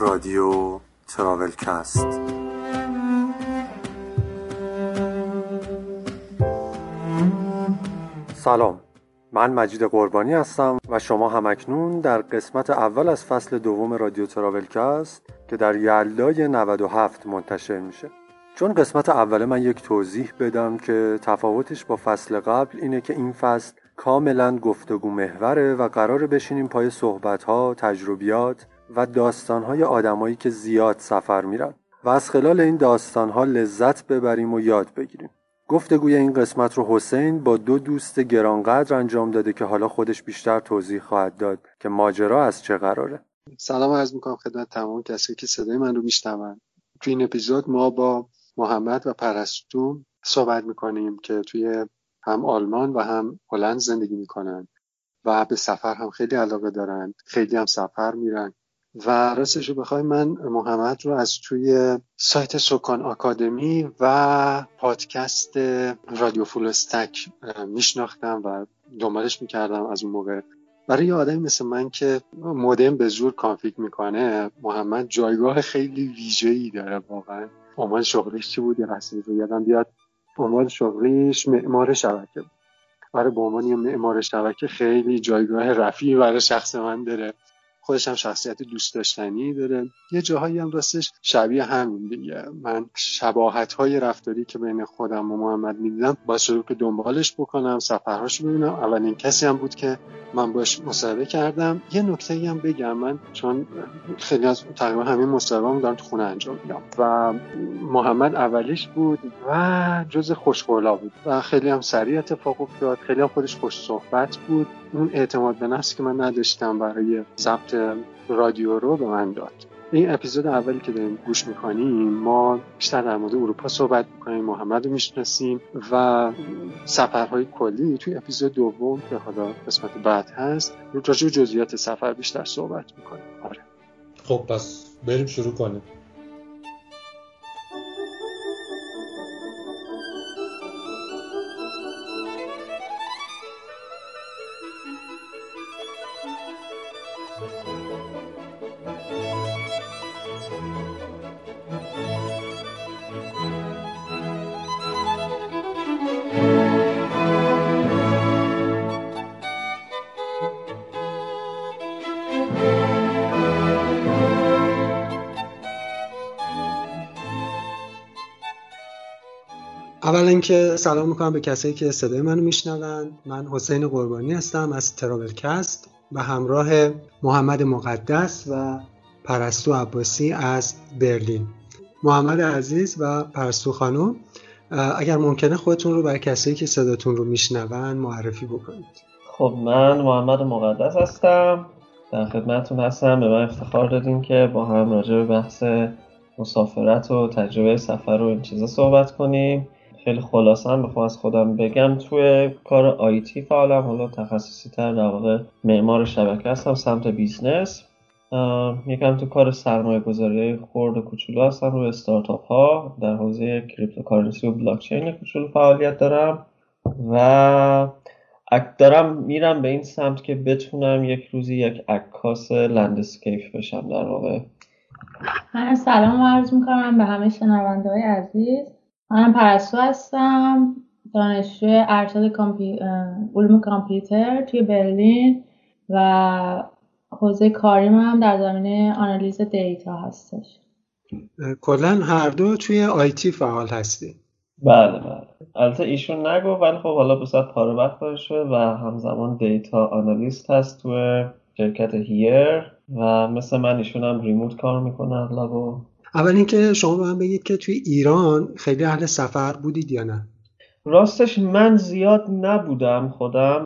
رادیو تراولکست. سلام. من مجید قربانی هستم و شما همکنون در قسمت اول از فصل دوم رادیو تراولکست که در یلدای 97 منتشر میشه. چون قسمت اول من یک توضیح بدم که تفاوتش با فصل قبل اینه که این فصل کاملا گفتگو محوره و قرار بشینیم پای صحبتها، تجربیات و داستانهای آدمایی که زیاد سفر میرن و از خلال این داستانها لذت ببریم و یاد بگیریم. گفتگوی این قسمت رو حسین با دو دوست گرانقدر انجام داده که حالا خودش بیشتر توضیح خواهد داد که ماجرا از چه قراره. سلام عرض می‌کنم خدمت تمام کسی که صدای من رو میشنون تو این اپیزود ما با محمد و پرستو صحبت می‌کنیم که توی هم آلمان و هم هلند زندگی می‌کنن و به سفر هم خیلی علاقه دارن خیلی هم سفر میرن و راستش رو بخوای من محمد رو از توی سایت سکان آکادمی و پادکست رادیو فولستک میشناختم و دنبالش می‌کردم از اون موقع. برای یه آدمی مثل من که مودم به زور کانفیگ می‌کنه محمد جایگاه خیلی ویژه‌ای داره واقعا. عنوان شغلیش چی بود؟ یه لحظه یادم بیاد. عنوان شغلیش معمار شبکه بود. آره به عنوان یه معمار شبکه خیلی جایگاه رفیعی برای شخص من داره. خودش هم شخصیت دوست داشتنی داره. یه جاهایی هم راستش شبیه همین دیگه. من شباهت های رفتاری که بین خودم و محمد می‌دیدم باعث شده که دنبالش بکنم سفرهاشو ببینم. اولین کسی هم بود که من باش مصاحبه کردم. یه نکته هم بگم. من چون خیلی از تقریبا همین مصاحبه دارم تو خونه انجام میدم. و محمد اولیش بود و جز خوشقولا بود. و خیلی هم سریع اتفاق افتاد. خیلی هم خودش خوش صحبت بود. اون اعتماد به نفسی که من نداشتم برای ضبط رادیو رو به من داد. این اپیزود اولی که داریم گوش می‌کنیم ما بیشتر در مورد اروپا صحبت می‌کنیم محمد رو می‌شناسیم و سفرهای کلی توی اپیزود دوم که حالا قسمت بعد هست راجع جزئیات سفر بیشتر صحبت می‌کنیم. آره. خب پس بریم شروع کنیم. اینکه سلام می‌کنم به کسایی که صدای منو میشنون. من حسین قربانی هستم از تراولکست و همراه محمد مقدس و پرستو عباسی از برلین. محمد عزیز و پرستو خانم اگر ممکنه خودتون رو برای کسایی که صداتون رو میشنون معرفی بکنید. خب من محمد مقدس هستم. در خدمتتون هستم. به من افتخار دادین که با هم راجع به بحث مسافرت و تجربه سفر و این چیزا صحبت کنیم. خیلی خلاصه هم بخوام از خودم بگم توی کار IT فعالم حالا تخصصی تر در واقع معمار شبکه هستم سمت business. یکم تو کار سرمایه گذاری خورد و کوچولو هستم روی استارتاپ ها در حوزه cryptocurrency و بلاکچین کوچولو فعالیت دارم و دارم میرم به این سمت که بتونم یک روزی یک عکاس landscape بشم در واقع. من سلام عرض می‌کنم به همه شنونده های عزیز. من پرستو هستم. دانشجو ارشد کامپی... علوم کامپیوتر توی برلین و حوزه کاریم هم در زمینه آنالیز data هستش. کلا هر دو توی IT فعال هستی. بله بله. البته ایشون نگو ولی خب حالا به صورت پاره وقت و همزمان data analyst هست توی شرکت هیر و مثل من ایشون هم ریموت کار می‌کنه اغلب اول اینکه شما به من بگید که توی ایران خیلی اهل سفر بودید یا نه؟ راستش من زیاد نبودم خودم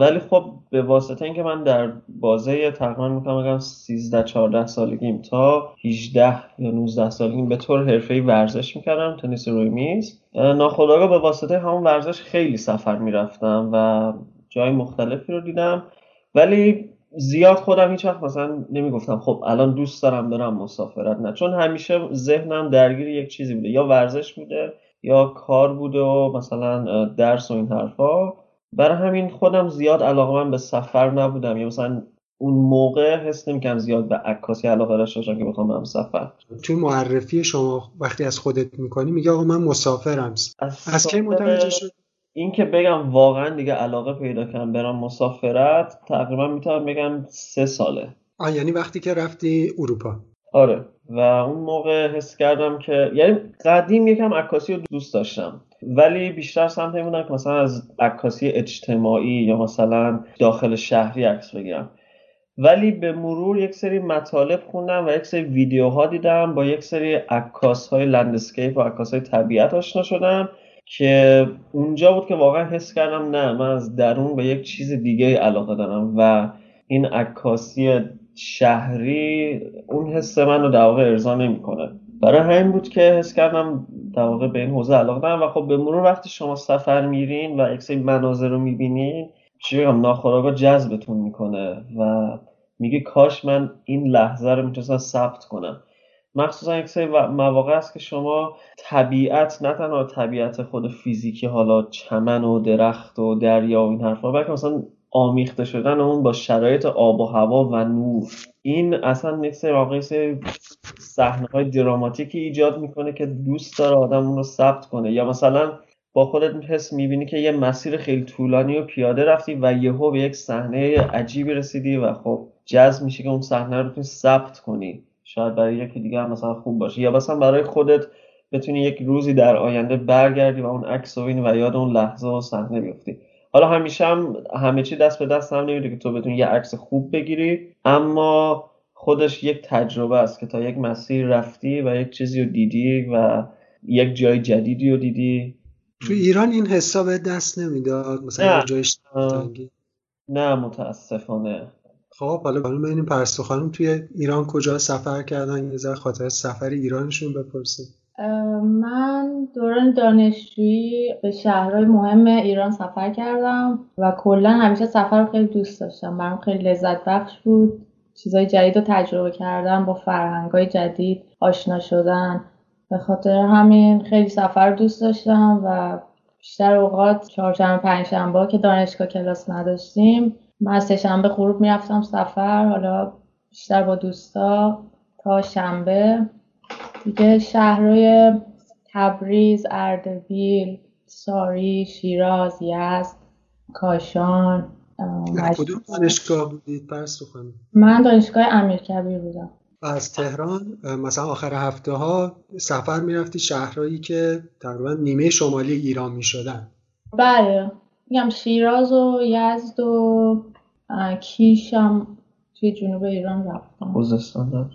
ولی خب به واسطه اینکه من در بازه تقریبا می‌کنم بگم 13 14 سالگیم تا 18 یا 19 سالگیم به طور حرفه‌ای ورزش می‌کردم تنیس روی میز. ناخودآگاه به واسطه همون ورزش خیلی سفر می‌رفتم و جای مختلفی رو دیدم. ولی زیاد خودم هیچ وقت مثلا نمی‌گفتم خب الان دوست دارم برم مسافرت. نه چون همیشه ذهنم درگیر یک چیزی بوده. یا ورزش بوده یا کار بوده و مثلا درس و این حرفا. برای همین خودم زیاد علاقه من به سفر نبودم. یا مثلا اون موقع حس نمی‌کنم زیاد به عکاسی علاقه داشته باشم که بخوام برم سفر. توی معرفی شما وقتی از خودت می‌کنی میگه آقا من مسافرم. از, از کی متوجه شد؟ این که بگم واقعا دیگه علاقه پیدا کردم برم مسافرت تقریبا می‌تونم بگم سه ساله. آه یعنی وقتی که رفتی اروپا. آره. و اون موقع حس کردم که یعنی قدیم یکم عکاسی رو دوست داشتم. ولی بیشتر سمت این بودم که مثلا از عکاسی اجتماعی یا مثلا داخل شهری عکس بگیرم. ولی به مرور یک سری مطالب خوندم و یک سری ویدیوها دیدم با یک سری عکاس های لندسکیپ و عکاس های طبیعت آشنا شدم. که اونجا بود که واقعا حس کردم نه من از درون به یک چیز دیگه علاقه دارم و این عکاسی شهری اون حس من رو در واقع ارضا نمی‌کنه. برای همین بود که حس کردم در واقع به این حوزه علاقه دارم و خب به مرور وقتی شما سفر میرین و یک سری مناظر رو می‌بینین چی بگم ناخودآگاه جذبتون می‌کنه و میگه کاش من این لحظه رو می‌تونستم ثبت کنم. مخصوصا یک سری مواقع است که شما طبیعت نه تنها طبیعت خود فیزیکی حالا چمن و درخت و دریا و این حرفا بلکه مثلا آمیخته شدن اون با شرایط آب و هوا و نور. این اصلا یک سری واقعی صحنه های دراماتیکی ایجاد می‌کنه که دوست داره آدم اون رو ثبت کنه. یا مثلا با خودت حس می‌بینی که یه مسیر خیلی طولانی و پیاده رفتی و یهو به یک صحنه عجیبی رسیدی و خب جذب میشه که اون صحنه رو بتونی ثبت کنی. شاید برای یکی دیگه هم مثلا خوب باشه. یا مثلا برای خودت بتونی یک روزی در آینده برگردی و اون عکس رو و یاد اون لحظه و صحنه بیفتی. حالا همیشه هم همه چی دست به دست هم نمیده که تو بتونی یه عکس خوب بگیری اما خودش یک تجربه است که تا یک مسیر رفتی و یک چیزی رو دیدی و یک جای جدیدی رو دیدی. تو ایران این حساب دست نمی‌داد؟ مثلا نه. جایش نه متاسفانه. خب حالا برای ببینیم پرستو خانم توی ایران کجا سفر کردن؟ یه ذره خاطر سفر ایرانشون بپرسیم. من دوران دانشجویی به شهرهای مهم ایران سفر کردم و کلا همیشه سفر رو خیلی دوست داشتم. برام خیلی لذت بخش بود. چیزای جدید رو تجربه کردم با فرهنگای جدید آشنا شدن. به خاطر همین خیلی سفر دوست داشتم و بیشتر اوقات چهارشنبه پنجشنبه که دانشگاه کلاس نداشتیم من از سهشنبه غروب می‌رفتم سفر حالا بیشتر با دوستا تا شنبه. دیگه شهرهای تبریز اردبیل ساری شیراز یزد کاشان کدوم دانشگاه بودید؟ پرستو من دانشگاه امیرکبیر بودم. از تهران مثلا آخر هفته ها سفر می‌رفتی شهرهایی که تقریبا نیمه شمالی ایران می‌شدن. بله. میگم شیراز و یزد و کیشم توی جنوب ایران رفتم. خوزستان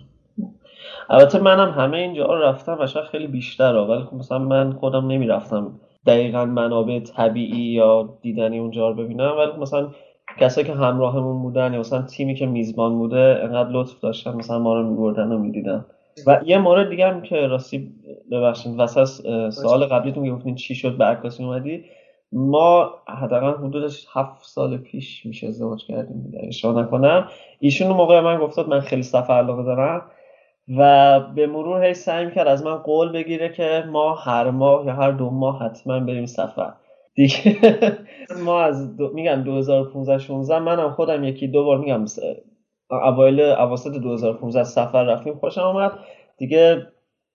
البته منم همه اینجا رفتم و شاید خیلی بیشتر ولی خب مثلا من خودم نمی‌رفتم دقیقا منابع طبیعی یا دیدنی اونجا رو ببینم ولی خب مثلا کسایی که همراهمون بودن یا مثلا تیمی که میزبان بوده انقدر لطف داشتن مثلا ما رو میبردن و می‌دیدن. و یه مورد دیگه هم که راستی ببخشید وسط سوال قبلیتون گفتین چی شد به عکاسی اومدی؟ ما حداقل حدودش هفت سال پیش میشه ازدواج کردیم دیگه اشتباه نکنم. ایشون موقع من گفتاد من خیلی سفر علاقه دارم و به مرور هی سعی کرد از من قول بگیره که ما هر ماه یا هر دو ماه حتما بریم سفر. دیگه ما از دو... میگم 2015 16 منم خودم یکی دو بار میگم اوایل اواسط 2015 سفر رفتیم خوشم آمد دیگه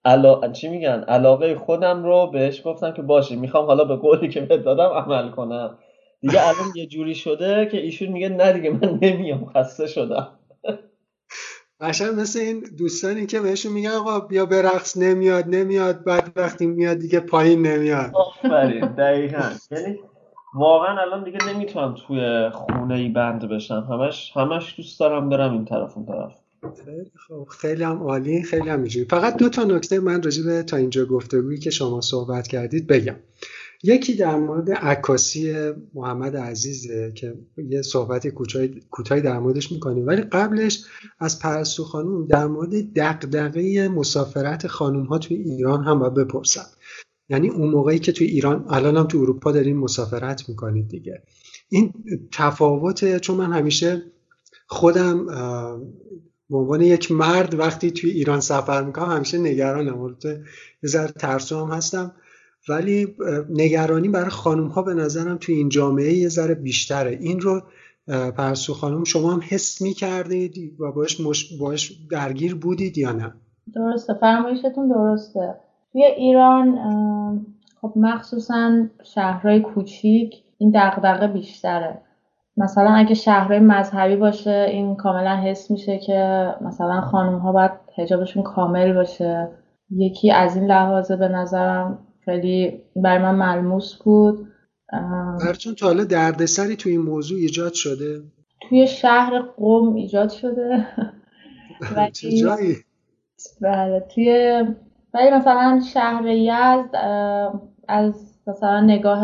علا... چی میگن؟ علاقه خودم رو بهش گفتم که باشه می‌خوام حالا به قولی که بهت دادم عمل کنم. دیگه الان یه جوری شده که ایشون میگه نه دیگه من نمیام خسته شدم. قشنگ مثل این دوستانی که بهشون میگن آقا بیا برقص نمیاد نمیاد بعد وقتی میاد دیگه پایین نمیاد. آفرین دقیقا. یعنی واقعا الان دیگه نمی‌تونم توی خونه ای بند بشم. همش همش دوست دارم برم این طرف اون طرف. خیلی خوب. خیلی هم عالی خیلی هم میجوری فقط دو تا نکته من راجع به تا اینجا گفتگویی که شما صحبت کردید بگم. یکی در مورد عکاسی محمد عزیزه که یه صحبت کوتاهی در موردش می‌کنیم. ولی قبلش از پرستو خانوم در مورد دقدقه مسافرت خانوم ها توی ایران هم باید بپرسم. یعنی اون موقعی که توی ایران الان هم توی اروپا دارین مسافرت می‌کنید دیگه. این تفاوت چون من همیشه خودم به عنوان یک مرد وقتی توی ایران سفر می‌کنم همیشه نگرانم. یه ذره ترسو هم هستم. ولی نگرانی برای خانم ها به نظرم توی این جامعه یه ذره بیشتره. این رو پرسو خانم شما هم حس می کردید و باش, مش... باش درگیر بودید یا نه؟ درسته. فرمایشتون درسته. توی ایران خب مخصوصا شهرهای کوچیک این دغدغه بیشتره. مثلا اگه شهرهای مذهبی باشه این کاملا حس میشه که مثلا خانم ها باید حجابشون کامل باشه. یکی از این لحاظه به نظرم خیلی برای من ملموس بود. براتون تا حالا دردسری توی این موضوع ایجاد شده. توی شهر قوم ایجاد شده. چه جایی؟ بله توی ولی مثلا شهر یزد از مثلا نگاه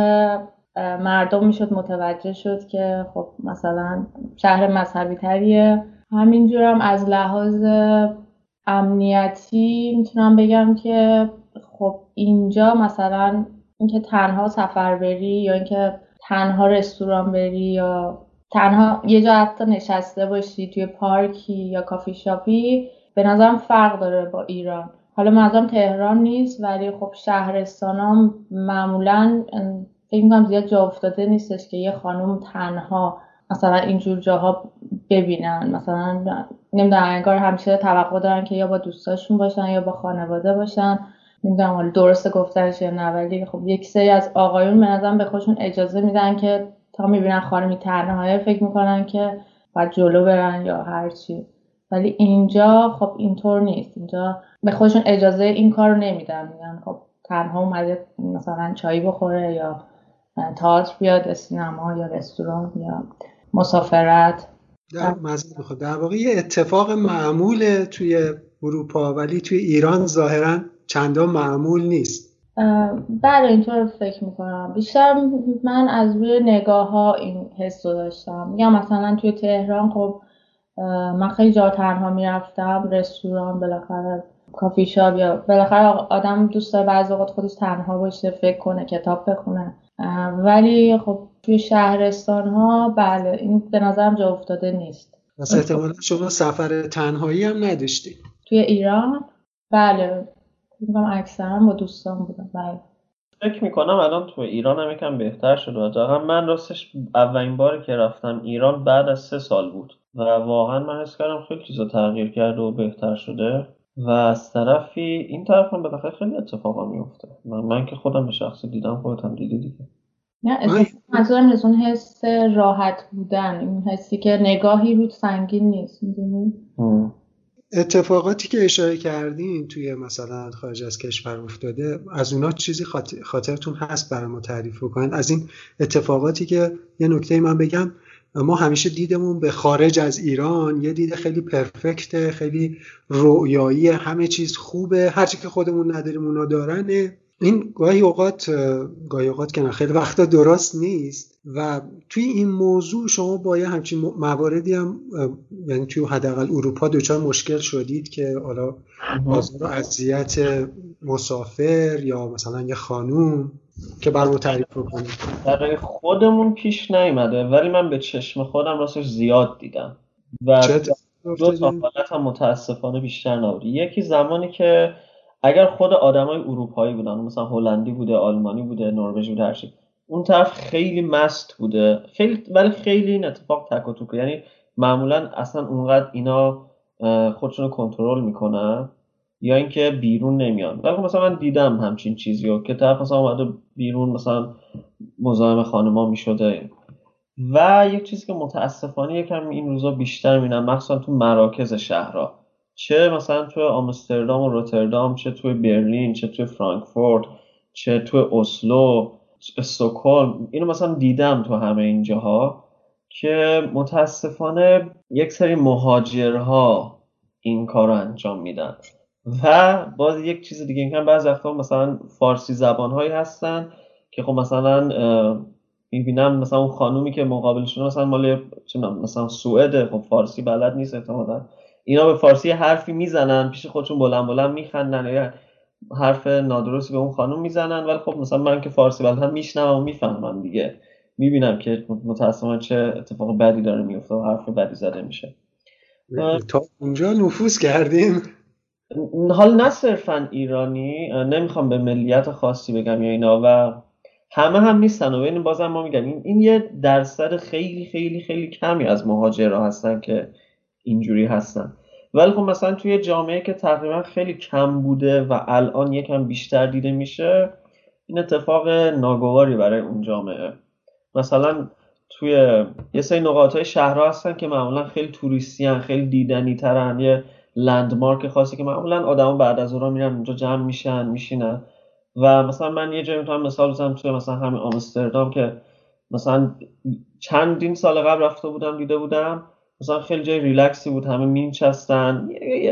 مردم می‌شد متوجه شد که خب مثلا شهر مذهبی تریه. همینجور هم از لحاظ امنیتی می‌تونم بگم که خب اینجا مثلا اینکه تنها سفر بری یا اینکه تنها رستوران بری یا تنها یه جا حتی نشسته باشی توی پارکی یا کافی شاپی به نظرم فرق داره با ایران. حالا منظورم تهران نیست ولی خب شهرستان ها معمولا فکر می‌کنم زیاد جا افتاده نیستش که یه خانم تنها مثلا اینجور جاها ببینن. مثلا نمی‌دونم انگار همیشه توقع دارن که یا با دوستاشون باشن یا با خانواده باشن. نمی‌دونم حالا درست گفتنش یا نه ولی خب یک سری از آقایون به به خودشون اجازه میدن که تا می‌بینن خانمی تنهایی فکر می‌کنن که باید جلو برن یا هرچی ولی اینجا خب اینطور نیست. اینجا به خودشون اجازه این کار رو نمیدن. میگن خب تنها اومده مثلا چایی بخوره یا تئاتر بیاد سینما یا رستوران یا مسافرت. در در واقع یه اتفاق معمول توی اروپا ولی توی ایران ظاهرا چندان معمول نیست. بله اینطور فکر می‌کنم. بیشتر من از روی نگاه ها این حس رو داشتم. میگم مثلا توی تهران خب من خیلی جا تنها می‌رفتم رستوران بالاخره کافی شاب یا بالاخره آدم دوست داره بعضی اوقات خودش تنها باشه فکر کنه کتاب بخونه. ولی خب توی شهرستان ها بله این به نظرم جا افتاده نیست. پس احتمالا شما سفر تنهایی هم نداشتی توی ایران؟ بله میگم اکثرا با دوستان بودم بله. فکر می‌کنم الان تو ایران هم یکم بهتر شده و من راستش اولین باری که رفتم ایران بعد از سه سال بود. و واقعا من حس کردم خیلی چیزا تغییر کرده و بهتر شده. و از طرفی این طرف هم بالاخره خیلی اتفاقا میفته من, من که خودم به شخصی دیدم خودت هم دیدی دیگه. نه منظورم از اون حس راحت بودن این حسی که نگاهی رو سنگین نیست می‌دونی؟ اتفاقاتی که اشاره کردین توی مثلا خارج از کشور افتاده از اونا چیزی خاطرتون هست برای ما تعریف کنید از این اتفاقاتی که یه نکته من بگم ما همیشه دیدمون به خارج از ایران یه دید خیلی پرفکته خیلی رویایی همه چیز خوبه هرچی که خودمون نداریم اونا دارنه. این گاهی اوقات گاهی اوقات که خیلی وقتا درست نیست. و توی این موضوع شما با یه همچین مواردی هم یعنی توی حداقل اروپا دچار مشکل شدید که حالا آزار و اذیت مسافر یا مثلا یه خانوم. که برای تعریف کنید برای خودمون پیش نیومده ولی من به چشم خودم راستش زیاد دیدم. و دو تا حالت هم متاسفانه بیشتر نبود. یکی زمانی که اگر خود آدمای اروپایی بودن مثلا هلندی بوده آلمانی بوده نروژی بوده هرچی اون طرف خیلی مست بوده. خیلی ولی خیلی این اتفاق تک و یعنی معمولا اصلا اونقدر اینا خودشون رو کنترل می‌کنن. یا اینکه بیرون نمیان. ولی خب مثلا من دیدم همچین چیزی رو که طرف مثلا اومده بیرون مثلا مزاحم خانما می‌شده. و یک چیزی که متاسفانه یکم این روزا بیشتر می‌بینم مخصوصا تو مراکز شهرها. چه مثلا تو آمستردام و روتردام چه توی برلین چه توی فرانکفورت چه توی اسلو استکهلم اینو مثلا دیدم تو همه این جاها که متاسفانه یک سری مهاجرها این کار رو انجام میدن. و باز یک چیز دیگه این بعضی وقتا مثلا فارسی زبان هایی هستن که خب مثلا می‌بینم مثلا اون خانومی که مقابلشون مثلا مال مثلا سوئده خب فارسی بلد نیست احتمالا. اینا به فارسی حرفی می‌زنن پیش خودشون بلند بلند میخندن یا حرف نادرستی به اون خانم می‌زنن ولی خب مثلا من که فارسی بلدم میشنم و می‌فهمم دیگه. می‌بینم که متاسفانه چه اتفاق بدی داره میفته و حرف بدی زده میشه. تا اونجا نفوذ کردیم. حال نه صرفا ایرانی نمی‌خوام به ملیت خاصی بگم یا اینا و همه هم نیستن و این بازم ما میگم این, این یه درصد خیلی خیلی خیلی کمی از مهاجرها هستن که اینجوری هستن. ولی خب مثلا توی جامعه که تقریبا خیلی کم بوده و الان یکم بیشتر دیده میشه این اتفاق ناگواری برای اون جامعه. مثلا توی یه سری نقاط های شهرها هستن که معمولا خیلی توریستی هن خیلی دیدنی ترن یه لندمارک خاصی که معمولا آدما بعد از اون میرن اونجا جمع میشن میشینن. و مثلا من یه جایی می‌تونم مثال بزنم توی مثلا همین آمستردام که مثلا چندین سال قبل رفته بودم دیده بودم. مثلا خیلی جای ریلکسی بود همه مینچستن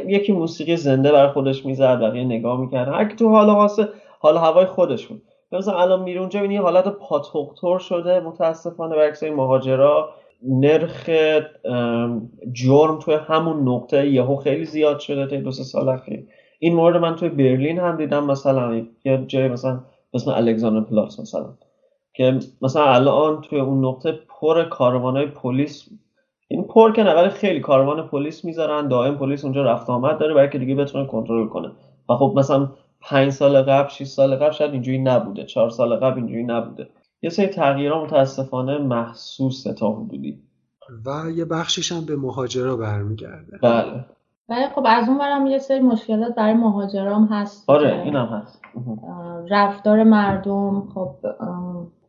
یکی موسیقی زنده بر خودش می‌زد بقیه نگاه می‌کرد هر تو حال واسه حال هوای خودش بود. مثلا الان میره اونجا ببینی حالت پاتوقتور شده متاسفانه برعکس مهاجرا. نرخ جرم توی همون نقطه یهو خیلی زیاد شده تا دو سال اخیر. این مورد من توی برلین هم دیدم مثلا یه جای مثلا مثلا الکساندر پلاس مثلا که مثلا الان توی اون نقطه پر های پلیس این پر که ولی خیلی کاروان پلیس می‌ذارن دائم پلیس اونجا رفت آمد داره برای که دیگه بتونه کنترل کنه. و خب مثلا پنج سال قبل 6 سال قبل شاید اینجوری نبوده چهار سال قبل اینجوری نبوده. یه سری تغییرها متاسفانه محسوس تا حدودی و یه بخشش هم به مهاجرا برمیگرده. بله. ولی خب از اون برم یه سری مشکلات برای مهاجرام هست. آره این هم هست رفتار مردم خب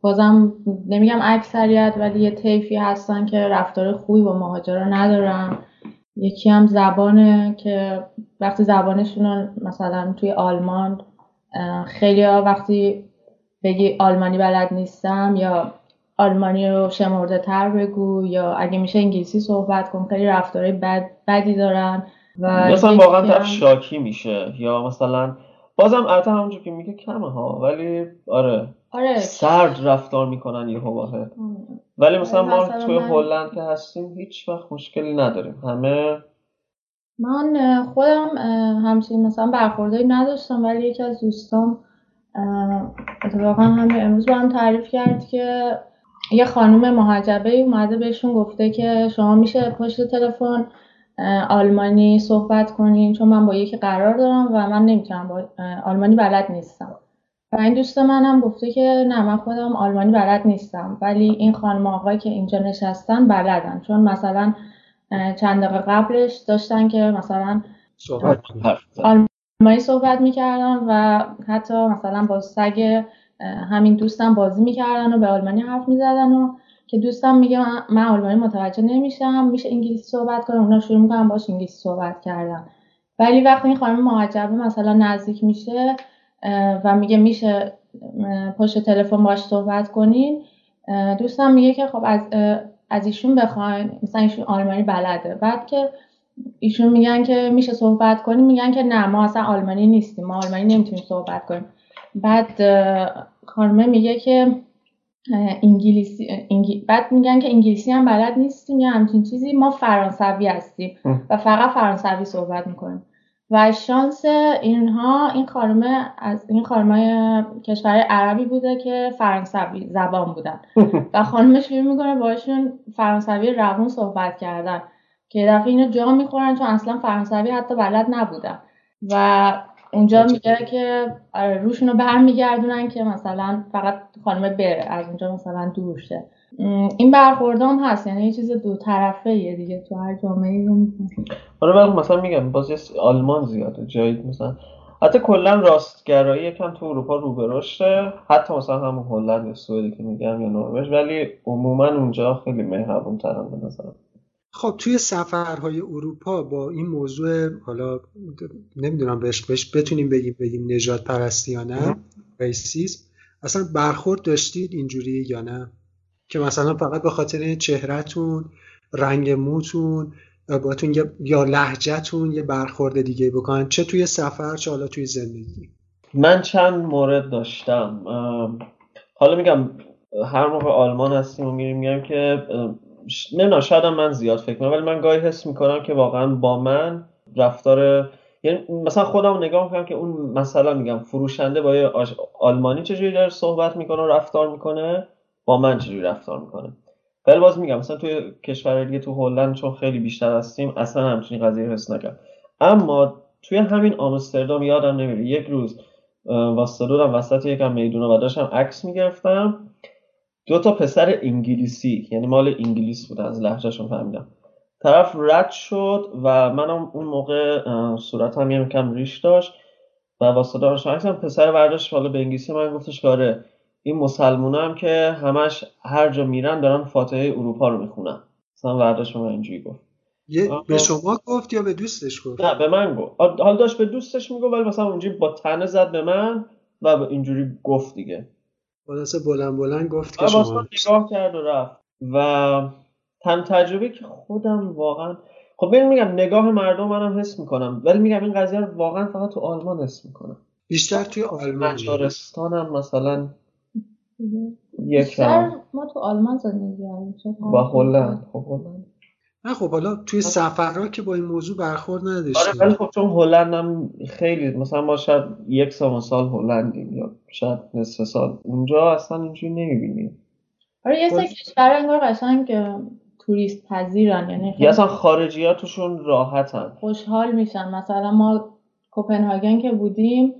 بازم نمیگم اکثریت ولی یه طیفی هستن که رفتار خوبی با مهاجرا ندارن. یکی هم زبانه که وقتی زبانشون مثلا توی آلمان خیلی ها وقتی بگی آلمانی بلد نیستم یا آلمانی رو شمرده تر بگو یا اگه میشه انگلیسی صحبت کن خیلی رفتارهای بد بدی دارن و مثلا واقعا طرف شاکی میشه. یا مثلا بازم البته همونجور که میگه کمه ها ولی آره آره. سرد رفتار می‌کنن یه واحد آره. ولی مثلا ما توی هلند که هستیم هیچ وقت مشکلی نداریم. همه من خودم همچین مثلا برخورداری نداشتم ولی یکی از دوستام اتفاقا همین امروز با هم تعریف کرد که یه خانم محجبه اومده بهشون گفته که شما میشه پشت تلفن آلمانی صحبت کنین چون من با یکی قرار دارم و من نمی‌تونم با آلمانی بلد نیستم. و این دوست من هم گفته که نه من خودم آلمانی بلد نیستم ولی این خانم آقایی که اینجا نشستن بلدن. چون مثلا چند دقیقه قبلش داشتن که مثلا صحبت آلمانی صحبت می‌کردن و حتی مثلا با سگ همین دوستم بازی می‌کردن و به آلمانی حرف می‌زدن و که دوستم میگه من آلمانی متوجه نمیشم میشه انگلیسی صحبت کنم اونا شروع می‌کنم باش انگلیسی صحبت کردن. ولی وقتی این خانم معجبه مثلا نزدیک میشه و میگه میشه پشت تلفن باش صحبت کنین دوستم میگه که خب از از ایشون بخواین مثلا ایشون آلمانی بلده. بعد که ایشون میگن که میشه صحبت کنیم میگن که نه ما اصلا آلمانی نیستیم ما آلمانی نمی‌تونیم صحبت کنیم. بعد خانمه میگه که انگلیسی بعد میگن که انگلیسی هم بلد نیستیم یا همچین چیزی ما فرانسوی هستیم و فقط فرانسوی صحبت می‌کنیم. و شانس اینها این خانمه از این خانمای کشور عربی بوده که فرانسوی زبان بودن. و خانمش شروع می‌کنه باشون فرانسوی روون صحبت کردن. که دفعه اینو جا می‌خورن چون اصلا فرانسوی حتی بلد نبودن. و اونجا میگه که آره، روشون رو برمیگردونن که مثلا فقط خانم بره از اونجا مثلا دور شه این برخوردام هست یعنی یه چیز دو طرفه یه دیگه تو هر جامعه آره ولی مثلا میگم باز آلمان زیاده جایی مثلا. حتی کلا راستگرایی یکم تو اروپا رو به رشده حتی مثلا همون هلند یا سوئدی که میگم یا نروژ ولی عموما اونجا خیلی مهربون ترن به نظرم. خب توی سفرهای اروپا با این موضوع حالا نمی‌دونم بهش, بهش بتونیم بگیم بگیم نجات پرستی یا نه ریسیسم اصلا برخورد داشتید اینجوری یا نه؟ که مثلا فقط به خاطر چهرهتون رنگ موتون باتون یا لحجتون یه برخورد دیگه بکنن. چه توی سفر چه حالا توی زندگی؟ من چند مورد داشتم. حالا میگم هر موقع آلمان هستیم و میریم میگم که نه شاید من زیاد فکر کنم ولی من گاهی حس می‌کنم که واقعا با من رفتار یعنی مثلا خودم نگاه می‌کنم که اون مثلا میگم فروشنده با یه آلمانی چجوری داره صحبت می‌کنه و رفتار می‌کنه؟ با من چجوری رفتار می‌کنه؟ ولی باز میگم مثلا توی کشور دیگه تو هلند چون خیلی بیشتر هستیم اصلا همچین قضیه حس نکرد. اما توی همین آمستردام یادم نمیره یک روز واسطه وسط یکم می‌دونه و داشتم عکس می‌گرفتم. دو تا پسر انگلیسی یعنی مال انگلیس بود از لحجهشون فهمیدم. طرف رد شد و منم اون موقع صورتم یه کم ریش داشت و واسه داشتم پسر برداشت حالا به انگلیسی من گفتش کاره آره، این مسلمون هم که همش هر جا میرن دارن فاتحه اروپا رو می‌خونن. مثلا برداشت من اینجوری گفت. به شما گفت یا به دوستش گفت؟ نه به من گفت. حال داشت به دوستش می‌گفت ولی مثلا اونجوری با تنه زد به من و اینجوری گفت دیگه. خلاصه بلند بلند گفت که شما نگاه کرد و رفت. و تن تجربه که خودم واقعا خب ببین میگم نگاه مردم منم حس می‌کنم ولی میگم این قضیه رو واقعا فقط تو آلمان حس می‌کنم. بیشتر توی آلمان مجارستانم مثلا یک ما تو آلمان زندگی با هلند. خب هلند. نه خب حالا توی سفرها که با این موضوع برخورد نداشتیم. آره ولی خب چون هلند هم خیلی مثلا ما شاید یک سال سال هلندیم یا شاید نصف سال. اونجا اصلا اینجوری نمی‌بینیم. آره یه سه کشور انگار قشنگ توریست پذیرن یعنی یا اصلا خارجی ها توشون راحتن. خوشحال میشن. مثلا ما کوپنهاگن که بودیم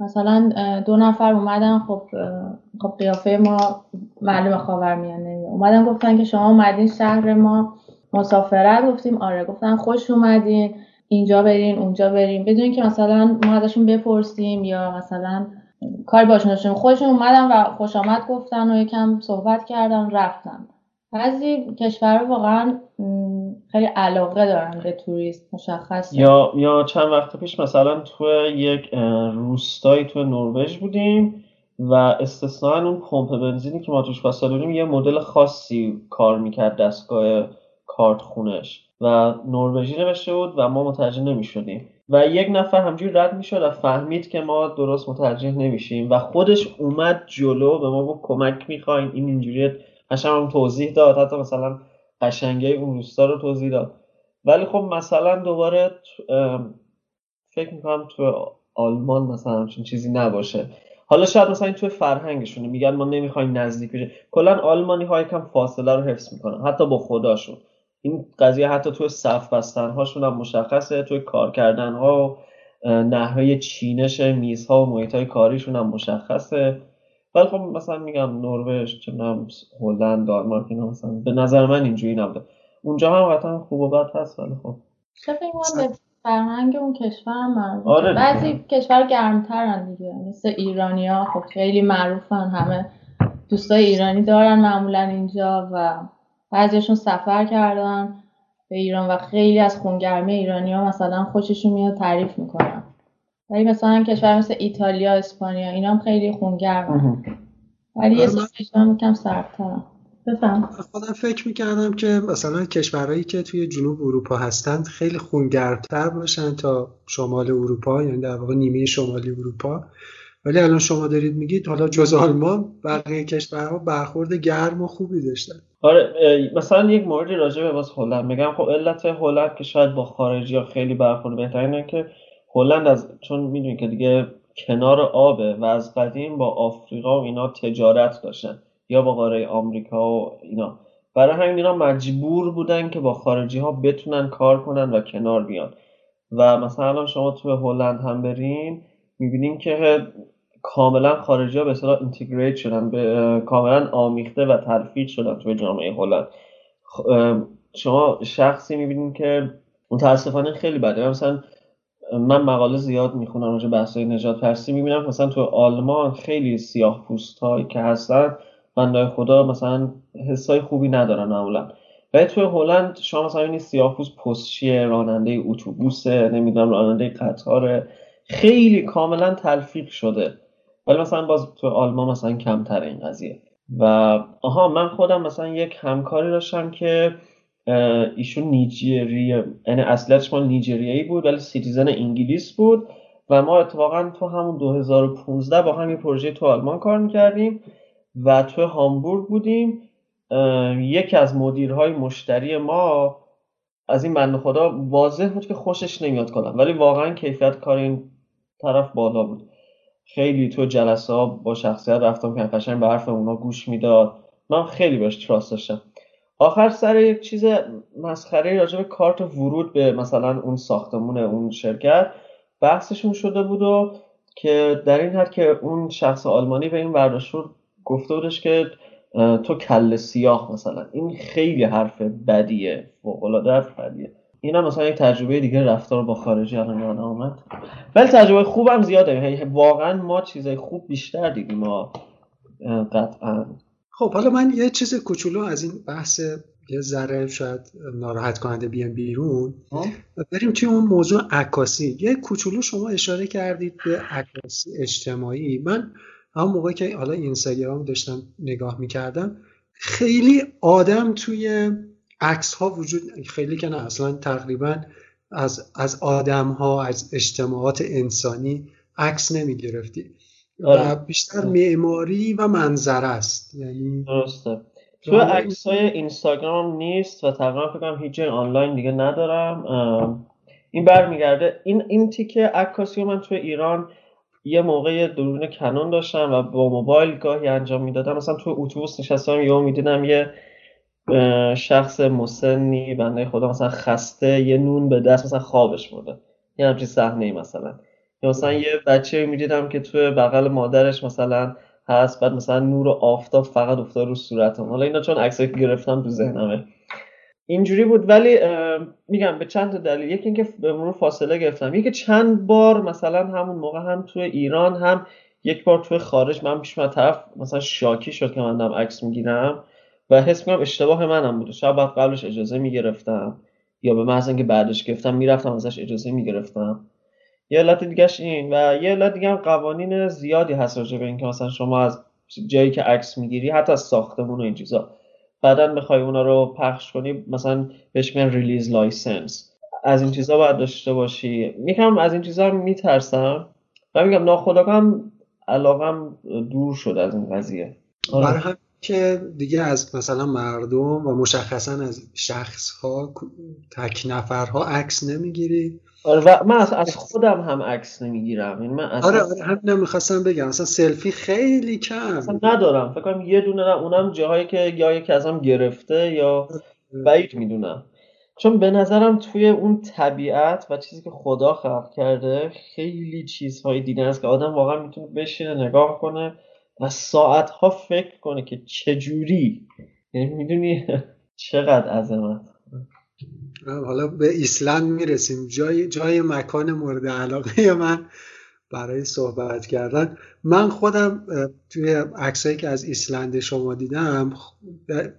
مثلا دو نفر اومدن خب خب قیافه ما معلوم خاورمیانه. اومدن گفتن که شما اومدین شهر ما. مسافرت گفتیم آره گفتن خوش اومدین اینجا برین اونجا بریم بدون که مثلا ما ازشون بپرسیم یا مثلا کاری باشون داشتیم. خودشون اومدن و خوش آمد گفتن و یکم صحبت کردن رفتن. بعضی کشور واقعا خیلی علاقه دارن به توریست مشخص یا یا چند وقت پیش مثلا تو یک روستایی تو نروژ بودیم و استثنا اون پمپ بنزینی که ما توش واسه یه مدل خاصی کار می‌کرد دستگاه کارت خونش و نروژی نوشته بود و ما متوجه نمی‌شدیم. و یک نفر همجوری رد می‌شد و فهمید که ما درست متوجه نمیشیم. و خودش اومد جلو به ما گفت کمک می‌خوایم این اینجوری قشنگ توضیح داد. حتی مثلا قشنگه اون روستا رو توضیح داد. ولی خب مثلا دوباره فکر می‌کنم تو آلمان مثلا همچین چیزی نباشه. حالا شاید مثلا این توی فرهنگشونه. میگن ما نمی‌خوایم نزدیک بشه. کلا آلمانی های کم فاصله رو حفظ می‌کنن. حتی با خداشون. این قضیه حتی توی صف بستن هاشون هم مشخصه توی کار کردن ها و نحوه چینش میزها و محیط های کاریشون هم مشخصه. ولی خب مثلا میگم نروژ چنم هلند دانمارک اینا مثلا به نظر من اینجوری نبوده. اونجا هم قطعا خوب و بد هست ولی خب. به فرهنگ اون کشور هم آره بعضی کشور گرمترن دیگه مثل ایرانیا خب خیلی معروفن همه دوستای ایرانی دارن معمولا اینجا و بعضیشون سفر کردن به ایران و خیلی از خونگرمی ایرانی ها مثلا خوششون میاد تعریف می‌کنن. ولی مثلا کشور مثل ایتالیا اسپانیا اینا هم خیلی خونگرمن ولی یه کشور کم سردترن. بفهم. خودم فکر می‌کردم که مثلا کشورهایی که توی جنوب اروپا هستند خیلی خونگرمتر باشن تا شمال اروپا یعنی در واقع نیمه شمالی اروپا. ولی الان شما دارید میگید حالا جز آلمان بقیه کشورها برخورد گرم و خوبی داشتن. آره مثلا یک موردی راجع به باز هلند میگم. خب علت هلند که شاید با خارجی ها خیلی برخورد بهتر که هلند از چون می‌دونید که دیگه کنار آبه و از قدیم با آفریقا و اینا تجارت داشتن یا با قاره آمریکا و اینا. برای همین اینا مجبور بودن که با خارجی ها بتونن کار کنن و کنار بیان. و مثلا شما تو هلند هم برین می‌بینیم که کاملا خارجی ها به اصطلاح اینتگریت شدن به کاملا آمیخته و تلفیق شدن توی جامعه هلند. شما شخصی می‌بینید که متاسفانه خیلی بده. مثلا من مقاله زیاد می‌خونم راجع بحث نجات پرستی می‌بینم مثلا تو آلمان خیلی سیاه پوست هایی که هستن بندای خدا مثلا حسای خوبی ندارن معمولا. ولی توی هلند شما مثلا این سیاه پوست پستچیه راننده اتوبوس نمی‌دونم راننده قطار خیلی کاملا تلفیق شده. ولی مثلا باز تو آلمان مثلا کمتر این قضیه. و آها من خودم مثلا یک همکاری داشتم که ایشون نیجریه یعنی اصلیتش مال نیجریایی بود ولی citizen انگلیس بود و ما اتفاقا تو همون 2015 با هم یه پروژه تو آلمان کار می‌کردیم و تو هامبورگ بودیم. یکی از مدیرهای مشتری ما از این بند خدا واضح بود که خوشش نمیاد ازم ولی واقعا کیفیت کار این طرف بالا بود. خیلی تو جلسه ها با شخصیت رفتم که قشنگ به حرف اونا گوش می‌داد. من خیلی بهش تراست داشتم. آخر سر یک چیز مسخره راجع به کارت ورود به مثلا اون ساختمون اون شرکت بحثشون شده بود و که در این حد که اون شخص آلمانی به این برداشتور گفته بودش که تو کل سیاه مثلا. این خیلی حرف بدیه فوق حرف بدیه. این هم مثلا یک تجربه دیگه رفتار با خارجی الان یاد آمد ولی تجربه خوبم زیاده. واقعا ما چیزای خوب بیشتر دیدیم ما قطعا. خب حالا من یه چیز کوچولو از این بحث یه ذره شاید ناراحت کننده بیان بیرون. بریم توی اون موضوع عکاسی. یه کوچولو شما اشاره کردید به عکاسی اجتماعی. من همون موقع که حالا اینستاگرام داشتم نگاه می‌کردم خیلی آدم توی عکس ها وجود خیلی که نه اصلا تقریبا از, از آدم ها از اجتماعات انسانی عکس نمی گرفتی آره. و بیشتر معماری و منظره است. یعنی درسته. تو عکس های اینستاگرام نیست و تقریبا فکرم هیچ جای آنلاین دیگه ندارم. این برمیگرده این این تیکه عکاسی من تو ایران یه موقع درون کنون داشتم و با موبایل گاهی انجام می‌دادم. مثلا تو اتوبوس نشستم یهو می‌دیدم یه شخص مسنی بنده خدا مثلا خسته یه نون به دست مثلا خوابش برده یه همچین صحنه ای مثلا. یا مثلا یه بچه می‌دیدم که توی بغل مادرش مثلا هست بعد مثلا نور و آفتاب فقط افتاد رو صورتم. حالا اینا چون عکسایی که گرفتم تو ذهنمه. اینجوری بود. ولی میگم به چند تا دلیل. یکی اینکه به مرور فاصله گرفتم. یکی چند بار مثلا همون موقع هم توی ایران هم یک بار توی خارج. من پیش من طرف مثلا شاکی شد که من دارم عکس می‌گیرم. و حس می‌کنم اشتباه منم بوده. شاید بعد قبلش اجازه می‌گرفتم یا به محض اینکه بعدش گرفتم می‌رفتم ازش اجازه می‌گرفتم. یه علت دیگهش این و یه علت دیگه هم قوانین زیادی هست راجع به اینکه مثلا شما از جایی که عکس می‌گیری حتی از ساختمون و این چیزا بعدا می‌خوای اونا رو پخش کنی مثلا بهش میگن release license از این چیزا باید داشته باشی. یکم از این چیزا میترسم و میگم ناخداگاه علاقم دور شد از این قضیه. آره. که دیگه از مثلا مردم و مشخصا از شخص ها تک نفرها عکس نمی‌گیری. آره و من از خودم هم عکس نمی‌گیرم. این من آره آره هم نمی‌خواستم بگم. مثلا سلفی خیلی کم. اصلا ندارم. فکر کنم یه دونه اونم جاهایی که یا یکی ازم گرفته یا بعید می‌دونم. چون به نظرم توی اون طبیعت و چیزی که خدا خلق کرده خیلی چیزهایی دیدن است که آدم واقعا می‌تونه بشینه نگاه کنه. و ساعتها فکر کنه که چجوری؟ یعنی می‌دونی چقدر عظمت. حالا به ایسلند می‌رسیم. جای, جای مکان مورد علاقه من برای صحبت کردن. من خودم توی عکسایی که از ایسلند شما دیدم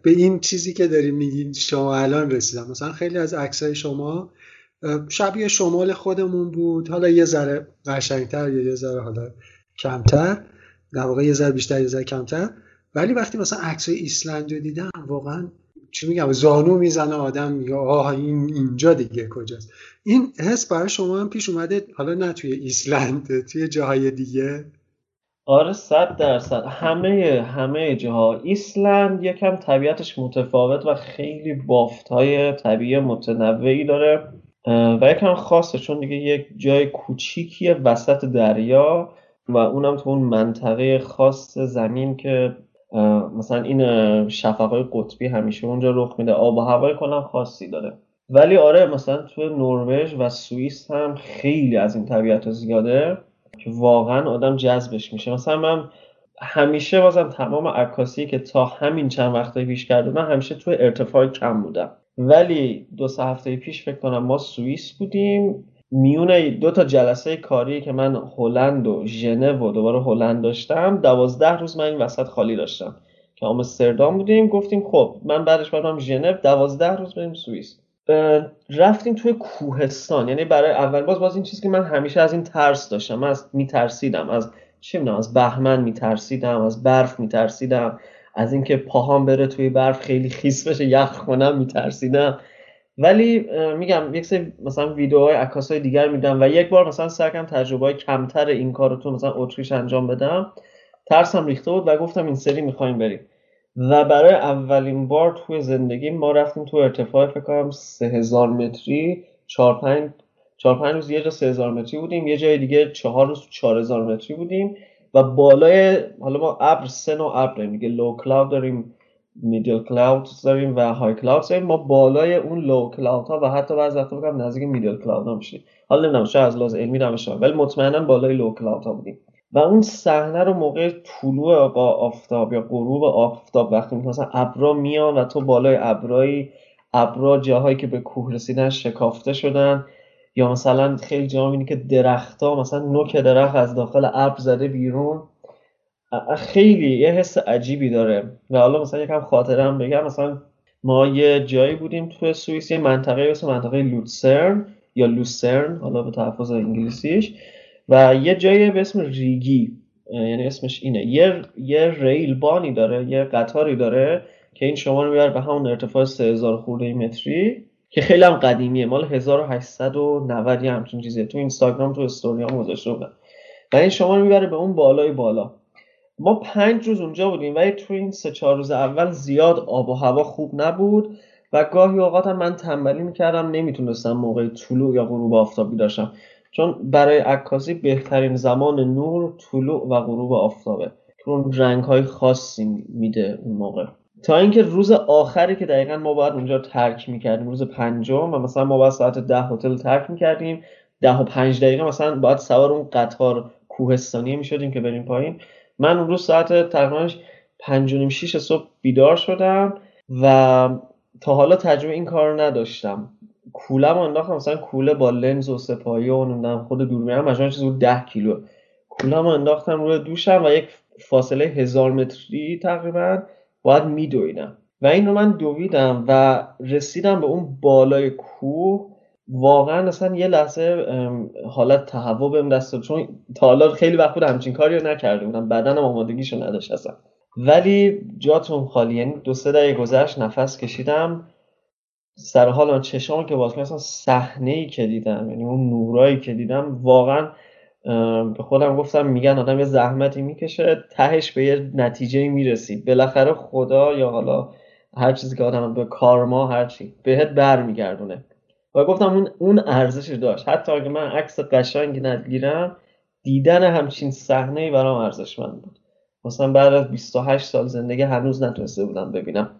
به این چیزی که داریم میگین شما الان رسیدم. مثلا خیلی از عکسای شما شبیه شمال خودمون بود. حالا یه ذره قشنگتر یا یه ذره حالا کمتر. در واقع یه ذره بیشتر یه ذره کمتر. ولی وقتی مثلا عکسای ایسلند رو دیدم واقعا چی میگم زانو می‌زنه آدم میگه آه این اینجا دیگه کجاست. این حس برای شما هم پیش اومده حالا نه توی ایسلند توی جاهای دیگه؟ آره صد درصد. همه همه جاها. ایسلند یکم طبیعتش متفاوت و خیلی بافت های طبیعی متنوعی داره. و یکم خاصه چون دیگه یک جای کوچیکیه وسط دریا. و اونم تو اون منطقه خاص زمین که مثلا این شفقای قطبی همیشه اونجا رخ میده. آب و هوای کنم خاصی داره. ولی آره مثلا تو نروژ و سوئیس هم خیلی از این طبیعت زیاده که واقعا آدم جذبش میشه. مثلا من همیشه بازم تمام عکاسی که تا همین چند وقته پیش کرده من همیشه تو ارتفاع کم بودم. ولی دو سه هفته پیش فکر کنم ما سوئیس بودیم. میون دو تا جلسه کاری که من هلند و ژنو و دوباره هلند داشتم دوازده روز من این وسط خالی داشتم. که آمستردام بودیم گفتیم خب من بعدش برم ژنو دوازده روز بریم سوئیس. رفتیم توی کوهستان. یعنی برای اول باز باز این چیزی که من همیشه از این ترس داشتم من از میترسیدم از چه می‌دونم از بهمن میترسیدم از برف میترسیدم از اینکه پاهام بره توی برف خیلی خیس بشه یخ کنم میترسیدم. ولی میگم یک سری مثلا ویدیوهای های دیگر میدم و یک بار مثلا سرکم تجربه های کمتر این کار تو مثلا اتریش انجام بدم ترسم ریخته بود و گفتم این سری می‌خوایم بریم. و برای اولین بار توی زندگی ما رفتیم تو ارتفاع فکر کنم 3000 متری 4 5 4 5 روز یه جا 3000 متری بودیم یه جای دیگه 4 روز 4000 متری بودیم و بالای حالا ما ابر سه نوع ابر میگه لو کلاود داریم. میدل کلاود داریم و های کلاود داریم. ما بالای اون لو کلاود ها و حتی بعضی وقتا بگم نزدیک میدل کلاود ها میشیم. حالا نمی‌دونم شاید از لحاظ علمی نمیشه ولی مطمئنا بالای لو کلاود ها بودیم. و اون صحنه رو موقع طلوع با آفتاب یا غروب آفتاب وقتی مثلا ابرا میان و تو بالای ابرایی ابرا جاهایی که به کوه رسیدن شکافته شدن یا مثلا خیلی جا که درختها مثلا نوک درخت از داخل ابر زده بیرون. خیلی یه حس عجیبی داره. و حالا مثلا یکم خاطرم بگم مثلا ما یه جایی بودیم تو سوئیس یه منطقه اسم منطقه لوتسرن یا لوسرن حالا به تلفظ انگلیسیش. و یه جایی به اسم ریگی یعنی اسمش اینه. یه, یه ریل بانی داره یه قطاری داره که این شما رو می‌بره به همون ارتفاع 3000 خورده متری که خیلی هم قدیمیه. مال 1890 یه همچین چیزیه. تو اینستاگرام تو استوریام گذاشته بودن و این شما رو می‌بره به اون بالای بالا. ما پنج روز اونجا بودیم ولی تو این سه چهار روز اول زیاد آب و هوا خوب نبود و گاهی اوقات من تنبلی می‌کردم نمی‌تونستم موقع طلوع یا غروب آفتابی داشتم. چون برای عکاسی بهترین زمان نور طلوع و غروب آفتابه. چون رنگ های خاصی میده اون موقع. تا اینکه روز آخری که دقیقا ما باید اونجا ترک می‌کردیم روز پنجم و مثلا ما باید ساعت ده هتل ترک می‌کردیم ده و پنج دقیقه مثلا باید سوار اون قطار کوهستانی می‌شدیم که بریم پایین. من اون روز ساعت تقریبا پنج و نیم شیش صبح بیدار شدم و تا حالا تجربه این کار نداشتم. کوله ما انداختم مثلا کوله با لنز و سپایه و نمی‌دونم خود دوربین مجموعا چیزی بود 10 کیلو. کوله ما انداختم روی دوشم و یک فاصله هزار متری تقریبا باید میدویدم. و این رو من دویدم و رسیدم به اون بالای کوه. واقعا اصلا یه لحظه حالت تهوع بهم دست چون تا حالا خیلی وقت بود همچین کاری رو نکرده بودم. بدنم آمادگیشو نداشت اصلا. ولی جاتون خالی. یعنی دو سه دقیقه گذشت نفس کشیدم. سر حال چشام که باز اصلا صحنه ای که دیدم. یعنی اون نورایی که دیدم واقعا به خودم گفتم میگن آدم یه زحمتی می‌کشه تهش به یه نتیجه می‌رسی. بالاخره خدا یا حالا هر چیزی که آدم به کارما هر چی بهت برمیگردونه. و گفتم اون اون ارزش داشت. حتی اگه من عکس قشنگی نگیرم دیدن همچین صحنه ای برام ارزشمند بود. مثلا بعد از 28 سال زندگی هنوز نتونسته بودم ببینم.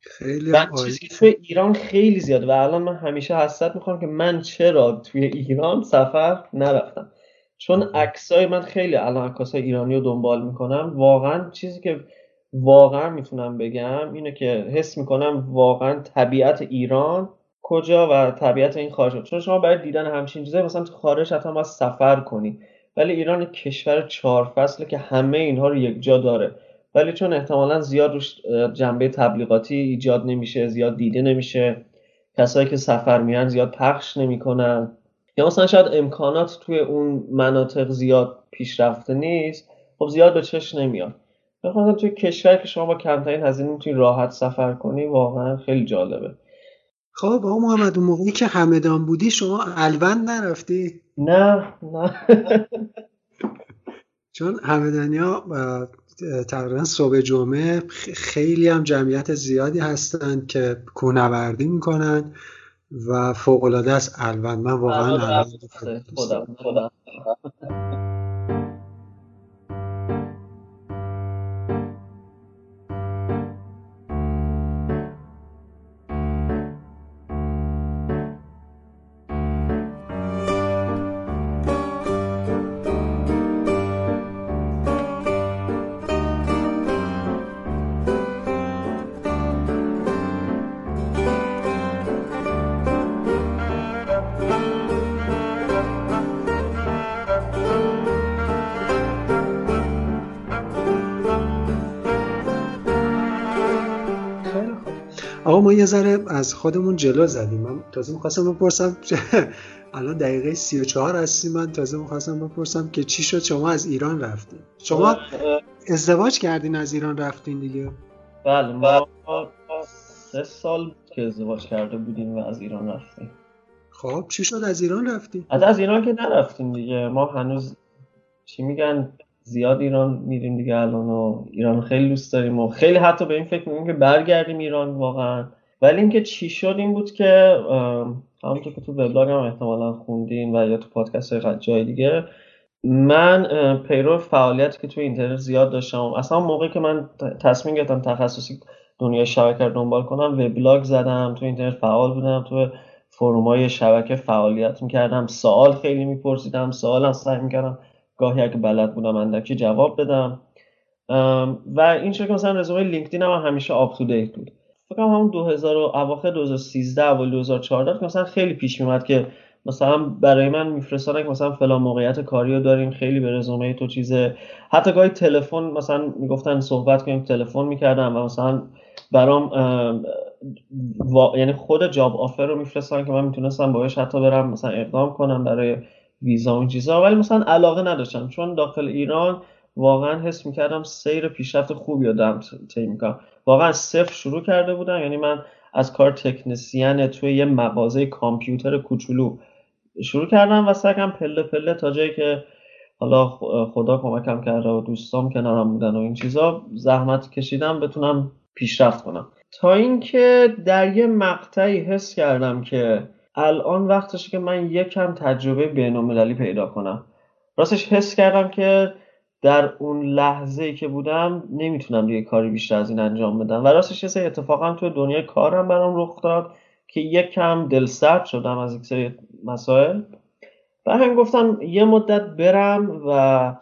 خیلی چیزی که توی ایران خیلی زیاد و الان من همیشه حسرت می‌کنم که من چرا توی ایران سفر نرفتم. چون عکسای من خیلی الان عکاسای ایرانی رو دنبال می‌کنم. واقعا چیزی که واقعا می‌تونم بگم اینه که حس می‌کنم واقعا طبیعت ایران کجا و طبیعت این خارج چون شما برای دیدن همچین چیزایی مثلا تو خارج حتما باید سفر کنی. ولی ایران کشور چهار فصله که همه اینها رو یک جا داره. ولی چون احتمالا زیاد روش جنبه تبلیغاتی ایجاد نمیشه زیاد دیده نمیشه کسایی که سفر میان زیاد پخش نمی‌کنن. یا مثلا شاید امکانات توی اون مناطق زیاد پیشرفته نیست خب زیاد به چشم نمیاد. بخاطر توی کشور که شما با کمترین هزینه می‌تونی راحت سفر کنی واقعا خیلی جالبه. خب آقا محمد اون موقعی که همدان بودی شما الوند نرفتی؟ نه نه. چون همدانیا تقریبا صبح جمعه خیلی هم جمعیت زیادی هستند که کوهنوردی می‌کنن و فوق العاده است الوند. من واقعا الوند خودم خودم. ما یه ذره از خودمون جلو زدیم. من تازه می‌خواستم بپرسم الان دقیقه سی و چهار هستی من تازه می‌خواستم بپرسم که چی شد؟ شما از ایران رفتین. شما ازدواج کردین از ایران رفتین دیگه؟ بله ما سه سال که ازدواج کرده بودیم و از ایران رفتیم. خب چی شد؟ از ایران رفتیم از از ایران که نرفتیم دیگه. ما هنوز چی میگن؟ زیاد ایران میریم دیگه الان و ایران خیلی دوست داریم و خیلی حتی به این فکر می‌کنیم که برگردیم ایران واقعا. ولی اینکه چی شد این بود که همونطور که تو وبلاگ هم احتمالا خوندین و یا تو پادکست های جای دیگه من پیرو فعالیتی که تو اینترنت زیاد داشتم اصلا موقعی که من تصمیم گرفتم تخصصی دنیای شبکه دنبال کنم وبلاگ زدم تو اینترنت فعال بودم تو فرومای شبکه فعالیت می‌کردم سوال خیلی میپرسیدم سوال هم سعی می‌کردم گاهی اگه بلد بودم اندکی جواب بدم. و این شکل مثلا رزومه لینکدین هم همیشه up to date بود. فکر کنم همون 2000 اواخر 2013 اول 2014 مثلا خیلی پیش میومد که مثلا برای من میفرستادن که مثلا فلان موقعیت کاری رو داریم خیلی به رزومه تو چیزه حتی گاهی تلفن مثلا می‌گفتن صحبت کنیم تلفن می‌کردم و مثلا برام یعنی خود job offer رو میفرستن که من می‌تونستم باهاش حتی برم مثلا اقدام کنم برای ویزا و این چیزا ولی مثلا علاقه نداشتم. چون داخل ایران واقعا حس می‌کردم سیر پیشرفت خوبی رو دارم طی می‌کنم. واقعا صفر شروع کرده بودم یعنی من از کار تکنسیان توی یه مغازه کامپیوتر کوچولو شروع کردم و سگم پله پله تا جایی که حالا خدا کمکم کرده و دوستام کنارم بودن و این چیزا زحمت کشیدم بتونم پیشرفت کنم. تا اینکه در یه مقطعی حس کردم که الان وقتشه که من یکم تجربه بینالمللی پیدا کنم. راستش حس کردم که در اون لحظه که بودم نمی‌تونم دیگه کاری بیشتر از این انجام بدم. و راستش یه سری اتفاقا توی دنیای کارم برام رخ داد که یک کم دلسرد شدم از یک سری مسائل. و هم گفتم یه مدت برم و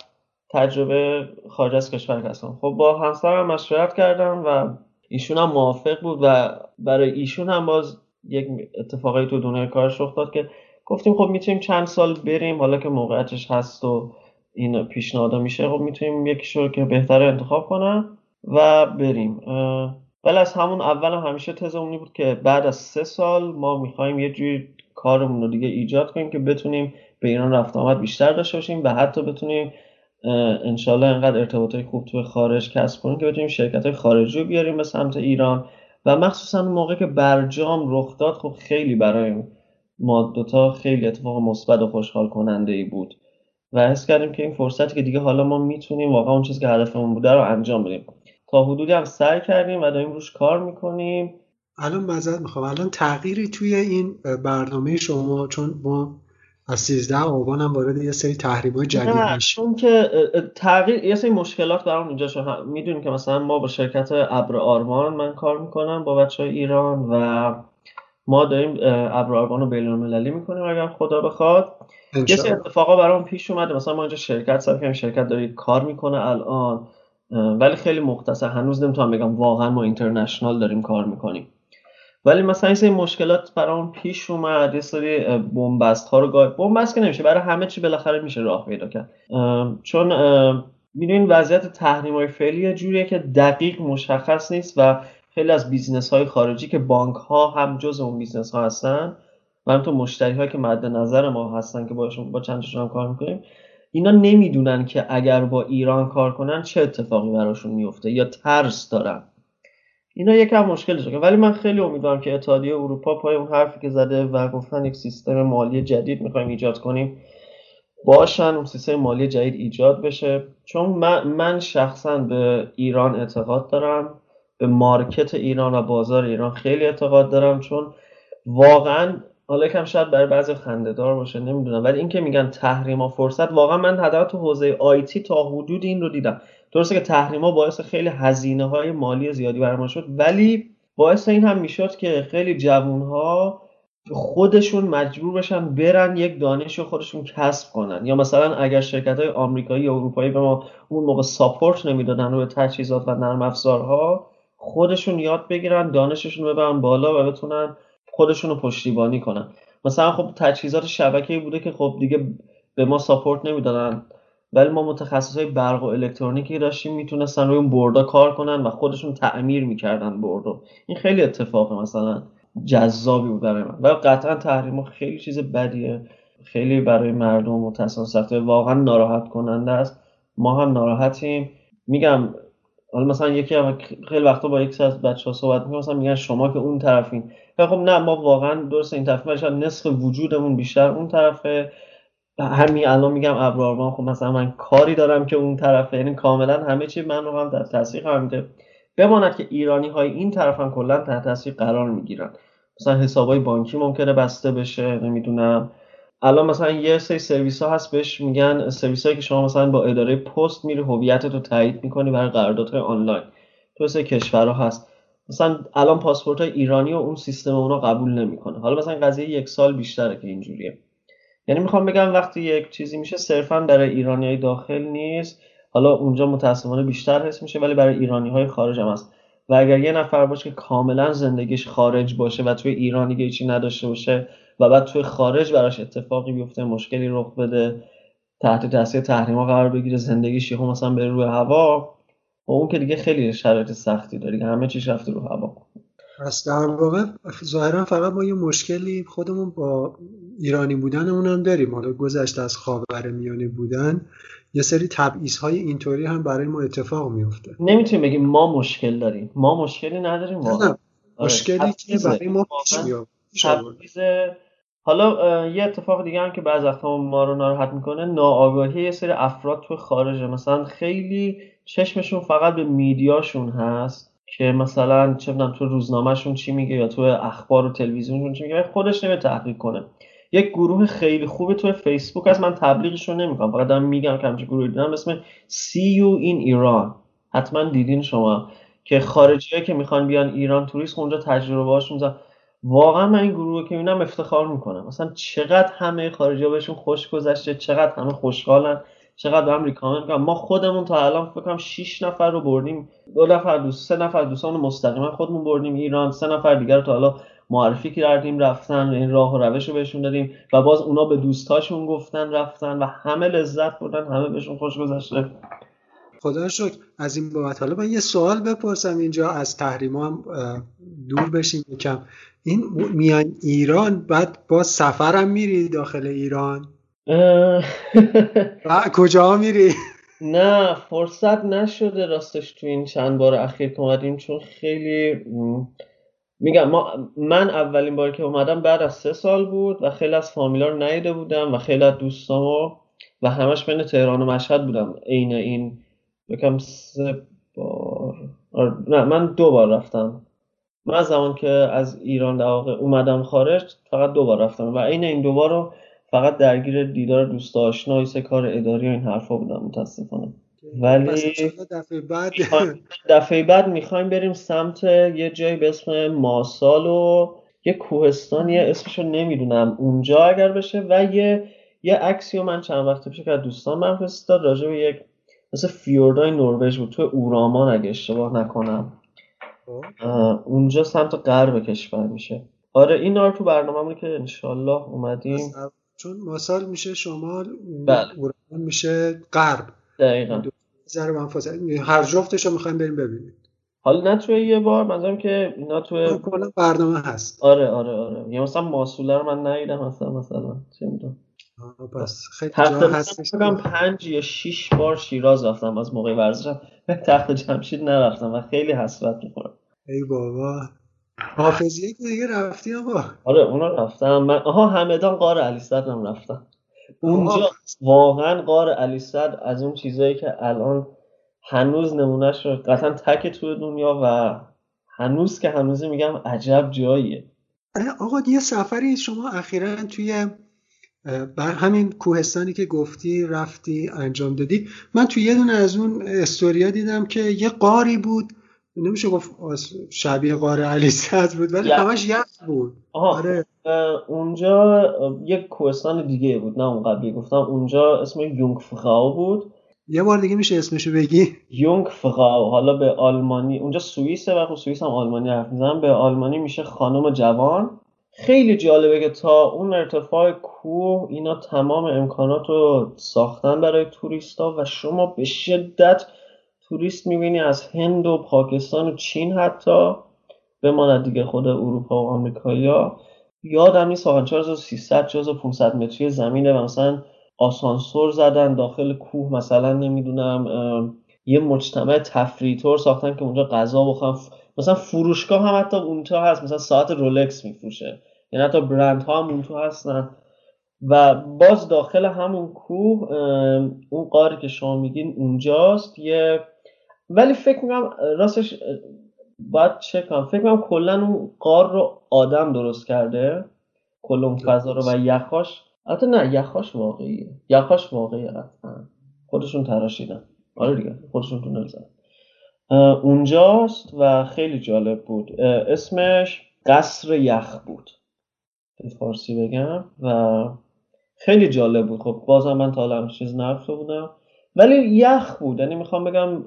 تجربه خارج از کشور کسان خب با همسرم مشورت کردم و ایشون هم موافق بود و برای ایشون هم باز یک اتفاقی تو دنیای کارش رخ داد که گفتیم خب می‌تونیم چند سال بریم حالا که موقعیتش هست و این پیشنهادا میشه خب می‌تونیم یکی رو که بهتره انتخاب کنم و بریم. ولی از همون اول هم همیشه تزمونی بود که بعد از سه سال ما می‌خوایم یه جوری کارمون رو دیگه ایجاد کنیم که بتونیم به ایران رفت آمد بیشتر داشته باشیم و حتی بتونیم انشالله انقدر ارتباطای خوب توی خارج کسب کنیم که بتونیم شرکت های خارجی رو بیاریم به سمت ایران. و مخصوصا موقع که برجام رخ داد خب خیلی برای ما دوتا خیلی اتفاق مثبت و خوشحال کننده ای بود. و حس کردیم که این فرصتی که دیگه حالا ما می‌تونیم واقعا اون چیزی که هدفمون بوده رو انجام بدیم. تا حدودی هم سعی کردیم و داریم روش کار می‌کنیم. الان مزد می‌خوام. الان تغییری توی این برنامه شما چون ما از 13 آبان هم وارد یه سری تحریم های جدید میشیم. چون که تغییر یه سری مشکلات برام اینجا شد می‌دونیم که مثلا ما با شرکت ابر آرمان من کار می‌کنم با بچه های ایران و ما داریم ابر آرمان رو بین المللی می‌کنیم اگر خدا بخواد. یه سری اتفاقا برام پیش اومده. مثلا ما اینجا شرکت سر شرکت داره کار می‌کنه الان ولی خیلی مختصر. هنوز نمی‌تونم بگم واقعا ما اینترنشنال داریم کار می‌کنیم. ولی مثلا این سری مشکلات برام پیش اومد. یه سری بنبست ها رو گاه بنبست که نمیشه برای همه چی بالاخره میشه راه پیدا کرد. چون می‌دونین وضعیت تحریم های فعلی جوریه که دقیق مشخص نیست و خیلی از business های خارجی که بانک ها هم جز اون business ها هستن و همینطور مشتری که مد نظر ما هستن که باشون با چند هم کار می‌کنیم اینا نمی‌دونن که اگر با ایران کار کنن چه اتفاقی براشون میفته یا ترس دارن. اینا یکم مشکل شده ولی من خیلی امیدوارم که اتحادیه اروپا پای اون حرفی که زده و گفتن یک سیستم مالی جدید می‌خوایم ایجاد کنیم باشن اون سیستم مالی جدید ایجاد بشه. چون من, من شخصا به ایران اعتقاد دارم به مارکت ایران و بازار ایران خیلی اعتقاد دارم چون واقعا حالا کم شاید برای بعضی خندهدار باشه نمی‌دونم. ولی اینکه میگن تحریما فرصت واقعا من حداقل تو حوزه آیتی تا حدود این رو دیدم. درسته که تحریما باعث خیلی هزینه های مالی زیادی برای ما شد ولی باعث این هم می‌شد که خیلی جوون ها خودشون مجبور بشن برن یک دانش رو خودشون کسب کنن. یا مثلا اگر شرکت های آمریکایی یا اروپایی به ما اون موقع ساپورت نمی‌دادن روی تجهیزات و نرم افزارها خودشون یاد بگیرن دانششون رو ببرن بالا و بتونن خودشون رو پشتیبانی کنن. مثلا خب تجهیزات شبکه‌ای بوده که خب دیگه به ما ساپورت نمی‌دادن ولی ما متخصص های برق و الکترونیکی داشتیم می‌تونستن روی اون بردا کار کنن و خودشون تعمیر می‌کردن بردو این خیلی اتفاقه مثلا جذابی بود برای من. و قطعا تحریم خیلی چیز بدیه. خیلی برای مردم متاسفانه سخته. واقعا ناراحت کننده است. ما هم ناراحتیم. میگم حالا مثلا یکی هم خیلی وقتا با یکی از بچه ها صحبت می‌کنم مثلا میگن شما که اون طرفین. خب نه ما واقعا درست این طرف نصف وجودمون بیشتر اون طرفه. همین الان میگم ابرارمان خب مثلا من کاری دارم که اون طرفه یعنی کاملا همه چی من رو هم در تاثیر قرار میده. بماند که ایرانی های این طرف هم کلا تحت تاثیر قرار می‌گیرن. مثلا حسابای بانکی ممکنه بسته بشه نمی‌دونم. الان مثلا یه سری سرویس ها هست بهش میگن سرویس هایی که شما مثلا با اداره پست میری هویتت رو تایید می‌کنی برای قراردادهای آنلاین. تو سری کشورها هست. مثلا الان پاسپورت های ایرانی و اون سیستم اونا قبول نمی‌کنه. حالا مثلا قضیه یک سال بیشتره که اینجوریه. یعنی می‌خوام بگم وقتی یک چیزی میشه صرفا برای ایرانی های داخل نیست. حالا اونجا متاسفانه بیشتر حس میشه ولی برای ایرانی های خارج هم هست. و اگر یه نفر باشه که کاملا زندگیش خارج باشه و توی ایران دیگه چی نداشته باشه و بعد توی خارج براش اتفاقی بیفته مشکلی رخ بده تحت تاثیر تحریما قرار بگیره زندگیش یهو مثلا بره روی هوا اون که دیگه خیلی شرایط سختی داره که همه چیش رفته رو هوا. پس در واقع ظاهرا فقط با یه مشکلی خودمون با ایرانی بودنمون هم داریم. حالا گذشته از خاور میانه بودن یه سری تبعیض های اینطوری هم برای ما اتفاق میفته نمی‌تونیم بگیم ما مشکل داریم. ما مشکلی نداریم. واقعا نه. مشکلی که برای ما پیش حالا یه اتفاق دیگه هم که بعض وقتا ما رو ناراحت می‌کنه ناآگاهی یه سری افراد تو خارجه. مثلا خیلی چشمشون فقط به میدیاشون هست که مثلا چه می‌دونم تو روزنامهشون چی میگه یا تو اخبار و تلویزیونشون چی میگه خودش نمیره تحقیق کنه. یک گروه خیلی خوبه تو فیسبوک هست من تبلیغش رو نمی‌کنم فقط دارم میگم که همچین گروهی دیدم اسم See You in Iran. حتما دیدین شما که خارجی که می‌خوان بیان ایران توریست اونجا تجربه هاشون واقعا من این گروه رو که می‌بینم افتخار می‌کنم مثلا چقدر همه خارجی بهشون خوش گذشته چقدر همه خوشحالن. چقدر هم ریکامند می‌کنم ما خودمون تا الان فکر کنم 6 نفر رو بردیم. دو نفر دوست سه نفر دوستان مستقیما خودمون بردیم ایران. سه نفر دیگر رو تا حالا معرفی کردیم رفتن. این راه و روش رو بهشون دادیم و باز اونا به دوستاشون گفتن رفتن و همه لذت بردن همه بهشون خوش گذشته. خدا شکر. از این بابت حالا من یه سوال بپرسم. اینجا از تحریما هم دور بشیم یکم. این میان ایران بعد با سفرم میری داخل ایران؟ کجا میری؟ نه فرصت نشده راستش تو این چند بار اخیر که اومدیم چون خیلی میگم ما من اولین بار که اومدم بعد از سه سال بود و خیلی از فامیلا رو ندیده بودم و خیلی از دوستامو و همش بین تهران و مشهد بودم عین این یکم سه بار. آره، نه من دو بار رفتم. من از زمان که از ایران در اومدم خارج فقط دو بار رفتم و عین این دو بار رو فقط درگیر دیدار دوست آشنا و کار اداری و این حرفا بودم متاسفانه. ولی دفعه بعد می‌خوایم- دفعه بعد می‌خوایم بریم سمت یه جایی به اسم ماسال و یه کوهستانی اسمشو نمی‌دونم. اونجا اگر بشه و یه یه عکسی من چند وقت پیش که دوستان من فرستاد راجع به یک مثل فیوردای نروژ بود. تو اورامان اگه اشتباه نکنم. اه، اونجا سمت غرب کشور میشه. آره این رو تو برنامه که انشالله اومدیم. چون ماسال میشه شمال بله. اورمان میشه غرب. دقیقا. هر جفتش رو می‌خوایم بریم ببینیم. حالا نه توی یه بار منظورم که اینا توی کلا برنامه هست. آره آره آره. یا مثلا ماسوله رو من ندیدم مثلا مثلا. چه می‌دونم. پس خیلی جا تخت کنم پنج یا شیش بار شیراز رفتم از موقع ورزشم. به تخت جمشید نرفتم و خیلی حسرت می‌خورم. ای بابا. حافظیه که دیگه رفتی آقا. آره اونا رفتم من آها همدان غار علی هم رفتم اونجا آه، واقعا غار علی از اون چیزایی که الان هنوز نمونهش رو قطعا تک توی دنیا و هنوز که هنوزی میگم عجب جاییه. آقا یه سفری شما اخیرا توی بر همین کوهستانی که گفتی رفتی انجام دادی. من توی یه دونه از اون استوریا دیدم که یه قاری بود نمیشه گفت شبیه قار علی صدر بود ولی. همش یخ بود. آها. آره. اونجا یک کوهستان دیگه بود نه اون قبلی گفتم. اونجا اسم یونگفراو بود. یه بار دیگه میشه اسمشو بگی. یونگفراو. حالا به آلمانی اونجا سوئیسه و خب سوئیس هم آلمانی حرف می‌زنن به آلمانی میشه خانم جوان. خیلی جالبه که تا اون ارتفاع کوه اینا تمام امکانات رو ساختن برای توریستا و شما به شدت توریست می‌بینی از هند و پاکستان و چین حتی بماند دیگه خود اروپا و آمریکایی‌ها یادم نیست واقعا 4300 4500 متری زمینه و مثلا آسانسور زدن داخل کوه مثلا نمی‌دونم یه مجتمع تفریحی طور ساختن که اونجا غذا بخورن. مثلا فروشگاه هم حتی اونجا هست مثلا ساعت رولکس میفروشه. یعنی حتی برندها هم اونجا هستن. و باز داخل همون کوه اون قاری که شما میگین اونجاست یه ولی فکر می‌کنم راستش باید چک کنم. فکر می‌کنم کلا اون غار رو آدم درست کرده. کل اون فضا رو و یخاش. البته نه یخاش واقعیه. یخاش واقعیه قطعا. خودشون تراشیدن. آره دیگه خودشون تونل زدن. اونجاست و خیلی جالب بود. اسمش قصر یخ بود. به فارسی بگم و خیلی جالب بود. خب بازم من تا الان چیز نرفته بودم. ولی یخ بود. یعنی می‌خوام بگم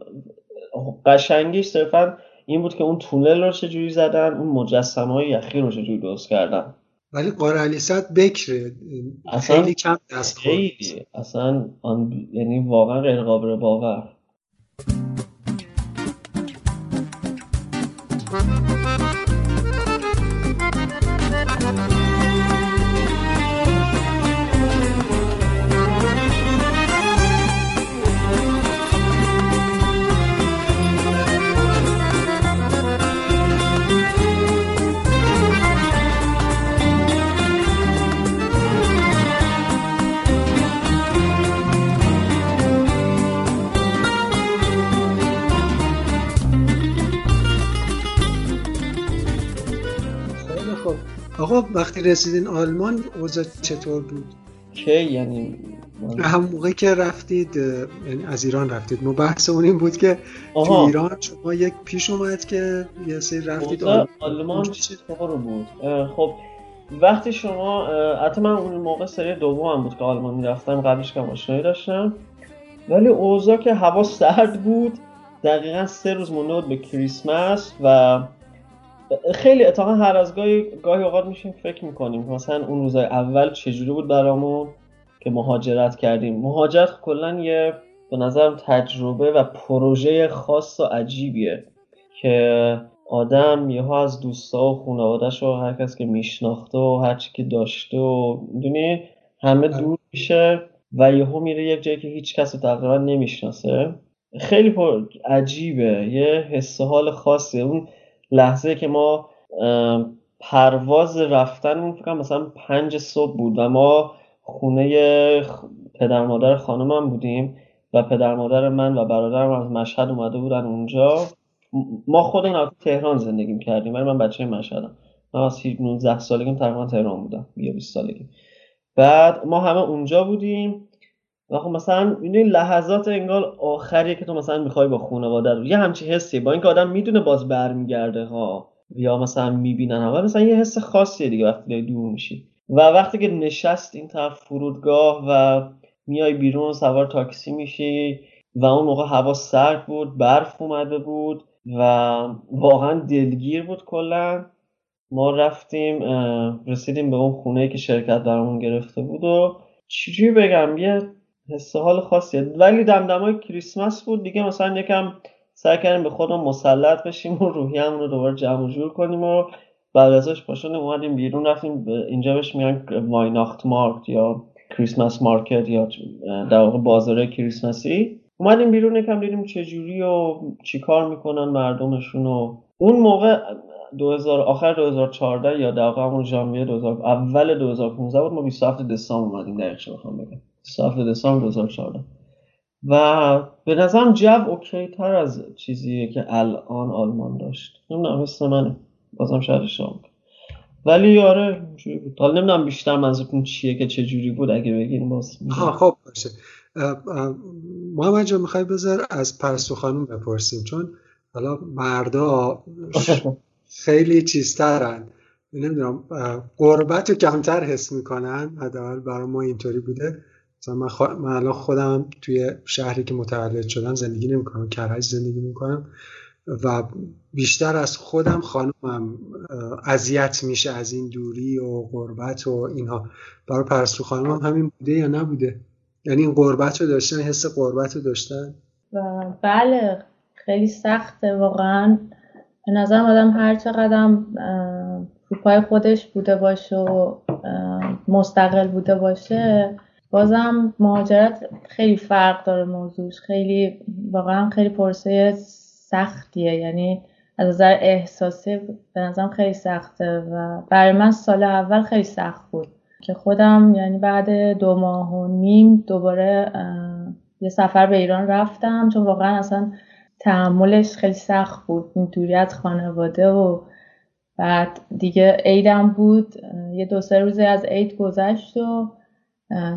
قشنگیش صرفا این بود که اون تونل رو چجوری زدن اون مجسمه های یخی رو چجوری درست کردن. ولی قاره صد بکره. خیلی کم دست خیلی اصلا یعنی واقعا غیر قابل باور. آقا وقتی رسیدین آلمان اوضاع چطور بود؟ کی یعنی؟ هم موقعی که رفتید یعنی از ایران رفتید. ما بحث اون این بود که تو ایران شما یک پیش اومد که یه سری رفتید. آلمان, آلمان چطور بود؟ خب وقتی شما حتی من اون موقع سری دوم بود که آلمان می‌رفتم قبلش که آشنایی داشتم. ولی اوضاع که هوا سرد بود دقیقا سه روز مونده بود به کریسمس و خیلی اتفاقا هر از گاهی گاهی اوقات میشیم فکر می‌کنیم مثلا اون روزای اول چجوری بود برامون که مهاجرت کردیم. مهاجرت کلا یه به نظرم تجربه و پروژه خاص و عجیبیه که آدم یهو از دوستا و خانوادهش و هر کس که میشناخته و هر چی که داشته و می‌دونی همه آره. دور میشه و یهو میره یک جایی که هیچ کس رو تقریبا نمی‌شناسه. خیلی پر عجیبه. یه حس حال خاصیه. اون لحظه که ما پرواز رفتن فکر مثلا پنج صبح بود و ما خونه پدر مادر خانمم بودیم و پدر مادر من و برادرم از مشهد اومده بودن اونجا. ما خودمون تهران زندگی کردیم ولی من بچه مشهدم. من از 19 سالگیم تقریبا تهران بودم یا 20 سالگی بعد ما همه اونجا بودیم. و مثلا این لحظات انگار آخریه که تو مثلا می‌خوای با خانواده رو یه همچی حسی با اینکه آدم می‌دونه باز برمیگرده ها. یا مثلا می‌بینن ها. مثلا یه حس خاصیه دیگه وقتی دور میشی. و وقتی که نشست این طرف فرودگاه و میای بیرون سوار تاکسی میشی و اون موقع هوا سرد بود برف اومده بود و واقعا دلگیر بود کلا ما رفتیم رسیدیم به اون خونه که شرکت درمون گرفته بود و چجوری بگم یه حس حال خاصیه. ولی دمدمای کریسمس بود. دیگه مثلا یکم سعی کردیم به خودمون مسلط بشیم و روحیه‌مون رو دوباره جمع جور کنیم و بعد ازش پاشون اومدیم بیرون رفتیم اینجا بهش میگن وایناخت مارکت یا کریسمس مارکت یا در واقع بازار کریسمسی. اومدیم بیرون یکم دیدیم چه جوری و چیکار می‌کنن مردمشون و اون موقع 2000 آخر 2014 یا در واقع همون ژانویه 2000 اول 2015 بود. ما 27 دسامبر اومدیم دقیقش بخوام بگم. 27 دسامبر 2014 و به نظرم جو اوکی تر از چیزیه که الان آلمان داشت. نمی‌دونم حس منه. بازم شاید شام. ولی آره اینجوری بود. حالا نمی‌دونم بیشتر منظورتون چیه که چه جوری بود اگه بگین باز ها خب باشه. محمد جان می‌خوای بذار از پرستو خانم بپرسیم؟ چون حالا مردا خیلی چیزترن. نمی‌دونم قربت رو کمتر حس می‌کنن حداقل برای ما اینطوری بوده. مثلا من, خ... من الان خودم توی شهری که متولد شدم زندگی نمی‌کنم کرج زندگی می‌کنم و بیشتر از خودم خانمم اذیت میشه از این دوری و غربت و اینها. برای پرستو خانمم همین بوده یا نبوده؟ یعنی این غربت رو داشتن حس غربت رو داشتن؟ بله خیلی سخته واقعا. به نظرم آدم هر چقدر رو پای خودش بوده باشه و مستقل بوده باشه بازم مهاجرت خیلی فرق داره موضوعش. خیلی واقعا خیلی پرسه سختیه. یعنی از نظر احساسی به نظرم خیلی سخته و برای من سال اول خیلی سخت بود که خودم یعنی بعد دو ماه و نیم دوباره یه سفر به ایران رفتم چون واقعا اصلا تحملش خیلی سخت بود. این دوری از خانواده و بعد دیگه عیدم بود. یه دو سه روزی از عید گذشت و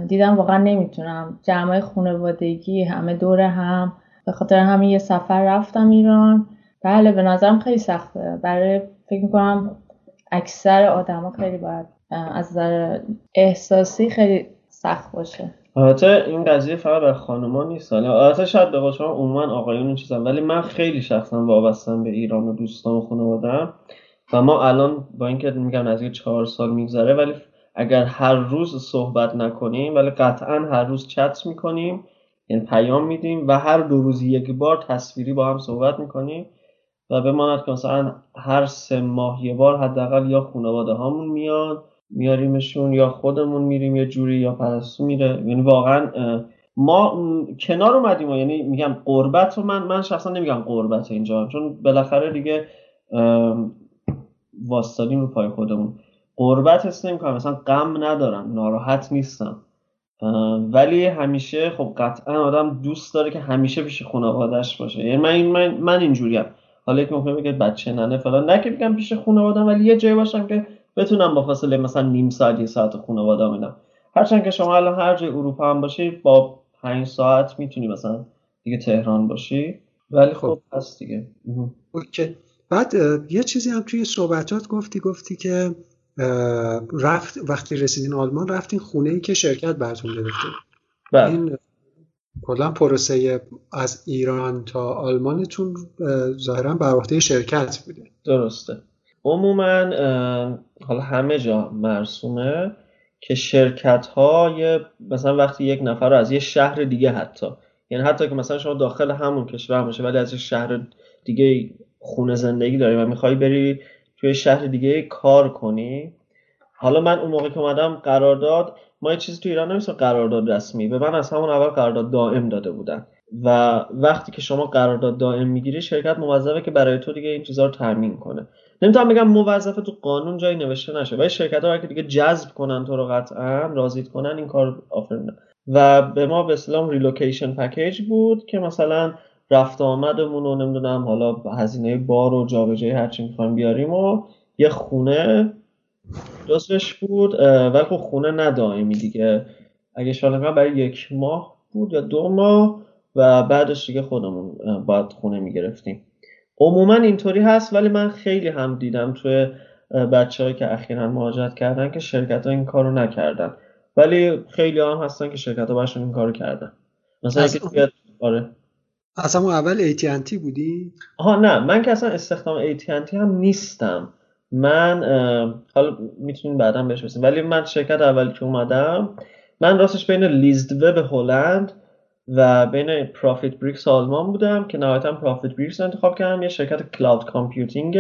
دیدم واقعا نمی‌تونم. جمعای خانوادگی همه دور هم. به خاطر همین یه سفر رفتم ایران. بله به نظرم خیلی سخته. برای فکر می‌کنم اکثر آدما خیلی باید از نظر احساسی خیلی سخت باشه. البته این قضیه فقط بر خانمان نیست. البته شاید به شما عموما آقایون چیزن ولی من خیلی شخصا وابستم به ایران و دوستان و خانوادم و ما الان با اینکه میگم نزدیک چهار سال میگذره ولی اگر هر روز صحبت نکنیم ولی قطعا هر روز چت می‌کنیم یعنی پیام میدیم و هر دو روزی یک بار تصویری با هم صحبت می‌کنیم و بماند که مثلا هر سه ماه یه بار حداقل یا خانواده هامون میان میاریمشون یا خودمون میریم یه جوری یا پرستو میره. یعنی واقعا ما کنار اومدیم یعنی میگم قربت رو من من شخصا نمیگم قربت اینجا چون بالاخره دیگه واستادیم رو پای خودمون. قربت حس نمی‌کنم مثلا غم ندارم. ناراحت نیستم. ولی همیشه خب قطعا آدم دوست داره که همیشه پیش خانوادهش باشه. یعنی من من, من اینجوریم. حالا که ممکنه بگه بچه ننه فلان. نه که بگم پیش خانوادم ولی یه جایی باشم که بتونم با فاصله مثلا نیم ساعت یه ساعت خانواده میدم هرچند که شما الان هر جای اروپا هم باشی با پنج ساعت می‌تونی مثلا دیگه تهران باشی. ولی خب, خب. هست دیگه. اوکی. بعد یه چیزی هم توی صحبتات گفتی گفتی که رفت وقتی رسیدین آلمان رفتین خونه ای که شرکت براتون گرفته. بله. این کلا پروسه از ایران تا آلمانتون ظاهرا بر عهده شرکت بوده. درسته. عموما حالا همه جا مرسومه که شرکت های مثلا وقتی یک نفر رو از یه شهر دیگه حتی یعنی حتی که مثلا شما داخل همون کشور باشه ولی از یه شهر دیگه خونه زندگی داری و می‌خوای بری توی شهر دیگه کار کنی. حالا من اون موقع که اومدم قرارداد ما یه چیزی تو ایران نمیشه قرارداد رسمی. به من از همون اول قرارداد دائم داده بودن. و وقتی که شما قرارداد دائم می‌گیری شرکت موظفه که برای تو دیگه این چیزها رو تامین کنه. نمی‌تونم بگم موظفه تو قانون جایی نوشته نشه ولی شرکت ها دیگه جذب کنن تو رو قطعا راضیت کنن این کار آفر و به ما به اسلام ریلوکیشن پکیج بود که مثلا رفت آمدمون و نمی‌دونم حالا هزینه بار و جابجایی هرچی می‌خوایم بیاریم و یه خونه جزوش بود ولی خب خونه ندائمی دیگه. اگه شاید برای یک ماه بود یا دو ماه و بعدش دیگه خودمون باید خونه می‌گرفتیم. عموما اینطوری هست ولی من خیلی هم دیدم توی بچه که اخیرا مهاجرت کردن که شرکت ها این کارو نکردن. ولی خیلی هم هستن که شرکت ها باشون این کارو کردن. مثلا از آره. از همون اول AT&T بودی؟ آها نه من که اصلا استخدام AT&T هم نیستم. من حالا می‌تونیم بعدا بهش برسیم ولی من شرکت اولی که اومدم من راستش بین LeaseWeb هلند و بین ProfitBricks آلمان بودم که نهایتا ProfitBricks انتخاب کردم. یه شرکت cloud computing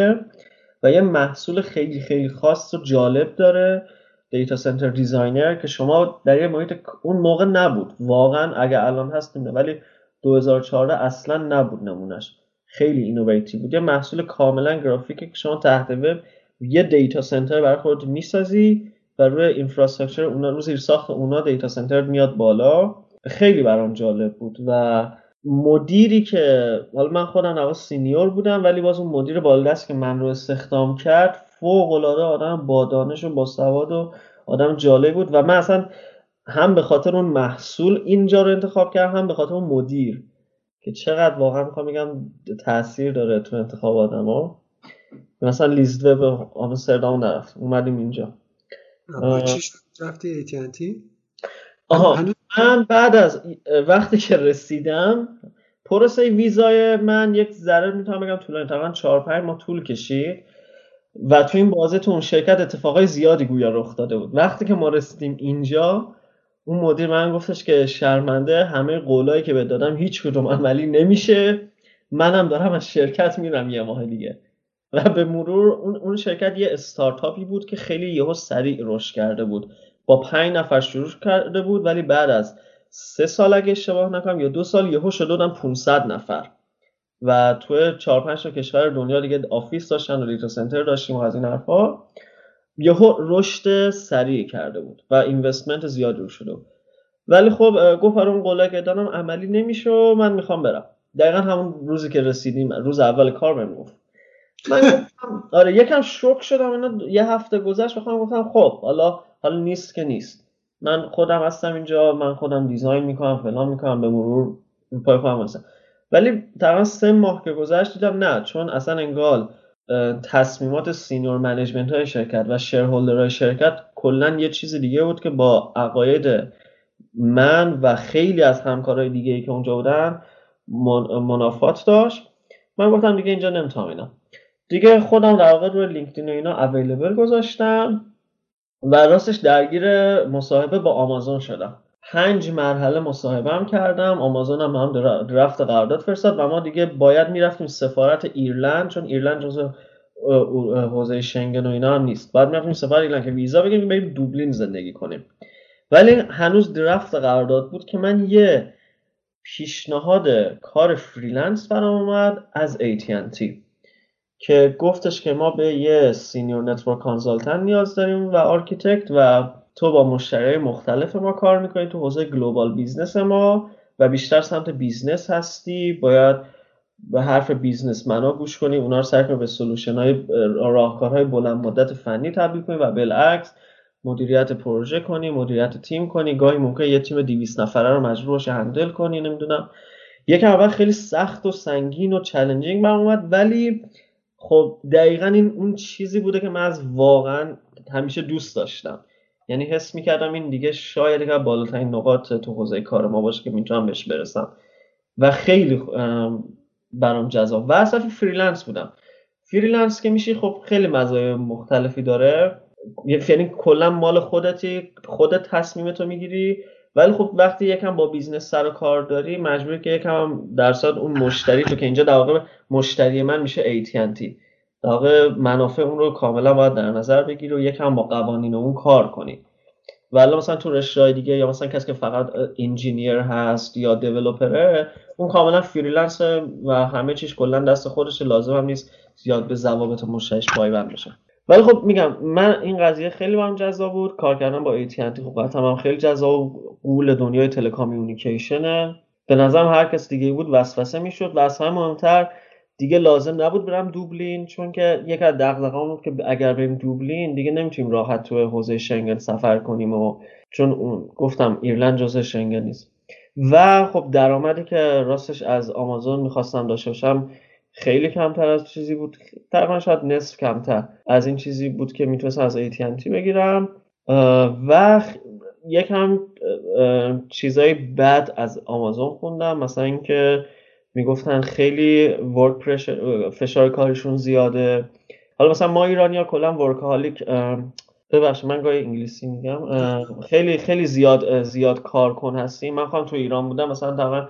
و یه محصول خیلی خیلی خاص و جالب داره data center designer که شما در یه محیط اون موقع نبود. واقعا اگه الان هست ولی 2014 اصلا نبود نمونش خیلی innovative بود. یه محصول کاملا گرافیکی که شما تحت وب یه data center برای خودت می‌سازی و روی infrastructure اونا رو زیر ساخت اونا data center میاد بالا. خیلی برام جالب بود و مدیری که حالا من خودم نواز senior بودم ولی باز اون مدیر بالادست که من رو استخدام کرد فوق العاده آدم با دانش و با سواد و آدم جالب بود. و من اصلا هم به خاطر اون محصول اینجا رو انتخاب کردم هم به خاطر اون مدیر. که چقدر واقعا می‌خوام میگم تاثیر داره تو انتخاب آدم ها مثلا لیزد به آمستردام نرفت اومدیم اینجا. چی رفتی AT&T؟ آها من بعد از وقتی که رسیدم پروسه ویزای من یک ذره می‌تونم بگم طولانی تقریبا 4 5 ماه طول کشید. و تو این بازه تو اون شرکت اتفاقای زیادی گویا رخ داده بود. وقتی که ما رسیدیم اینجا اون مدیر من گفتش که شرمنده همه قولایی که به دادم هیچ کدوم عملی نمیشه. منم دارم از شرکت میرم یه ماه دیگه. و به مرور اون, اون شرکت یه استارتاپی بود که خیلی یهو سریع رشد کرده بود. با پنج نفر شروع کرده بود ولی بعد از سه سال اگه اشتباه نکنم یا دو سال یهو شده بودن 500 نفر. و توی چهار پنج تا کشور دنیا دیگه office داشتن و data center داشتیم و از این حرفا. یهو رشد سریع کرده بود و investment زیاد روش شده بود. ولی خب گفت اون قوله که عملی نمیشه من می‌خوام برم. دقیقا همون روزی که رسیدیم روز اول کار بهم گفت. من آره یکم شوک شدم اینا یه هفته گذشت بخوام گفتم خب حالا حالا نیست که نیست. من خودم هستم اینجا من خودم design می‌کنم فلان می‌کنم به مرور پای خودم هستم. ولی تقریبا سه ماه که گذشت دیدم نه چون اصلا انگار تصمیمات senior management های شرکت و shareholder های شرکت کلا یه چیز دیگه بود که با عقاید من و خیلی از همکارای دیگه ای که اونجا بودن منافات داشت. من گفتم دیگه اینجا نمی‌تونم اینا. دیگه خودم در واقع روی لینکدین و اینا اویلیبل گذاشتم و راستش درگیر مصاحبه با آمازون شدم. پنج مرحله مصاحبه هم کردم. آمازون هم هم درفت قرارداد فرستاد و ما دیگه باید می‌رفتیم سفارت ایرلند چون ایرلند جزو حوزه شنگن و اینا هم نیست. بعد می‌رفتیم سفارت ایرلند که ویزا بگیریم بریم دوبلین زندگی کنیم. ولی هنوز draft قرارداد بود که من یه پیشنهاد کار freelance برام اومد از AT&T که گفتش که ما به یه senior network consultant نیاز داریم و architect و تو با مشتری مختلف ما کار می‌کنی تو حوزه global business ما و بیشتر سمت business هستی. باید به حرف businessman ا گوش کنی اونا رو سعی به solution های راهکارهای بلند مدت فنی تبدیل کنی و بالعکس مدیریت پروژه کنی مدیریت تیم کنی. گاهی ممکن یه تیم 200 نفره رو مجبور باشی handle کنی نمی‌دونم. یکم اول خیلی سخت و سنگین و challenging برام اومد ولی خب دقیقا این اون چیزی بوده که من از واقعا همیشه دوست داشتم. یعنی حس می‌کردم این دیگه شاید که بالاترین نقاط تو حوزه کار ما باشه که می‌تونم بهش برسم. و خیلی برام جذاب. و اصلا freelance بودم. freelance که میشی خب خیلی مزایای مختلفی داره. یعنی کلا مال خودتی خودت تصمیمتو می‌گیری. ولی خب وقتی یکم با business سر و کار داری مجبوری که یکم درصد اون مشتری تو که اینجا در واقع مشتری من میشه AT&T واقع منافع اون رو کاملا باید در نظر بگیری و یکم با قوانین اون کار کنی. ولی مثلا تو رشته دیگه یا مثلا کسی که فقط engineer هست یا developer ه اون کاملا freelance و همه چیش کلا دست خودش لازم هم نیست زیاد به ضوابط مشتریش پایبند بشه. ولی خب میگم من این قضیه خیلی برام جذاب بود. کار کردن با AT&T خب قطعا هم خیلی جذاب غول دنیای telecommunication ه. به نظرم هر کس دیگه بود وسوسه می‌شد و از همه مهمتر دیگه لازم نبود برم دوبلین چون که یک از دغدغه‌ام بود که اگر بریم دوبلین دیگه نمی‌تونیم راحت تو حوزه شنگن سفر کنیم و چون اون گفتم ایرلند جزء شنگن نیست. و خب درآمدی که راستش از آمازون می‌خواستم داشته باشم خیلی کمتر از چیزی بود تقریبا شاید نصف کمتر از این چیزی بود که می‌تونستم از AT&T بگیرم. و یکم چیزای بد از آمازون خوندم مثلا اینکه می‌گفتن خیلی ورک فشار کارشون زیاده. حالا مثلا ما ایرانی ها کلا ورکهالیک ببخشید من گاهی انگلیسی میگم. خیلی خیلی زیاد زیاد کار کن هستیم. من خواهم تو ایران بودم مثلا تقریبا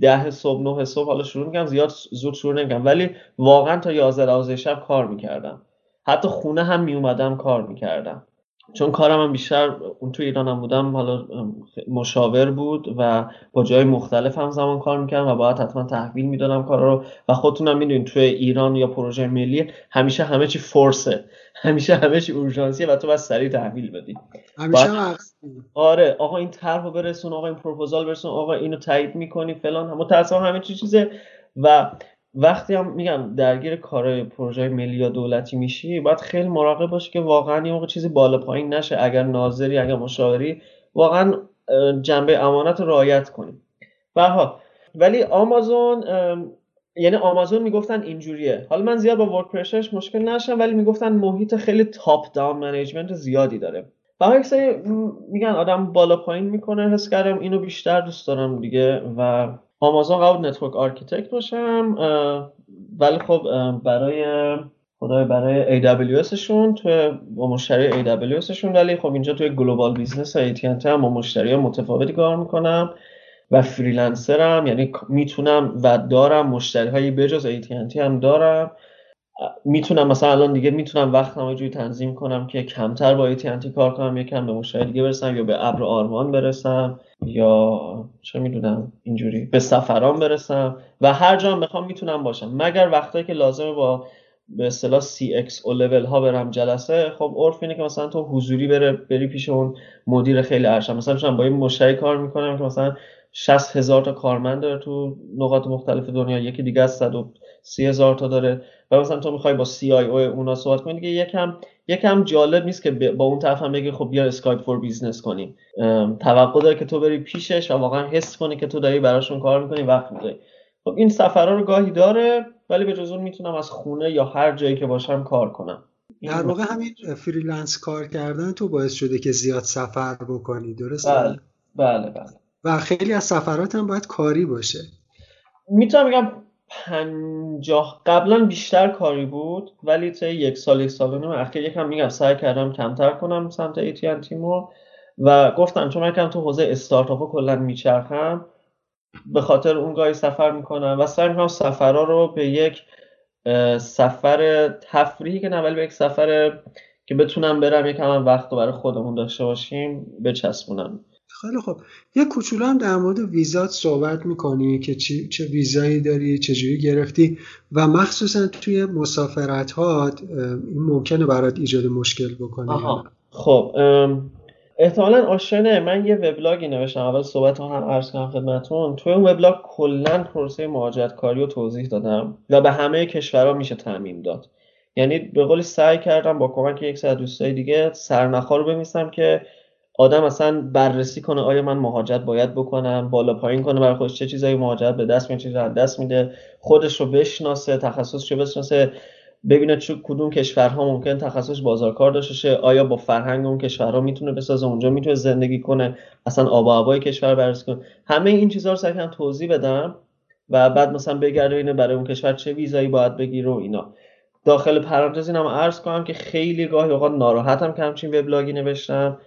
ده صبح نه صبح حالا شروع می‌کنم زیاد زود شروع نمی‌کنم. ولی واقعا تا 11 12 شب کار می‌کردم. حتی خونه هم میومدم کار می‌کردم. چون کارم هم بیشتر اون تو ایران هم بودم حالا مشاور بود و با جای مختلف هم زمان کار می‌کردم و باید حتما تحویل می‌دادم کار رو و خودتونم می‌دونید توی ایران یا پروژه ملی همیشه همه چی فورسه همیشه همه چی اورژانسیه و تو باید سریع تحویل بدی. همیشه آره آقا این طرحو برسون آقا این پروپوزال برسون آقا اینو تایید می‌کنی فلان متأسفانه همه چی چیزه و وقتی هم میگم درگیر کارهای پروژه ملی یا دولتی میشی باید خیلی مراقب باشی که واقعا یه موقع چیزی بالا پایین نشه. اگر ناظری اگر مشاوری واقعا جنبه امانت رو رعایت کنی. برها ولی آمازون یعنی آمازون می‌گفتن اینجوریه. حالا من زیاد با work pressure ش مشکل نشم ولی می‌گفتن محیط خیلی top down management زیادی داره. و میگن آدم بالا پایین می‌کنه حس کردم اینو بیشتر دوست دارم دیگه و آمازون قبول network architect باشم ولی خب برای خدای برای AWS شون تو با مشتری AWS شون ولی خب اینجا توی global business AT&T هم با مشتری متفاوتی کار می‌کنم و فریلنسرم یعنی می‌تونم و دارم مشتری های بجز AT&T هم دارم. می‌تونم مثلا الان دیگه می‌تونم وقت جوری تنظیم کنم که کمتر با AT&T کار کنم یکم به مشتری دیگه برسم یا به ابر آرمان برسم یا چه می‌دونم اینجوری به سفران برسم و هر جا بخوام می‌تونم باشم. مگر وقتایی که لازمه با به اصطلاح CX او لول ها برم جلسه خب عرف اینه که مثلا تو حضوری بره بری پیش اون مدیر خیلی ارشد. مثلا با این مشتری کار می‌کنم که مثلا 60 هزار تا کارمند داره تو نقاط مختلف دنیا یکی دیگه از 130 هزار تا داره. و مثلا تو می‌خوای با CIO اونا صحبت کنی دیگه یکم یکم جالب نیست که با اون طرف هم بگی خب بیا Skype for Business کنیم. توقع داره که تو بری پیشش و واقعا حس کنی که تو داری براشون کار می‌کنی وقت می‌ذاری. خب این سفرها رو گاهی داره ولی به جز اون می‌تونم از خونه یا هر جایی که باشم کار کنم. در واقع همین freelance کار کردن تو باعث شده که زیاد سفر بکنی درسته؟ بله بله بله. و خیلی از سفرات هم باید کاری باشه. می‌تونم بگم پنجاه قبلا بیشتر کاری بود ولی تا یک سال یک سال نیم اخیر یکم میگم سعی کردم کمتر کنم سمت ایتیان تیمو و گفتم چون من کم تو حوزه استارتاپ کلا میچرخم به خاطر اون گاهی سفر می‌کنم و سعی می‌کنم سفرها رو به یک سفر تفریحی که نه ولی به یک سفر که بتونم برم یکم وقت رو برای خودمون داشته باشیم بچسبونم. خیلی خب یه کوچولو هم در مورد ویزات صحبت می‌کنی که چی، چه ویزایی داری چجوری گرفتی؟ و مخصوصا توی مسافرت ها این ممکنه برات ایجاد مشکل بکنه خب احتمالا آشنه من یه وبلاگی نوشتم. اول صحبت ها هم عرض کنم خدمتون. توی اون وبلاگ کلا پروسه مهاجرت کاری رو توضیح دادم و به همه کشورها میشه تعمیم داد. یعنی به قولی سعی کردم با کمک یک سر دوستای دیگه سرنخا رو بمیسم که آدم اصلا بررسی کنه آیا من مهاجرت باید بکنم بالا پایین کنه برای خودش چه چیزایی مهاجرت به دست میاد چه از دست میده خودش رو بشناسه تخصصش رو بشناسه ببینه چه کدوم کشورها ممکن تخصص بازارکار داشته شه آیا با فرهنگ اون کشورها می‌تونه بسازه اونجا می‌تونه زندگی کنه اصلا آب و هوای کشور بررسی کنه. همه این چیزها رو سعی توضیح بدم و بعد مثلا بگرده اینه برای اون کشور چه ویزایی باید بگیره و اینا. داخل پرانتز اینم عرض کنم که خیلی گاهی اوقات ناراحتم که همچین وبلاگی نوشتم.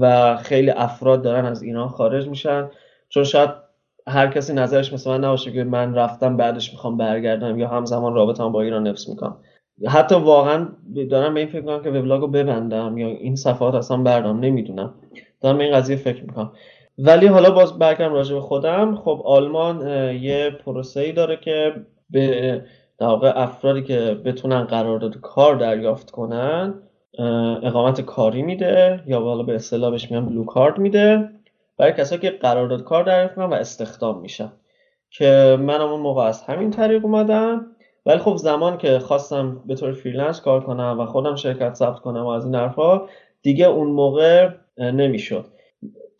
و خیلی افراد دارن از ایران خارج میشن. چون شاید هر کسی نظرش مثل من نباشه که من رفتم بعدش می‌خوام برگردم یا همزمان رابطه با ایران نفس می‌کنم. حتی واقعا دارم به این فکر می‌کنم که وبلاگ رو ببندم یا این صفحات اصلا بردم نمی‌دونم. دارم به این قضیه فکر می‌کنم. ولی حالا باز برگردم راجع به خودم. خب آلمان یه پروسه ای داره که به در افرادی که بتونن قرارداد کار دریافت کنن اقامت کاری میده یا حالا به اصطلاح بهش میگن blue card میده. برای کسایی که قرارداد کار دریافت و استخدام میشن. که منم اون موقع از همین طریق اومدم. ولی خب زمان که خواستم به طور freelance کار کنم و خودم شرکت ثبت کنم و از این حرفا دیگه اون موقع نمی‌شد.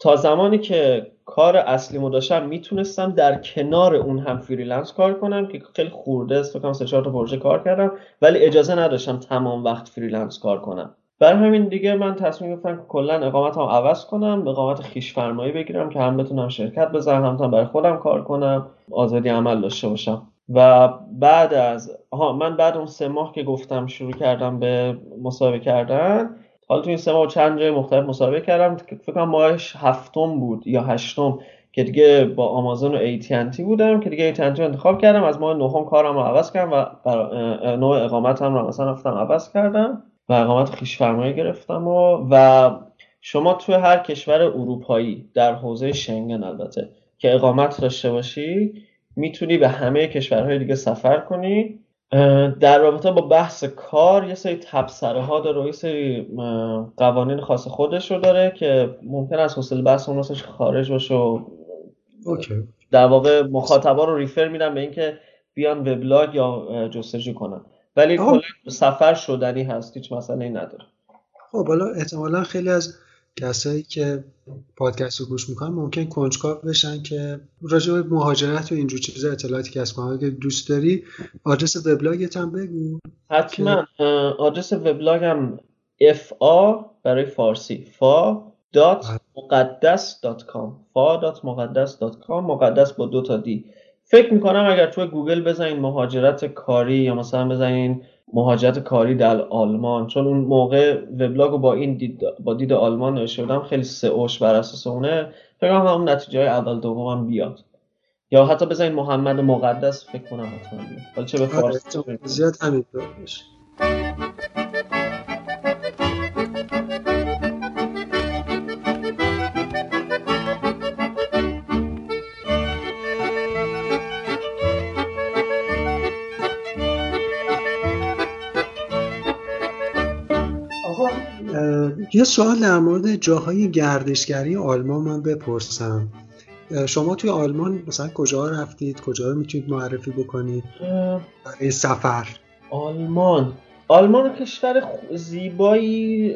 تا زمانی که کار اصلیمو داشتم می‌تونستم در کنار اون هم freelance کار کنم که خیلی خورده است فکر سه چهار تا پروژه کار کردم ولی اجازه نداشتم تمام وقت freelance کار کنم بر همین دیگه من تصمیم گرفتم که کلا اقامتم عوض کنم اقامت خویش فرمایی بگیرم که هم بتونم شرکت بزنم هم برای خودم کار کنم آزادی عمل داشته باشم. و بعد از ها من بعد اون سه ماه که گفتم شروع کردم به مصاحبه کردن حالا تو این سه ماه چند جای مختلف مصاحبه کردم فکر کنم ماهش هفتم بود یا هشتم که دیگه با آمازون و ایتینتی بودم که دیگه ایتینتی رو انتخاب کردم. از ماه نهم کارم رو عوض کردم و نوع اقامتم رو مثلا رفتم عوض کردم و اقامت خویش فرمایی گرفتم و, و شما توی هر کشور اروپایی در حوزه شنگن البته که اقامت داشته باشی می‌تونی به همه کشورهای دیگه سفر کنی در رابطه با بحث کار یه سری تبصره ها داره و یه سری قوانین خاص خودش رو داره که ممکن است حوصله بحث اون خارج باشه و در واقع مخاطبا رو ریفر میدن به اینکه بیان وبلاگ یا جستجو کنن. ولی کلا سفر شدنی هست هیچ مسئله نداره. خب حالا احتمالا خیلی از کسایی که پادکست رو گوش می‌کنن ممکن کنجکاو بشن که راجع به مهاجرت و اینجور چیزا اطلاعاتی کسب کنن. اگه دوست داری آدرس وبلاگت هم بگو. حتما. آدرس وبلاگم فا برای فارسی. فا dot مقدس dot com فا dot مقدس dot com مقدس با دو تا d فکر می‌کنم اگر توی گوگل بزنین مهاجرت کاری یا مثلا بزنین مهاجرت کاری در آلمان. چون اون موقع وبلاگ رو با این دید با دید آلمان نوشته بودم خیلی SEO ش بر اساس اونه. فکر کنم همون نتیجه های اول دومم بیاد. یا حتی بزنین محمد مقدس فکر کنم حتما بیاد. چه به آره، فارسی زیاد همینطور یه سوال در مورد جاهای گردشگری آلمان من بپرسم. شما توی آلمان مثلا کجا رفتید؟ کجا رو می‌تونید معرفی بکنید؟ برای سفر. آلمان. آلمان کشور زیبایی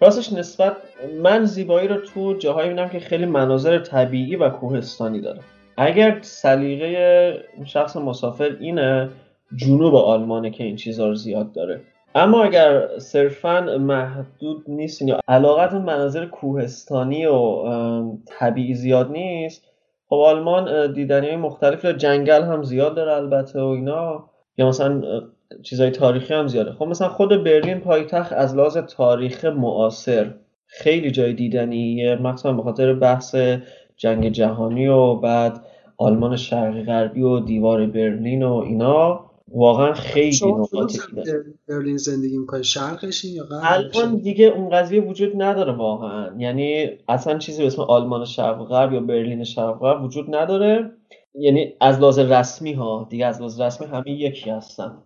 راستش نسبت من زیبایی رو تو جاهایی میدم که خیلی مناظر طبیعی و کوهستانی داره اگر سلیقه شخص مسافر اینه جنوب آلمانه که این چیزها رو زیاد داره. اما اگر صرفا محدود نیست یا علاقت مناظر کوهستانی و طبیعی زیاد نیست خب آلمان دیدنی های مختلف جنگل هم زیاد داره البته و اینا یا مثلا چیزای تاریخی هم زیاده. خب مثلا خود برلین پایتخت از لحاظ تاریخ معاصر خیلی جای دیدنیه مثلا به خاطر بحث جنگ جهانی و بعد آلمان شرقی غربی و دیوار برلین و اینا. واقعا خیلی نقاط برلین زندگی می‌کنه شرقشین یا الان دیگه اون قضیه وجود نداره واقعا. یعنی اصلا چیزی به اسم آلمان شرق غرب یا برلین شرق غرب وجود نداره. یعنی از لحاظ رسمی ها دیگه از لحاظ رسمی همه یکی هستن.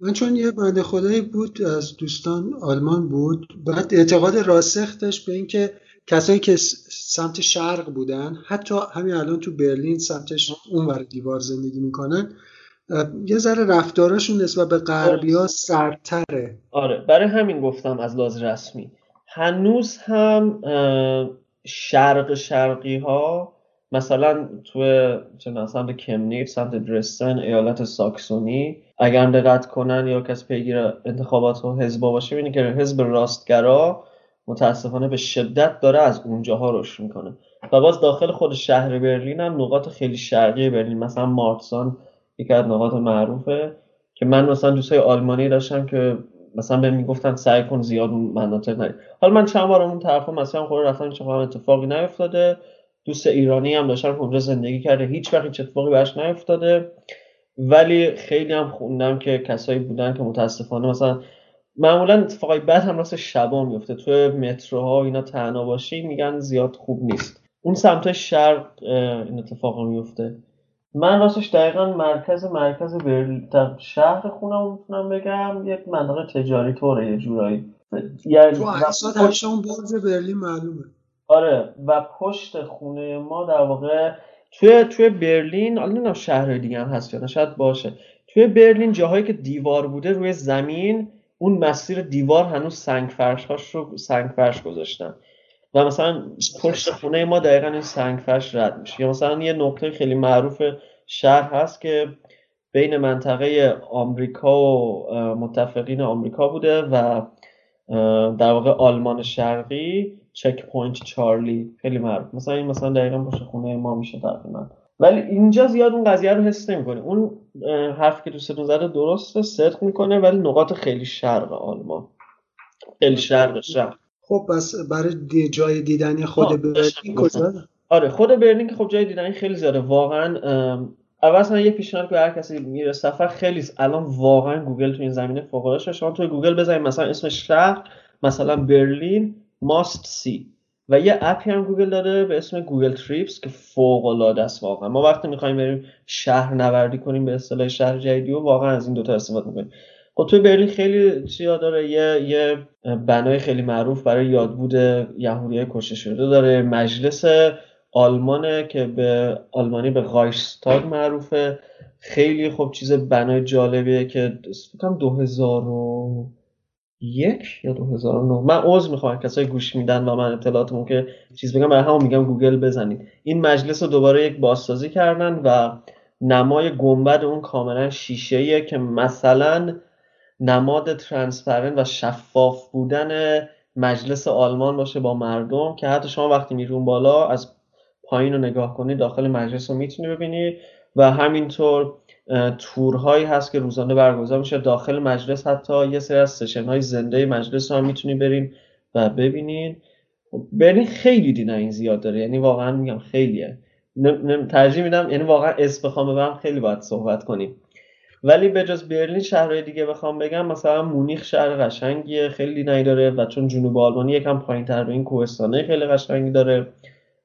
من چون یه بنده خدایی بود از دوستان آلمان بود بعد اعتقاد راسخ داشت به اینکه کسایی که سمت شرق بودن حتی همین الان تو برلین سمتش اونور دیوار زندگی می‌کنن یه ذره رفتاراشون نسبت به غربی ها سرتره آره برای همین گفتم از لحاظ رسمی. هنوز هم شرق شرقی ها مثلا تو چه سمت کمنیت سمت درستن ایالت ساکسونی اگر دقت کنن یا کسی پیگیر انتخابات و حزب باشه بینی که حزب راستگرا متاسفانه به شدت داره از اونجاها رشد می‌کنه. و باز داخل خود شهر برلین هم نقاط خیلی شرقی برلین مثلا مارتسان یکی از نقاط معروفه که من مثلا دوستای آلمانی داشتم که مثلا به می‌گفتن سعی کن زیاد مناطق نری. حالا من چند بار اون طرفا مثلا خود رفتم چه اتفاقی نیفتاده. دوست ایرانی هم داشتم اونجا زندگی کرده. هیچ وقت هیچ اتفاقی بهش نیفتاده. ولی خیلی هم خوندم که کسایی بودن که متاسفانه مثلا معمولا اتفاقای بد هم راست شبا میفته تو متروها اینا تنها باشی میگن زیاد خوب نیست. اون سمت شرق این اتفاق میفته من راستش دقیقا مرکز مرکز برلین شهر خونم می‌تونم بگم یک منطقه تجاری طوره یه جورایی. یعنی تو اصلا اون برج برلین معلومه. آره و پشت خونه ما در واقع توی توی برلین حالا نمی‌دونم شهرهای دیگه هم هست یا شاید باشه. توی برلین جاهایی که دیوار بوده روی زمین اون مسیر دیوار هنوز سنگ فرش هاش رو سنگ فرش گذاشتن. و مثلا پشت خونه ما دقیقا این سنگ فرش رد میشه. یا مثلا یه نقطه خیلی معروف شهر هست که بین منطقه آمریکا و متفقین آمریکا بوده و در واقع آلمان شرقی Checkpoint Charlie خیلی معروف. مثلا این مثلا دقیقا پشت خونه ما میشه تقریبا. ولی اینجا زیاد اون قضیه رو حس نمی‌کنه اون حرف که دوستتون زده درسته صدق می‌کنه ولی نقاط خیلی شرق آلمان. خیلی شرق شرق خب بس برای جای دیدنی خود برلین کجا؟ آره خود برلین که خب جای دیدنی خیلی زیاده. واقعا اول یه پیشنهاد که هر کسی میره سفر خیلی الان واقعا گوگل تو این زمینه فوق العاده شما تو گوگل بزنید مثلا اسم شهر مثلا برلین must see. و یه app ی هم گوگل داده به اسم Google Trips که فوق العاده است واقعا. ما وقتی می‌خوایم بریم شهر نوردی کنیم به اصطلاح شهر جدیدی و واقعا از این دوتا استفاده می‌کنیم. خب توی برلین خیلی چیا داره. یه یه بنای خیلی معروف برای یادبود یهودی کشته شده داره. مجلس آلمانه که به آلمانی به Reichstag معروفه. خیلی خب چیز بنای جالبیه که فکرم 2001 یا 2009 من عضو می‌خوام کسایی گوش میدن و من اطلاعاتمون که چیز بگم برای همون میگم گوگل بزنید. این مجلس رو دوباره یک بازسازی کردن و نمای گنبد اون کاملا شیشه که مثلا نماد ترانسپرنت و شفاف بودن مجلس آلمان باشه با مردم که حتی شما وقتی میرون بالا از پایین رو نگاه کنی داخل مجلس رو می‌تونی ببینی و همینطور تورهایی هست که روزانه برگزار میشه داخل مجلس. حتی یه سری از سشن های زنده مجلس هم می‌تونی برین و ببینین. برین خیلی دیدن این زیاد داره. یعنی واقعا میگم خیلیه. ترجیح میدم یعنی واقعا اسم بخوام ببرم خیلی باید صحبت کنیم. ولی به جز برلین شهرهای دیگه بخوام بگم مثلا مونیخ شهر قشنگیه خیلی داره و چون جنوب آلمانی یکم پایین تر به این کوهستانه خیلی قشنگی داره.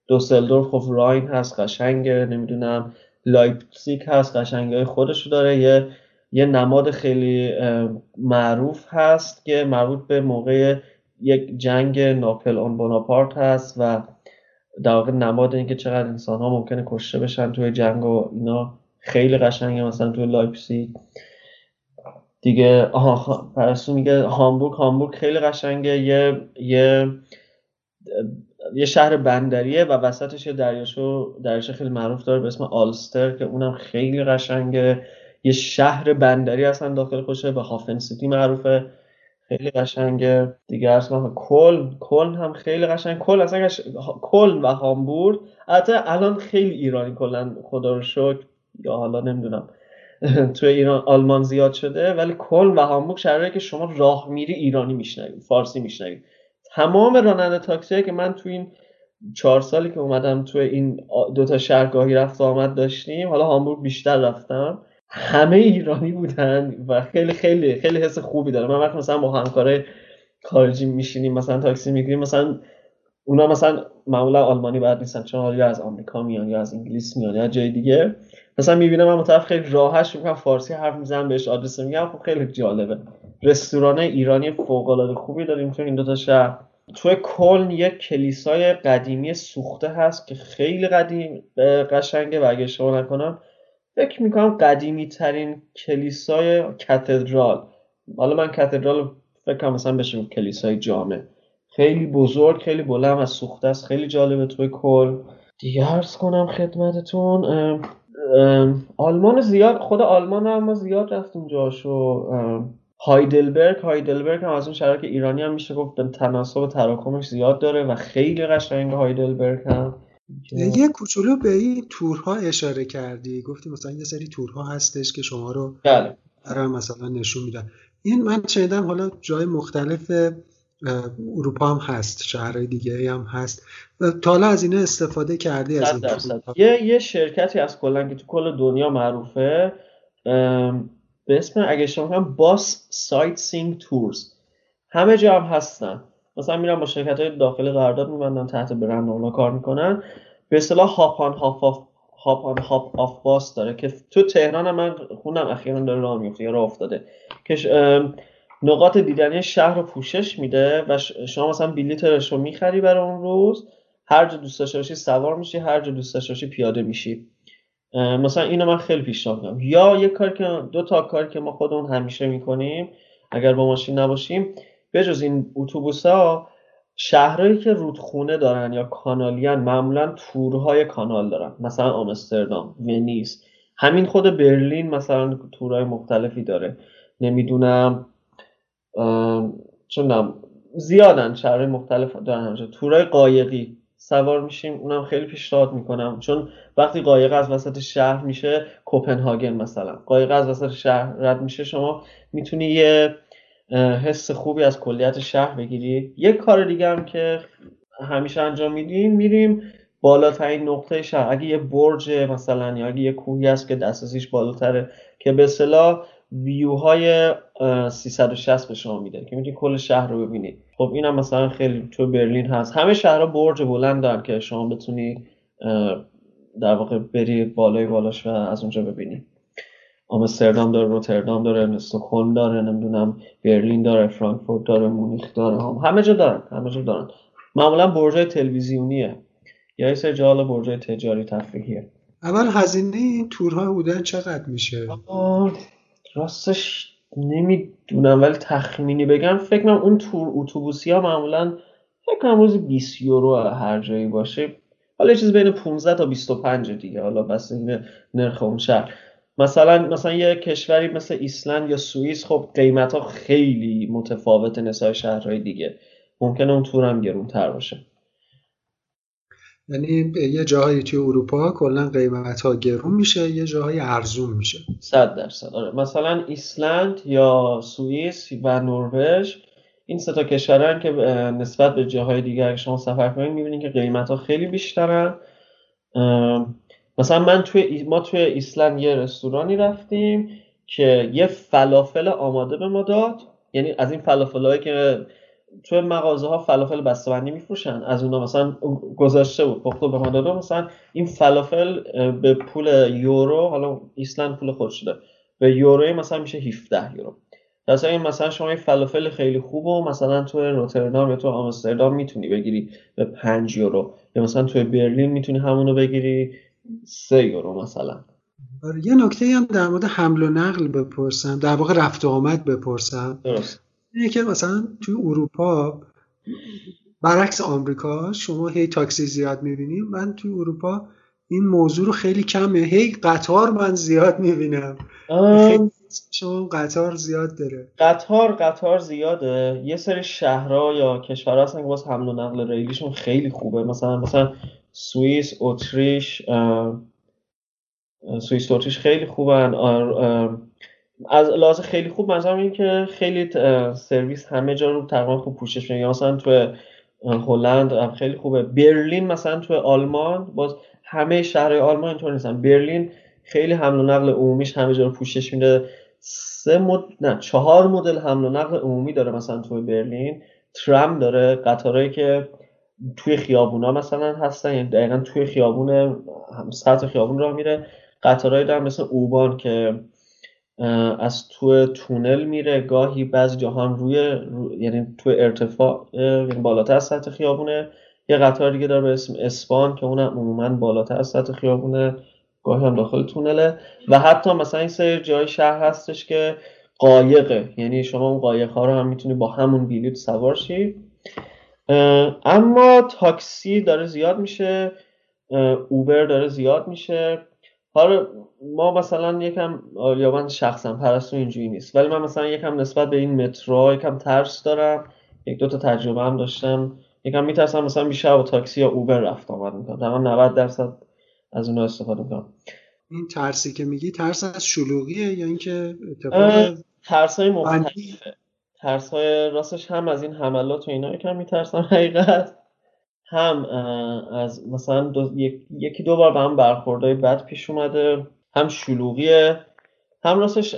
دوسلدورف خب راین هست قشنگه نمی‌دونم لایپزیگ هست قشنگی خودش داره. یه یه نماد خیلی معروف هست که مربوط به موقع یک جنگ ناپلئون بناپارت هست و در واقع نماد اینکه چقدر انسان ها ممکنه کشته بشن توی جنگ و اینا. خیلی قشنگه مثلا توی لایپزیگ. دیگه آها پرستو میگه هامبورگ هامبورگ خیلی قشنگه. یه یه یه شهر بندریه و وسطش یه دریاشو دریاچه خیلی معروف داره به اسم آلستر که اونم خیلی قشنگه. یه شهر بندری هستن داخل خوشه به هافن سیتی معروفه. خیلی قشنگه. دیگه ارز کل کل هم خیلی قشنگ. کل اصلا کل و هامبورگ. البته الان خیلی ایرانی کلا خدا رو شکر. یا حالا نمی‌دونم. توی ایران آلمان زیاد شده ولی کل و هامبورگ شهرهایی که شما راه میری ایرانی میشنوی فارسی میشنوی. تمام راننده تاکسی که من تو این چهار سالی که اومدم توی این دوتا شهرگاهی رفت آمد داشتیم حالا هامبورگ بیشتر رفتم. همه ایرانی بودن و خیلی خیلی خیلی حس خوبی داره. من وقتی مثلا با همکاره خارجی میشینیم مثلا تاکسی می‌گیریم مثلا اونا مثلا معمولا آلمانی بعد نیستن چون یا از آمریکا میان یا از انگلیس میان یا جای دیگه. مثلا می‌بینم من طرف خیلی راحت می‌کنم فارسی حرف می‌زنم بهش آدرس میگم. خب خیلی جالبه. رستوران ایرانی فوق العاده خوبی داریم تو این دو تا شهر. توی کلن یک کلیسای قدیمی سوخته هست که خیلی قدیم قشنگه و اگه شما نکنم فکر می‌کنم قدیمی ترین کلیسای کاتدرال. حالا من کاتدرال فکر کنم مثلا بشه کلیسای جامع. خیلی بزرگ خیلی بلند و سوخته است. خیلی جالبه توی کل دیگه عرض کنم خدمتتون آلمان زیاد خود آلمان هم ما زیاد رفتیم جاشو. هایدلبرگ هایدلبرگ هم از اون شهر که ایرانی هم میشه گفت تناسب تراکمش زیاد داره و خیلی قشنگ هایدلبرگ هم. یه کوچولو به این تورها اشاره کردی. گفتی مثلا یه سری تورها هستش که شما رو بله. مثلا نشون میدن. این من شنیدم حالا جای مختلف اروپا هم هست شهرهای دیگه هم هست. تا حالا از اینا استفاده کردی از این یه یه شرکتی از کلا که تو کل دنیا معروفه به اسم اگه شما باس سایت سینگ تورز همه جا هم هستن. مثلا میرن با شرکت های داخلی قرارداد میبندن تحت برند اونا کار می‌کنن. به اصطلاح هاپان هاپ آف هاپان هاپ آف باس داره که تو تهران هم من خونم اخیرا داره راه میفته یا راه افتاده. که نقاط دیدنی شهر رو پوشش میده و شما مثلا بلیت رو می‌خری برای اون روز هر جا دوست داشته باشی سوار میشی هر جا دوست داشته باشی پیاده میشی. مثلا اینو من خیلی پیشنهاد می‌کنم یا یه کار که دو تا کاری که ما خودمون همیشه می‌کنیم اگر با ماشین نباشیم بجز این اتوبوس ها شهرهایی که رودخونه دارن یا کانالیان معمولا تورهای کانال دارن. مثلا آمستردام ونیز. همین خود برلین مثلا تورهای مختلفی داره. نمی‌دونم چون زیادن شهرهای مختلف دارن همجا تورای قایقی سوار میشیم اونم خیلی پیشنهاد می‌کنم. چون وقتی قایق از وسط شهر میشه کوپنهاگن مثلا. قایق از وسط شهر رد میشه شما می‌تونی یه حس خوبی از کلیت شهر بگیری. یک کار دیگه هم که همیشه انجام میدیم میریم بالاترین نقطه شهر. اگه یه برج مثلا یا اگه یه کوهی هست که دسترسیش بالاتره که به اصطلاح ویوهای 360 به شما میده که می‌تونی کل شهر رو ببینید خب اینم مثلا خیلی تو برلین هست. همه شهرها برج بلند دارن که شما بتونی در واقع بری بالای بالاش و از اونجا ببینی. آمستردام داره روتردام داره استکهلم داره نمی‌دونم برلین داره فرانکفورت داره مونیخ داره هم. همه جا دارن همه جا دارن. معمولا برجای تلویزیونیه. یا یه سری جال برجای تجاری تفریحیه. اول هزینه این تورها بودن چقدر میشه؟ راستش نمی‌دونم ولی تخمینی بگم فکر کنم اون تور اتوبوسی ها معمولا فکر کنم روزی 20 یورو هر جایی باشه. حالا چیز بین 15 تا 25 دیگه حالا بس این نرخ اون شهر. مثلا مثلا یه کشوری مثل ایسلند یا سوئیس خب قیمت ها خیلی متفاوت نسای شهرهای دیگه. ممکنه اون تور هم گرون تر باشه. یعنی یه جاهایی توی اروپا کلا قیمت ها گرون میشه یه جاهایی ارزون میشه. صد درصد. آره. مثلا ایسلند یا سوئیس و نروژ این سه تا کشورن که نسبت به جاهای دیگر شما سفر کنید می‌بینید که قیمت ها خیلی بیشترن. مثلا من توی ما توی ایسلند یه رستورانی رفتیم که یه فلافل آماده به ما داد. یعنی از این فلافل که توی مغازه ها فلافل بسته‌بندی میفروشن. از اونها مثلا گذاشته بود پخته به ما داده مثلا این فلافل به پول یورو حالا ایسلند پول خود شده به یوروی مثلا میشه 17 یورو. مثلا این مثلا شما این فلافل خیلی خوب و مثلا توی رتردام یا تو آمستردام می‌تونی بگیری به 5 یورو. یا مثلا توی برلین می‌تونی همونو بگیری 3 یورو مثلا. آره یه نکته هم در مورد حمل و نقل بپرسم در واقع رفت و آمد بپرسم. درست. اینه که مثلا توی اروپا برعکس آمریکا شما هی تاکسی زیاد می‌بینیم من توی اروپا این موضوع رو خیلی کمه. هی قطار من زیاد می‌بینم. شما قطار زیاد داره. قطار قطار زیاده. یه سری شهرها یا کشورها هستن که باز حمل و نقل ریلیشون خیلی خوبه. مثلا مثلا سوئیس اتریش سوئیس اتریش خیلی خوبن. از لحاظ خیلی خوب منظورم این که خیلی سرویس همه جا رو تقریبا خوب پوشش میده. مثلا تو هلند خیلی خوبه. برلین مثلا تو آلمان باز همه شهرهای آلمان اینطور نیستن. برلین خیلی حمل و نقل عمومیش همه جا رو پوشش میده. سه مد... نه چهار مدل حمل و نقل عمومی داره مثلا توی برلین. ترام داره قطارهایی که توی خیابونا مثلا هستن یعنی دقیقا توی خیابون سطح خیابون راه میره. قطارهایی دارن مثل اوبان که از تو تونل میره گاهی بعضی جاها هم روی یعنی تو ارتفاع یعنی بالاتر از سطح خیابونه. یه قطار دیگه داره به اسم اسپان که اونم عموما بالاتر از سطح خیابونه. گاهی هم داخل تونله. و حتی مثلا این سری جای شهر هستش که قایقه. یعنی شما اون قایق ها رو هم می‌تونی با همون بیلیت سوار شی. اما تاکسی داره زیاد میشه. اوبر داره زیاد میشه. حالا ما مثلا یکم یا من شخصا پرستو اینجوری نیست. ولی من مثلا یکم نسبت به این مترو یکم ترس دارم. یک دو تا تجربه هم داشتم. یکم میترسم مثلا بیشتر با تاکسی یا اوبر رفت آمد می‌کنم. تمام 90 درصد از اونها استفاده می‌کنم. این ترسی که میگی ترس از شلوغیه یا اینکه اتفاق ترس های مختلفه. ترس های راستش هم از این حملات و اینا یکم میترسم حقیقت. هم از مثلا دو، یکی دو بار به هم برخوردهای بد پیش اومده هم شلوغیه هم راستش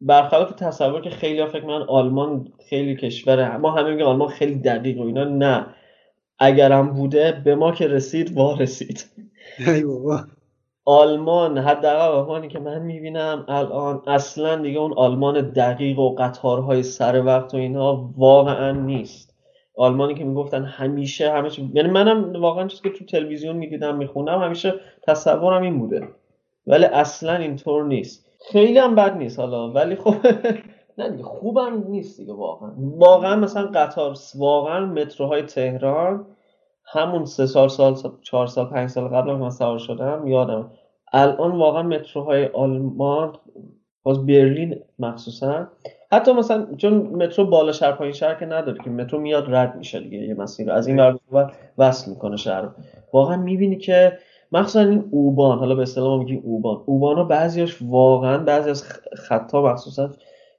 برخلاف تصور که خیلی فکر من آلمان خیلی کشوره ما همه میگه آلمان خیلی دقیق و اینا نه. اگرم بوده به ما که رسید وا رسید. آلمان حداقل آلمانی که من می‌بینم الان اصلا دیگه اون آلمان دقیق و قطارهای سر وقت و اینا واقعا نیست. آلمانی که می‌گفتن همیشه همیشه یعنی منم واقعا چیزی که تو تلویزیون می‌دیدم میخوندم همیشه تصورم این بوده. ولی اصلا اینطور نیست. خیلی هم بد نیست حالا ولی خب نه دیگه خوبم نیست دیگه واقعا. واقعا مثلا قطار واقعا متروهای تهران همون سه سال سال چهار سال پنج سال قبل من سوار شدم یادم. الان واقعا متروهای آلمان باز برلین مخصوصا حتی مثلا چون مترو بالا شهر پایین شهر که نداره که مترو میاد رد میشه دیگه یه مسیر از این ور وصل می‌کنه شهر واقعا می‌بینی که مخصوصا این اوبان حالا به اصطلاح ما میگیم اوبان. اوبان ها بعضیش واقعا بعضی از خطا مخصوصا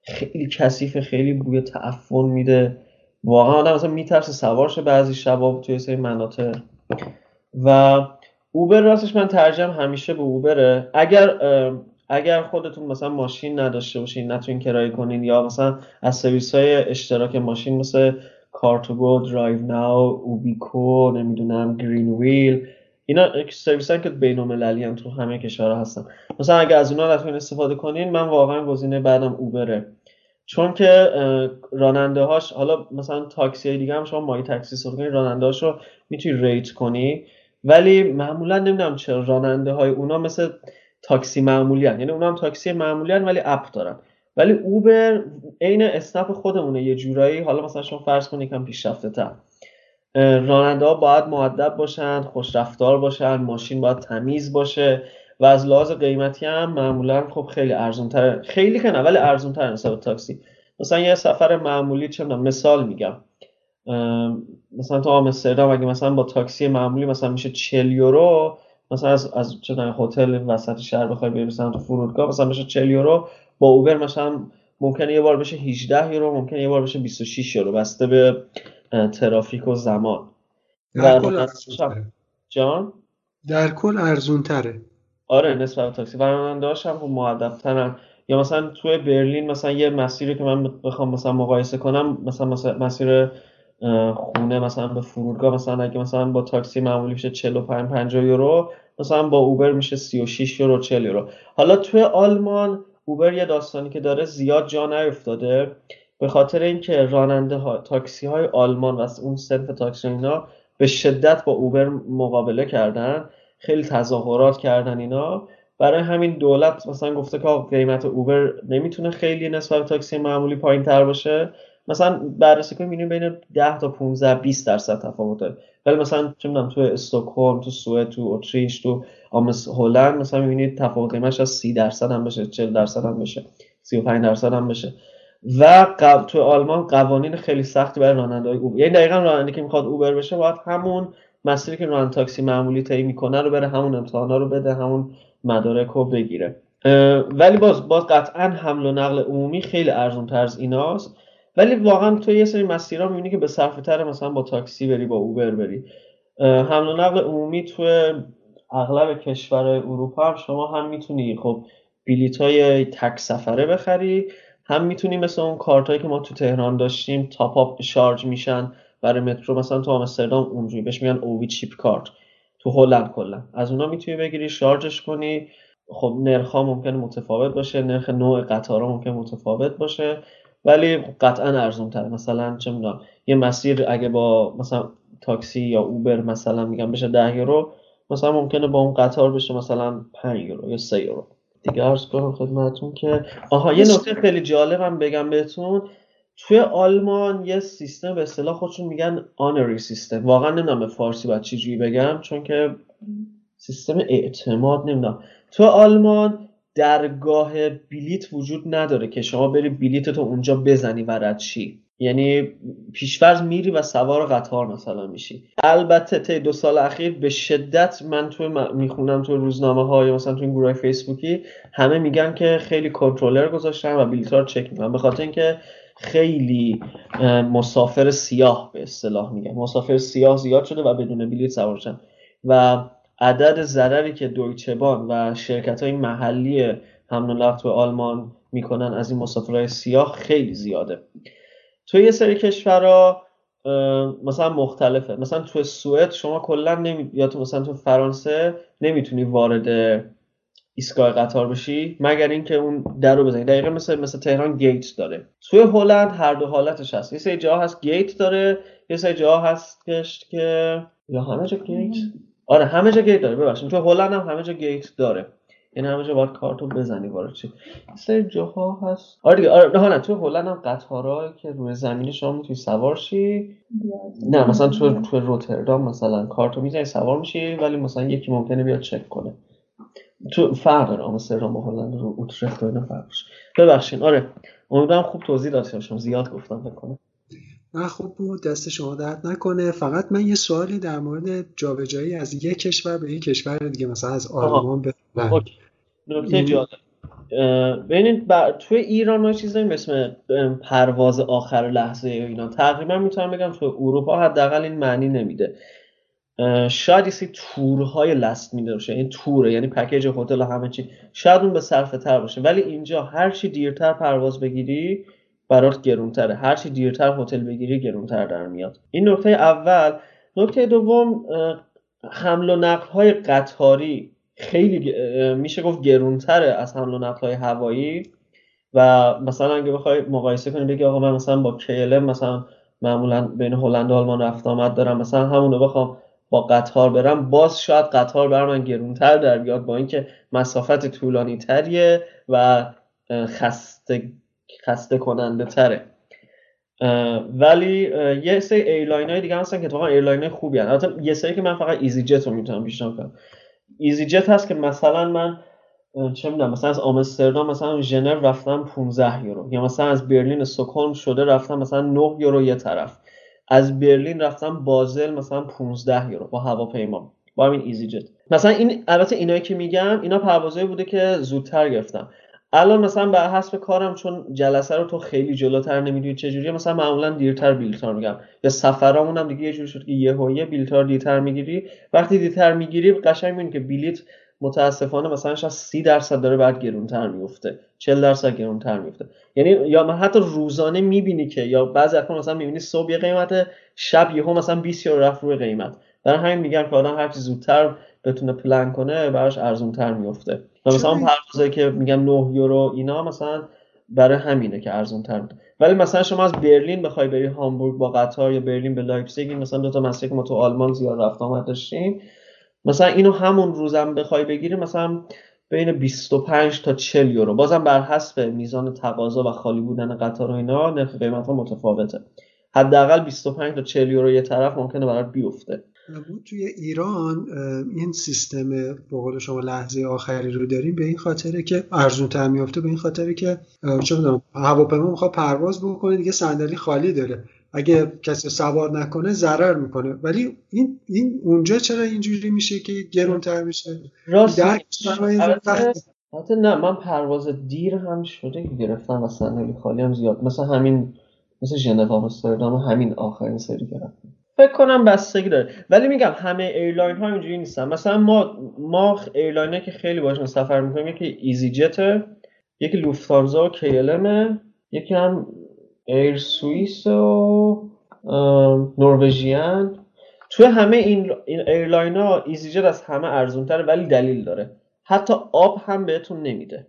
خیلی کثیف خیلی بوی تعفن میده. واقعا آدم مثلا میترسه سوار شه بعضی شباب توی سری مناطق. و اوبر راستش من ترجم همیشه به اوبره. اگر اگر خودتون مثلا ماشین نداشته باشین نتونین کرایه کنین یا مثلا از سرویس های اشتراک ماشین مثل Car2Go DriveNow اوبیکو نمی‌دونم GreenWheels اینا سرویس که بین المللی تو همه کشورها هستن. مثلا اگر از اونا نتونین استفاده کنین من واقعا گزینه بعدم اوبره. چون که راننده هاش حالا مثلا تاکسی های دیگه هم شما mytaxi سر راننده هاش رو می‌تونی rate کنی. ولی معمولا نمی‌دونم چرا راننده های اونا مثل تاکسی معمولی هن. یعنی اونا هم تاکسی معمولی هن ولی اپ دارن. ولی اوبر عین اسنپ خودمونه. یه جورایی حالا مثلا شما فرض کنید یکم پیشرفته تر راننده ها باید معدب باشن خوش رفتار باشن ماشین باید تمیز باشه و از لحاظ قیمتی هم معمولا خب خیلی ارزون تره خیلی که نه ولی ارزون تر نسبت تاکسی. مثلا یه سفر معمولی چه مثال میگم. مثلا تو آمستردام اگه مثلا با تاکسی معمولی مثلا میشه 40 یورو مثلا از از چه هتل وسط شهر بخوای بری مثلا تو فرودگاه مثلا بشه 40 یورو با اوبر مثلا ممکنه یه بار بشه 18 یورو ممکنه یه بار بشه 26 یورو. بسته به ترافیک و زمان. در کل جان؟ در کل ارزون تره آره نسبت به تاکسی. راننده هم خب مؤدب ترن یا مثلا توی برلین مثلا یه مسیری که من بخوام مثلا مقایسه کنم مثلا مسیر خونه مثلا به فرودگاه مثلا اگه مثلا با تاکسی معمولی میشه 45 50 یورو مثلا با اوبر میشه 36 یورو 40 یورو. حالا توی آلمان اوبر یه داستانی که داره زیاد جا نیفتاده به خاطر اینکه راننده ها تاکسی های آلمان و اون صنف تاکسی اینا به شدت با اوبر مقابله کردن خیلی تظاهرات کردن اینا. برای همین دولت مثلا گفته که قیمت اوبر نمی‌تونه خیلی نسبت تاکسی معمولی پایین تر باشه. مثلا بررسی کنیم می‌بینیم بین 10 تا 15 20 درصد تفاوت داره ولی مثلا چه می‌دونم تو استکهلم تو سوئد تو اتریش تو آمس هلند مثلا می‌بینید تفاوت قیمتش از 30 درصد هم بشه 40 درصد هم بشه 35 درصد هم بشه. و تو آلمان قوانین خیلی سختی برای راننده‌های اوبر. یعنی دقیقا راننده که می‌خواد اوبر بشه باید همون مسیری که راننده تاکسی معمولی طی می‌کنه رو بره همون امتحانا رو بده همون مدارک رو بگیره. ولی باز باز قطعا حمل و نقل عمومی خیلی ارزون تر از ایناست. ولی واقعا تو یه سری مسیرها می‌بینی که به صرفه تره مثلا با تاکسی بری با اوبر بری. حمل و نقل عمومی تو اغلب کشورهای اروپا هم شما هم می‌تونی خب بلیت های تک سفره بخری هم می‌تونی مثل اون کارت که ما تو تهران داشتیم تاپ اپ شارژ میشن برای مترو. مثلا تو آمستردام اونجوری بهش میگن اووی چیپ کارت تو هلند کلا. از اونا می‌تونی بگیری شارژش کنی. خب نرخ ها ممکنه متفاوت باشه. نرخ نوع قطارها ممکن متفاوت باشه. ولی قطعا ارزون تر مثلا چه می‌دونم یه مسیر اگه با مثلا تاکسی یا اوبر مثلا میگم بشه 10 یورو مثلا ممکنه با اون قطار بشه مثلا 5 یورو یا 3 یورو. دیگه عرض کنم خدمتتون که آها یه نکته خیلی جالبم بگم بهتون. توی آلمان یه سیستم به اصطلاح خودشون میگن آنری سیستم. واقعا نمی‌دونم فارسی باید چجوری بگم چون که سیستم اعتماد نمی‌دونم. تو آلمان درگاه بلیت وجود نداره که شما بری بلیتتو اونجا بزنی و رد چی یعنی پیشورز میری و سوار قطار مثلا میشی. البته طی دو سال اخیر به شدت من تو می‌خونم تو روزنامه های مثلا تو این گروه فیسبوکی همه میگن که خیلی کنترلر گذاشتن و بلیط رو چک می‌کنن. به خاطر اینکه خیلی مسافر سیاه به اصطلاح میگن. مسافر سیاه زیاد شده و بدون بلیط سوارشن و عدد ضرری که دویچه بان و شرکت های محلی حمل و تو آلمان می‌کنن از این مسافرهای سیاه خیلی زیاده. توی یه سری کشورها مثلا مختلفه. مثلا تو سوئد شما کلا نمی یا تو مثلا تو فرانسه نمی‌تونی وارد ایستگاه قطار بشی مگر اینکه اون در رو بزنی. دقیقا مثل مثل تهران گیت داره. توی هلند هر دو حالتش هست. یه سری جاها هست گیت داره یه سری جاها هست که یا همه جا گیت؟ آره همه جا گیت داره ببخشید. تو هلند هم همه جا گیت داره. یعنی همه جا باید کارتو بزنی وارد چی. سری جاها هست. آره دیگه آره نه تو هلند هم قطارا که روی زمینی شما می‌تونی سوار شی. نه مثلا تو تو روتردام مثلا کارتو می‌زنی سوار میشی ولی مثلا یکی ممکنه بیاد چک کنه. تو فرق داره آمستردام با هلند رو اوترخت و اینا فرقش ببخشید آره. امیدوارم خوب توضیح داده باشم زیاد گفتم فکر کنم. نه خوب بود. دست شما درد نکنه. فقط من یه سوالی در مورد جابجایی از یک کشور به یک کشور دیگه مثلا از آلمان به نکته جالب. ببینید توی ایران ما چیزایی مثل پرواز آخر لحظه اینا تقریبا می‌تونم بگم توی اروپا حداقل این معنی نمیده. شاید یه تورهای لست میده باشه. این توره یعنی پکیج هتل همه چی. شاید اون به صرفه تر باشه. ولی اینجا هر چی دیرتر پرواز بگیری برات گرونتره. هر چی دیرتر هتل بگیری گرونتر در میاد. این نکته اول. نکته دوم حمل و نقل های قطاری خیلی میشه گفت گرونتره از حمل و نقل های هوایی. و مثلا اگه بخوای مقایسه کنی بگی آقا من مثلا با KLM مثلا معمولا بین هلند و آلمان رفت آمد دارم مثلا همونو بخوام با قطار برم باز شاید قطار بر من گرونتر در بیاد با اینکه مسافت طولانی تریه و خسته خسته کننده تره ولی یه سری ایرلاین های دیگه هستن که واقعا ایرلاین های خوبی هستن. یه سری که من فقط easyJet رو می‌تونم پیشنهاد کنم. easyJet هست که مثلا من چه می‌دونم مثلا از آمستردام مثلا ژنو رفتم 15 یورو. یا مثلا از برلین استکهلم شده رفتم مثلا 9 یورو یه طرف. از برلین رفتم بازل مثلا 15 یورو با هواپیما. با همین ایزی جت مثلا این البته اینایی که میگم اینا پروازایی بوده که زودتر گرفتم. الان مثلا بر حسب کارم چون جلسه رو تو خیلی جلوتر نمی‌دونی چجوریه مثلا معمولا دیرتر بیلتار میگم. یا سفرامون هم دیگه یه جوری شد که یه بیلتار دیرتر می‌گیری. وقتی دیرتر می‌گیری قشنگ می‌بینی که بلیت متاسفانه مثلا شاید 30 درصد داره بعد گرونتر میفته 40 درصد گرونتر میفته یعنی یا حتی روزانه می‌بینی که یا بعضی وقتا مثلا می‌بینی صبح یه قیمت شب یهو مثلا 20 یورو رفت روی قیمت. در همین میگم که آدم هر زودتر بتونه پلن کنه براش ارزون تر میفته و مثلا پروازایی که میگم 9 یورو اینا مثلا برای همینه که ارزون تر بود ولی مثلا شما از برلین بخوای بری هامبورگ با قطار یا برلین به لایپزیگ مثلا دو تا مسیر که ما تو آلمان زیاد رفت آمد داشتیم. مثلا اینو همون روزم بخوای بگیری مثلا بین 25 تا 40 یورو. بازم بر حسب میزان تقاضا و خالی بودن قطار و اینا نرخ قیمت ها متفاوته. حداقل 25 تا 40 یورو یه طرف ممکنه برات بیفته. توی ایران این سیستم به قول شما لحظه آخری رو داریم به این خاطره که ارزون تر میفته به این خاطره که چه می‌دونم هواپیما می‌خواد پرواز بکنه دیگه صندلی خالی داره. اگه کسی سوار نکنه ضرر می‌کنه. ولی این این اونجا چرا اینجوری میشه که گرونتر میشه؟ راست. حتی نه من پرواز دیر هم شده گرفتم و صندلی خالی هم زیاد. مثلا همین مثل ژنو آمستردام همین آخرین سری گرفتم فکر کنم بستگی داره. ولی میگم همه ایرلاین ها اینجوری نیستن. مثلا ما ما ایرلاین که خیلی باشون سفر می‌کنیم یکی easyJet ه یکی لوفتانزا و KLM یکی هم ایر سوئیس و نروژیان. توی همه این ایرلاین ها easyJet از همه ارزون تره ولی دلیل داره. حتی آب هم بهتون نمیده.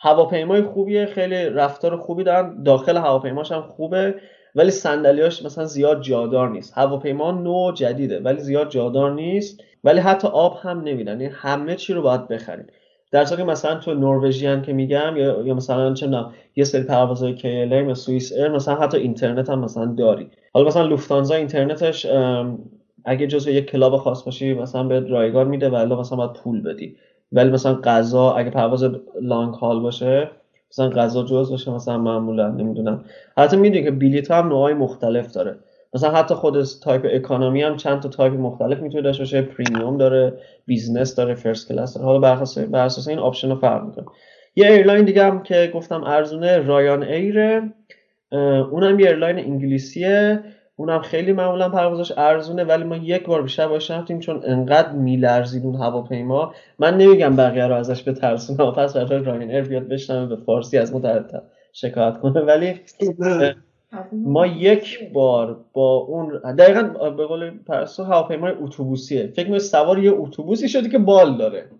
هواپیمای خوبیه خیلی رفتار خوبی دارن. داخل هواپیماش هم خوبه. ولی صندلیاش مثلا زیاد جادار نیست. هواپیما نو جدیده ولی زیاد جادار نیست. ولی حتی آب هم نمیدن. یعنی همه چی رو باید بخرید در که مثلا تو نروژیان که میگم یا, یا مثلا چه یه سری پروازهای KLM یا سوئیس ایر مثلا حتی اینترنت هم مثلا داری. حالا مثلا لوفتانزا اینترنتش اگه جزو یک کلاب خاص باشی مثلا به رایگان میده ولی مثلا باید پول بدی. ولی مثلا غذا اگه پرواز long haul باشه مثلا غذا جز باشه مثلا معمولا نمی‌دونم. حتی می‌دونی که بلیط هم نوعای مختلف داره. مثلا حتی خود type economy هم چند تا تایپ مختلف می‌تونه داشته باشه. premium داره business داره first class داره. حالا بر اساس این option رو فرق می‌کنه. یه ایرلاین دیگه هم که گفتم ارزونه Ryanair اونم یه ایرلاین انگلیسیه. اونم خیلی معمولا پروازش ارزونه ولی ما یک بار بیشتر باش رفتیم چون انقدر میلرزید اون هواپیما. من نمیگم بقیه رو ازش به ترسونه پس برای Ryanair بیاد بشنم به فارسی از ما شکایت کنه. ولی ما یک بار با اون دقیقا به قول پرسو هواپیمای اتوبوسیه. فکر می‌کنم سوار یه اتوبوسی شدی که بال داره.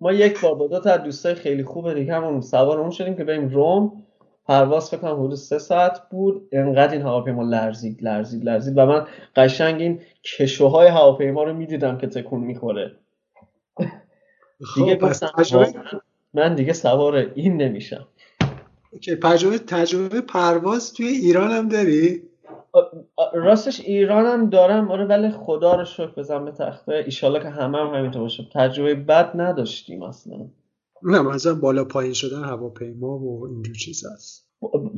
ما یک بار با دو تا دوستای خیلی خوبه دیگه همون سوار اون شدیم که بریم روم. پرواز فکر کنم حدود سه ساعت بود. انقدر این هواپیما لرزید لرزید لرزید و من قشنگ این کشوهای هواپیما رو می‌دیدم که تکون می‌خوره. خب، دیگه من دیگه سوار این نمیشم. تجربه تجربه پرواز توی ایران هم داری؟ راستش ایران هم دارم آره ولی خدا رو شکر بزن به تخته. ایشالله که همه هم همینطور باشه. تجربه بد نداشتیم اصلا. نه مثلا بالا پایین شدن هواپیما و اینجور چیز هست.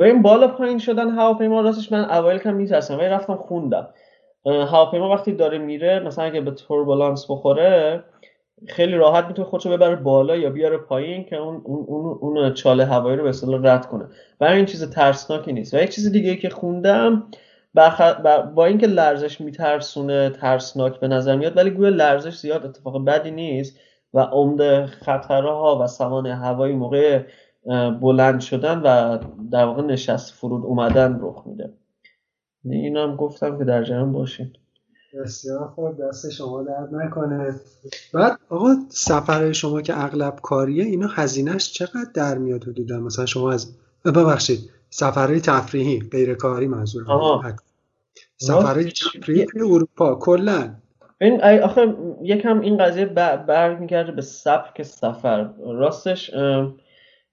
این بالا پایین شدن هواپیما راستش من اوایل کم میترسم. ولی رفتم خوندم. هواپیما وقتی داره میره مثلا اگه به توربولانس بخوره خیلی راحت می‌تونه خودشو ببره بالا یا بیاره پایین که اون اون اون, چاله هوایی رو به اصطلاح رد کنه. برای این چیز ترسناکی نیست. و یک چیز دیگه که خوندم بخ... با اینکه لرزش میترسونه ترسناک به نظر میاد ولی گویا لرزش زیاد اتفاق بدی نیست. و عمده خطرها و سوانه هوایی موقع بلند شدن و در واقع نشست فرود اومدن رخ میده. این هم گفتم که در جریان باشین. بسیار خوب دست شما درد نکنه. بعد آقا سفر شما که اغلب کاریه اینا هزینهش چقدر در میاد حدودا؟ مثلا شما از ببخشید سفرهای تفریحی غیر کاری منظور سفرهای تفریحی اروپا کلا. این آخه یکم این قضیه برمیگرده به سبک سفر. راستش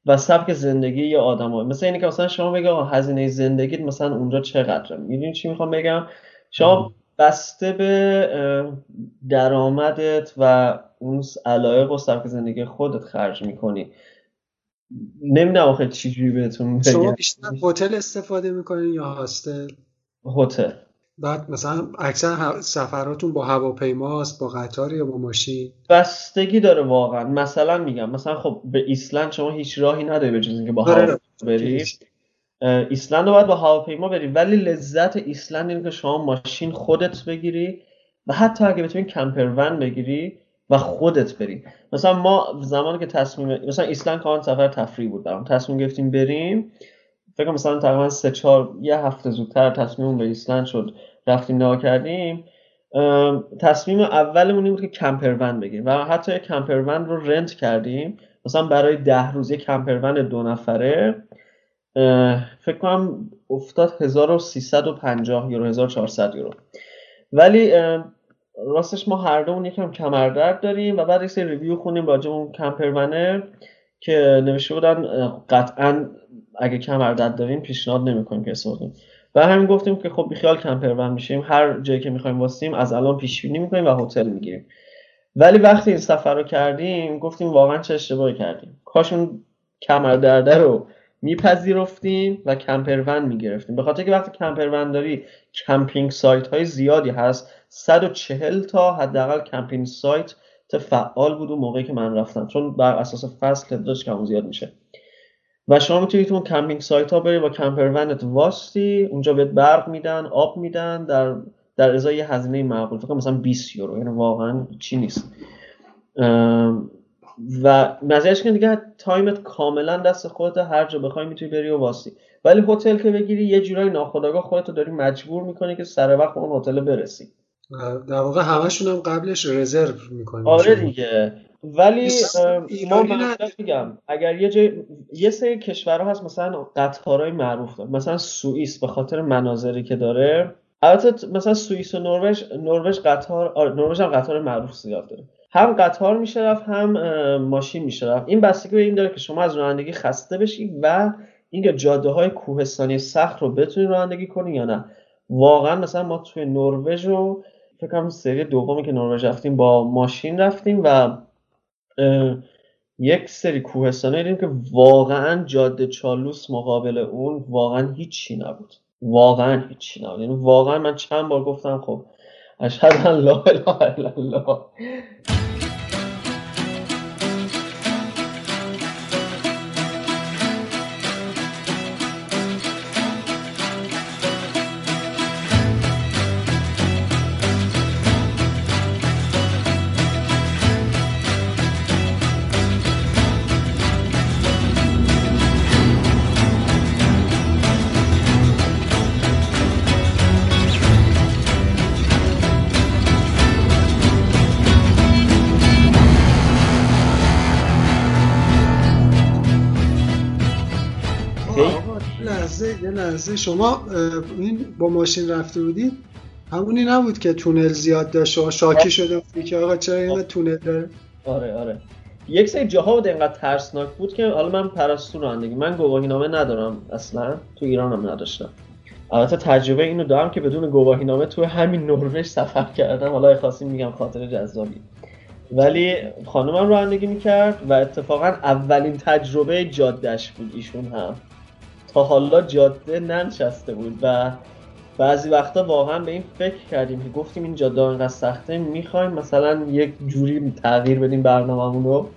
و سبک زندگی یه آدم ها. مثل اینه که مثلا شما بگه هزینه زندگیت مثلا اونجا چقدره؟ می‌دونی چی می‌خوام بگم؟ شما بسته به درآمدت و اون علایق و سبک زندگی خودت خرج می‌کنی. نمی‌دونم آخه چی بهتون بگم. شما بیشتر هتل استفاده می‌کنین یا هاستل؟ هتل. بعد مثلا اکثر سفراتون با هواپیماست با قطار یا با ماشین؟ بستگی داره واقعا. مثلا میگم مثلا خب به ایسلند شما هیچ راهی نداری به جز اینکه با آره. هواپیما بری. ایسلند رو باید با هواپیما بری. ولی لذت ایسلند اینه که شما ماشین خودت بگیری و حتی اگه بتونی camper van بگیری و خودت بری. مثلا ما زمانی که تصمیم مثلا ایسلند کاملا سفر تفریح بود برام. تصمیم گرفتیم بریم. فکر مثلا تقریبا سه چهار یه هفته زودتر تصمیم به ایسلند شد رفتیم نگاه کردیم. تصمیم اولمون این بود که camper van بگیریم و حتی camper van رو rent کردیم. مثلا برای ده روز کمپر ون دو نفره فکر کنم افتاد 1350 یورو 1400 یورو. ولی راستش ما هر دومون یکم کمردرد داریم و بعد یه ریویو خونیم راجع اون کمپرونه که نوشته بودن قطعا اگه کمردرد داریم پیشنهاد نمی‌کنیم که استفاده و همین گفتیم که خب بیخیال کمپرون میشیم. هر جایی که می‌خوایم واسیم از الان پیش بینی می‌کنیم و هتل می‌گیریم. ولی وقتی این سفر رو کردیم گفتیم واقعا چه اشتباهی کردیم. کاش اون کمردرده رو میپذیرفتیم و camper van می‌گرفتیم. به خاطر که وقتی camper van داری camping site های زیادی هست. 140 تا حداقل camping site فعال بود اون موقعی که من رفتم. چون بر اساس فصل تعدادش کم زیاد میشه. و شما می‌تونید اون camping site ها بری با camper van ت واستی اونجا بهت برق میدن آب میدن در در ازای هزینه معقول. فکر مثلا 20 یورو یعنی واقعا چی نیست. و مزیش که دیگه تایمت کاملا دست خودت هر جا بخوای می‌تونی بری و واسی ولی هتل که بگیری یه جورایی ناخداگاه خودتو داری مجبور می‌کنی که سر وقت اون هتل برسی. در واقع همشون هم قبلش رزرو می‌کنیم آره دیگه. ولی ما میگم اگر یه جای یه سری کشورها هست مثلا قطارهای معروف داره. مثلا سوئیس به خاطر مناظری که داره. البته مثلا سوئیس و نروژ نروژ قطار آره نروژ هم قطار معروف زیاد داره. هم قطار میشه رفت هم ماشین میشه رفت. این بستگی به این داره که شما از رانندگی خسته بشی و اینکه جاده های کوهستانی سخت رو بتونی رانندگی کنی یا نه. واقعا مثلا ما توی نروژ رو فکر کنم سری دومی که نروژ رفتیم با ماشین رفتیم و یک سری کوهستانی دیدیم که واقعا جاده چالوس مقابل اون واقعا هیچی نبود. واقعا هیچی نبود. یعنی واقعا من چند بار گفتم خب اشهد ان لا اله الله. شما این با ماشین رفته بودید همونی نبود که تونل زیاد داشت و شاکی شده بودی که آقا چرا این تونل داره؟ آره آره. یک سری جاها بود اینقدر ترسناک بود که حالا من پرستو رانندگی من گواهی نامه ندارم اصلا تو ایران هم نداشتم. البته تجربه اینو دارم که بدون گواهی نامه تو همین نروژ سفر کردم. حالا خاصی میگم خاطر جذابی. ولی خانمم رانندگی می‌کرد و اتفاقا اولین تجربه جادهش بود ایشون هم. تا حالا جاده ننشسته بود و بعضی وقتا واقعا به این فکر کردیم که گفتیم این جاده انقدر سخته می‌خوایم مثلا یک جوری تغییر بدیم برنامه رو.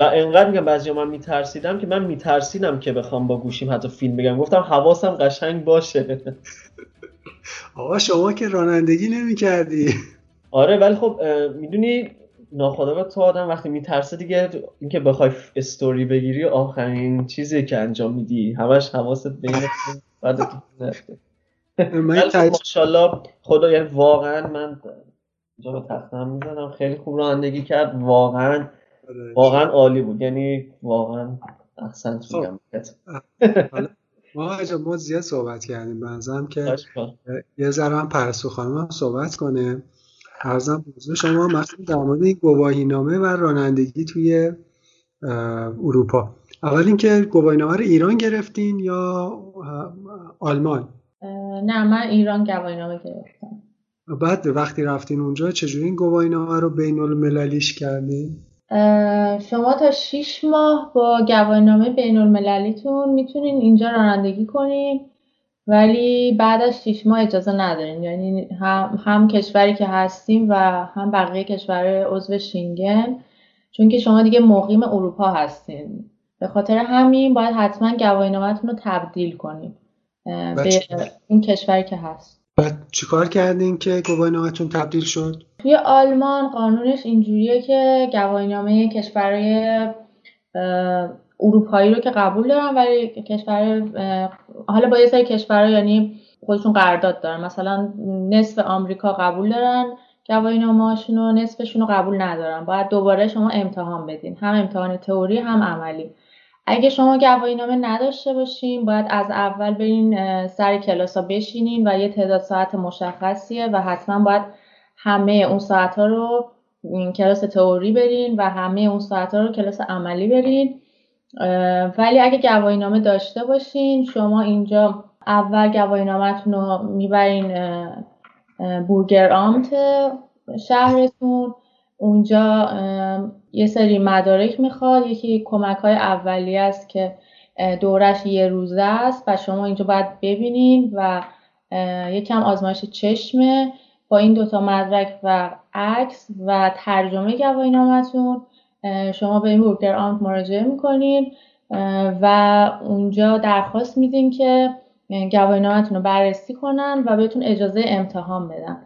و انقدر میگم بعضی من میترسیدم که من میترسیدم که بخوام با گوشیم حتی فیلم بگم. گفتم حواسم قشنگ باشه. آقا شما که رانندگی نمی کردی آره ولی خب می‌دونی ناخداگاه تو آدم وقتی میترسه دیگه اینکه بخوای استوری بگیری آخرین چیزی که انجام میدی. همش حواست بین بعد ماشاءالله خدا یعنی واقعا من اینجا به تختم می‌زنم. خیلی خوب رانندگی کرد. واقعا آره. واقعا عالی بود. یعنی واقعا احسن. میگم. ما ما زیاد صحبت کردیم. بنظرم که یه ذره هم پرستو خانم صحبت کنه. ارزم بزرگ شما مثلا در مورد این گواهی نامه و رانندگی توی اروپا. اول اینکه گواهی نامه رو ایران گرفتین یا آلمان؟ نه من ایران گواهی نامه گرفتم. بعد وقتی رفتین اونجا چجوری این گواهی نامه رو بین المللیش کردین شما تا 6 ماه با گواهی نامه بین المللیتون می‌تونین اینجا رانندگی کنین. ولی بعد از شیش ماه اجازه نداریم. یعنی هم, هم کشوری که هستیم و هم بقیه کشور عضو شینگن چون که شما دیگه مقیم اروپا هستین. به خاطر همین باید حتما گواهینامهتون رو تبدیل کنید به این کشوری که هست. بعد چیکار کردین که گواهینامهتون تبدیل شد؟ توی آلمان قانونش اینجوریه که گواهینامه کشورهای اروپایی رو که قبول دارن ولی کشور حالا با یه سری کشورها یعنی خودشون قرارداد دارن. مثلا نصف آمریکا قبول دارن گواهی نامه‌هاشون و نصفشون رو قبول ندارن. باید دوباره شما امتحان بدین. هم امتحان تئوری هم عملی. اگه شما گواهی نامه نداشته باشین باید از اول برین سر کلاس ها بشینین و یه تعداد ساعت مشخصیه و حتما باید همه اون ساعت ها رو کلاس تئوری برین و همه اون ساعت ها رو کلاس عملی برین. ولی اگه گواهی نامه داشته باشین شما اینجا اول گواهی نامتون رو می‌برین بورگر آمت شهرتون. اونجا یه سری مدارک می‌خواد. یکی کمک های اولی است که دورش یه روزه است و شما اینجا باید ببینین و یکم آزمایش چشمه. با این دوتا مدرک و عکس و ترجمه گواهی نامتون شما به این بورگر آمت مراجعه می‌کنین و اونجا درخواست میدین که گواهی نامتون رو بررسی کنن و بهتون اجازه امتحان بدن.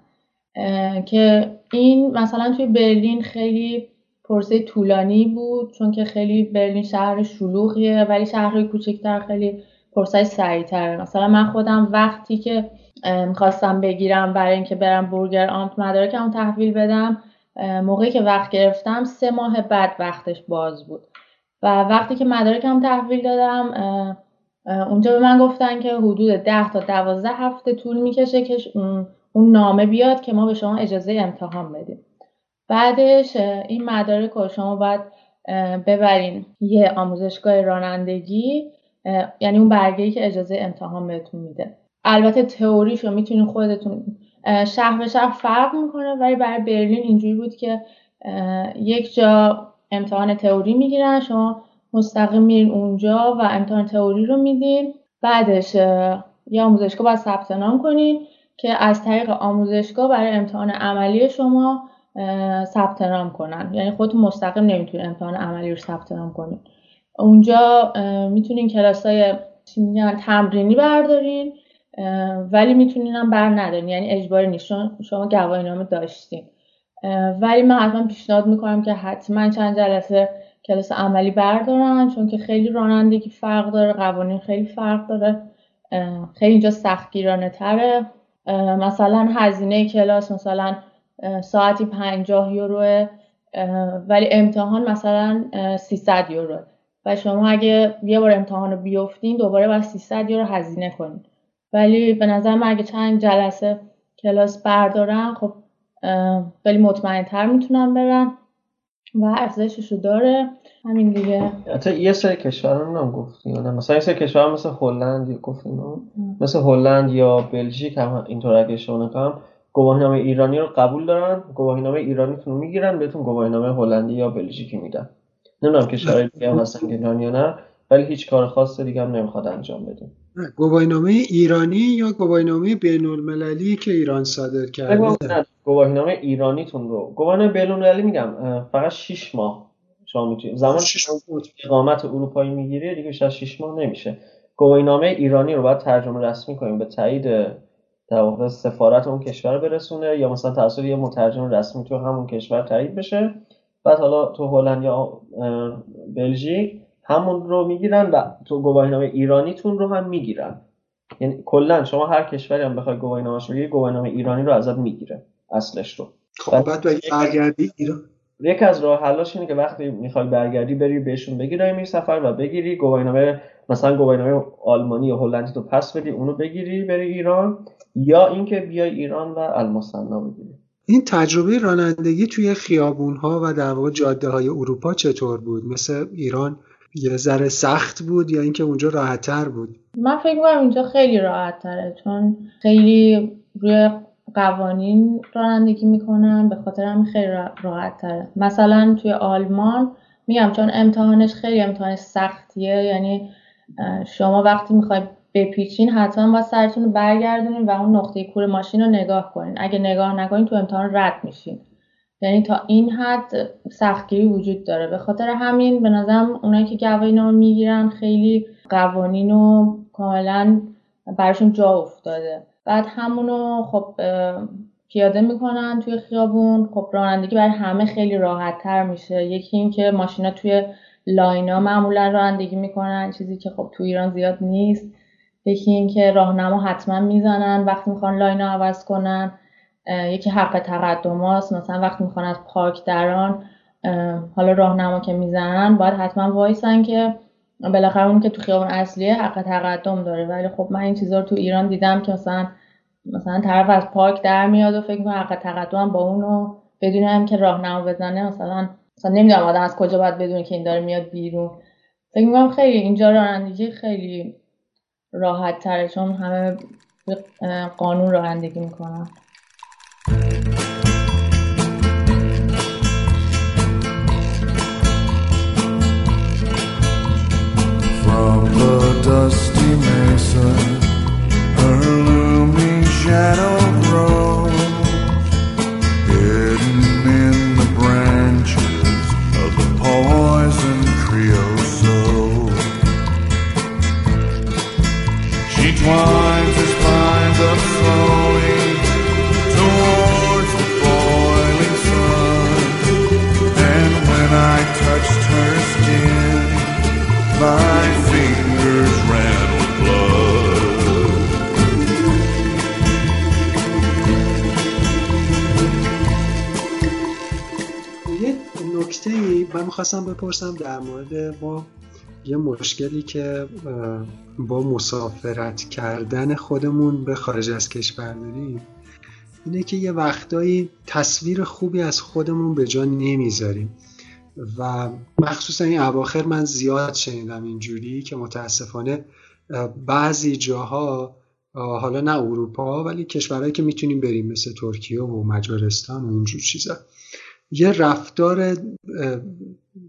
که این مثلا توی برلین خیلی پرسه طولانی بود چون که خیلی برلین شهر شلوغیه ولی شهرهای کوچکتر خیلی پرسه سریعتره. مثلا من خودم وقتی که می‌خواستم بگیرم برای اینکه برم بورگر آمت مدارکم تحویل بدم موقعی که وقت گرفتم سه ماه بعد وقتش باز بود. و وقتی که مدارکم تحویل دادم اونجا به من گفتن که حدود ده تا دوازده هفته طول می‌کشه که اون نامه بیاد که ما به شما اجازه امتحان بدیم. بعدش این مدارک رو شما باید ببرین یه آموزشگاه رانندگی یعنی اون برگه که اجازه امتحان بهتون میده. البته تئوریشو می‌تونین خودتون شهر به شهر فرق می‌کنه ولی برای برلین اینجوری بود که یک جا امتحان تئوری می‌گیرن شما مستقیم میرین اونجا و امتحان تئوری رو میدین. بعدش یه آموزشگاه باید ثبت نام کنین که از طریق آموزشگاه برای امتحان عملی شما ثبت نام کنن. یعنی خودتون مستقیم نمی‌تونین امتحان عملی رو ثبت نام کنین. اونجا می‌تونین کلاس های تمرینی بردارین. ولی می‌تونین هم بر ندارین یعنی اجباری نیست. شما گواهی نامه داشتین. ولی من حتما پیشنهاد می‌کنم که حتما چند جلسه کلاس عملی بردارن چون که خیلی رانندگی فرق داره قوانین خیلی فرق داره. خیلی اینجا سختگیرانه تره. مثلا هزینه کلاس مثلا ساعتی 50 یوروه ولی امتحان مثلا 300 یوروه و شما اگه یه بار امتحان رو بیفتین دوباره باید 300 یورو هزینه کنین. ولی به نظر من اگه چند جلسه کلاس بردارن خب خیلی مطمئن تر می‌تونن برن و ارزشش رو داره. همین دیگه. حتی یه سری کشورها هم گفتی نه مثلا یه سری کشور مثل هلند گفتیم مثل هلند یا بلژیک هم اینطور اگه نکنم گواهینامه ایرانی رو قبول دارن گواهینامه ایرانیتون رو می‌گیرن بهتون گواهینامه هلندی یا بلژیکی میدن. نمی‌دونم کشورهای دیگه هم هستن که یا نه ولی هیچ کار خاص دیگه هم نمی‌خواد انجام بدیم. گواهینامه ایرانی یا گواهینامه بین المللی که ایران صادر کرده؟ گواهینامه ایرانیتون رو. گواهینامه بین المللی میگم فقط 6 ماه شما می‌تونید زمان اقامت اروپایی می‌گیری دیگه بیشتر 6 ماه نمیشه. گواهینامه ایرانی رو باید ترجمه رسمی کنیم به تایید در واقع سفارت اون کشور برسونه یا مثلا توسط یه مترجم رسمی تو همون کشور تایید بشه. بعد حالا تو هلند یا بلژیک همون رو می‌گیرن و تو گواهینامه ایرانیتون رو هم می‌گیرن. یعنی کلا شما هر کشوری هم بخوای گواهینامه‌اش بگیری گواهینامه ایرانی رو ازت می‌گیره اصلش رو. خب بعد برگردی ایران. یکی از راه حلاش اینه که وقتی می‌خوای برگردی بری بهشون بگی داری سفر و بگیری گواهینامه مثلا گواهینامه آلمانی یا هلندی تو پس بدی اونو بگیری بری ایران یا اینکه بیای ایران و المصنا بگیری. این تجربه رانندگی توی خیابون ها و در واقع جاده های اروپا چطور بود؟ مثل ایران یه ذره سخت بود یا اینکه اونجا راحت تر بود؟ من فکر کنم اینجا خیلی راحت تره چون خیلی روی قوانین رانندگی می‌کنن به خاطر هم خیلی راحت تره مثلا توی آلمان میگم چون امتحانش خیلی امتحان سختیه یعنی شما وقتی می‌خوای بپیچین حتما با سرتون رو برگردونین و اون نقطه کور ماشین رو نگاه کنین. اگه نگاه نکنین تو امتحان رد میشین. یعنی تا این حد سختگیری وجود داره. به خاطر همین به نظرم اونایی که گواهی نامه می‌گیرن خیلی قوانین رو کاملا برشون جا افتاده. بعد همونو خب پیاده می‌کنن توی خیابون. خب رانندگی برای همه خیلی راحت تر میشه. یکی اینکه ماشینا توی line ا معمولا رانندگی می‌کنن چیزی که خب تو ایران زیاد نیست. یکی اینکه راهنما حتما می‌زنن وقتی می‌خوان line ا عوض کنن. یکی حق تقدم هاست مثلا وقتی می‌خوان از پارک دران حالا راهنما که می‌زنن باید حتما وایسن که بالاخره اون که تو خیابون اصلیه حق تقدم داره. ولی خب من این چیزا رو تو ایران دیدم که مثلا مثلا طرف از پارک در میاد و فکر می‌کنه حق تقدم با اونو بدون هم که راهنما بزنه. مثلا مثلا نمی‌دونم آدم از کجا باید بدونه که این داره میاد بیرون. فکر می‌کنم خیلی اینجا رانندگی خیلی راحت تره چون همه قانون رانندگی می‌کنن. The dusty mesa, her looming shadow grows, hidden in the branches of the poison creosote. She twines من می‌خواستم بپرسم در مورد ما یه مشکلی که با مسافرت کردن خودمون به خارج از کشور داریم اینه که یه وقتایی تصویر خوبی از خودمون به جا نمی‌ذاریم. و مخصوصا این اواخر من زیاد شنیدم اینجوری که متاسفانه بعضی جاها حالا نه اروپا ولی کشورهایی که می‌تونیم بریم مثل ترکیه و مجارستان و اینجور چیزا یه رفتار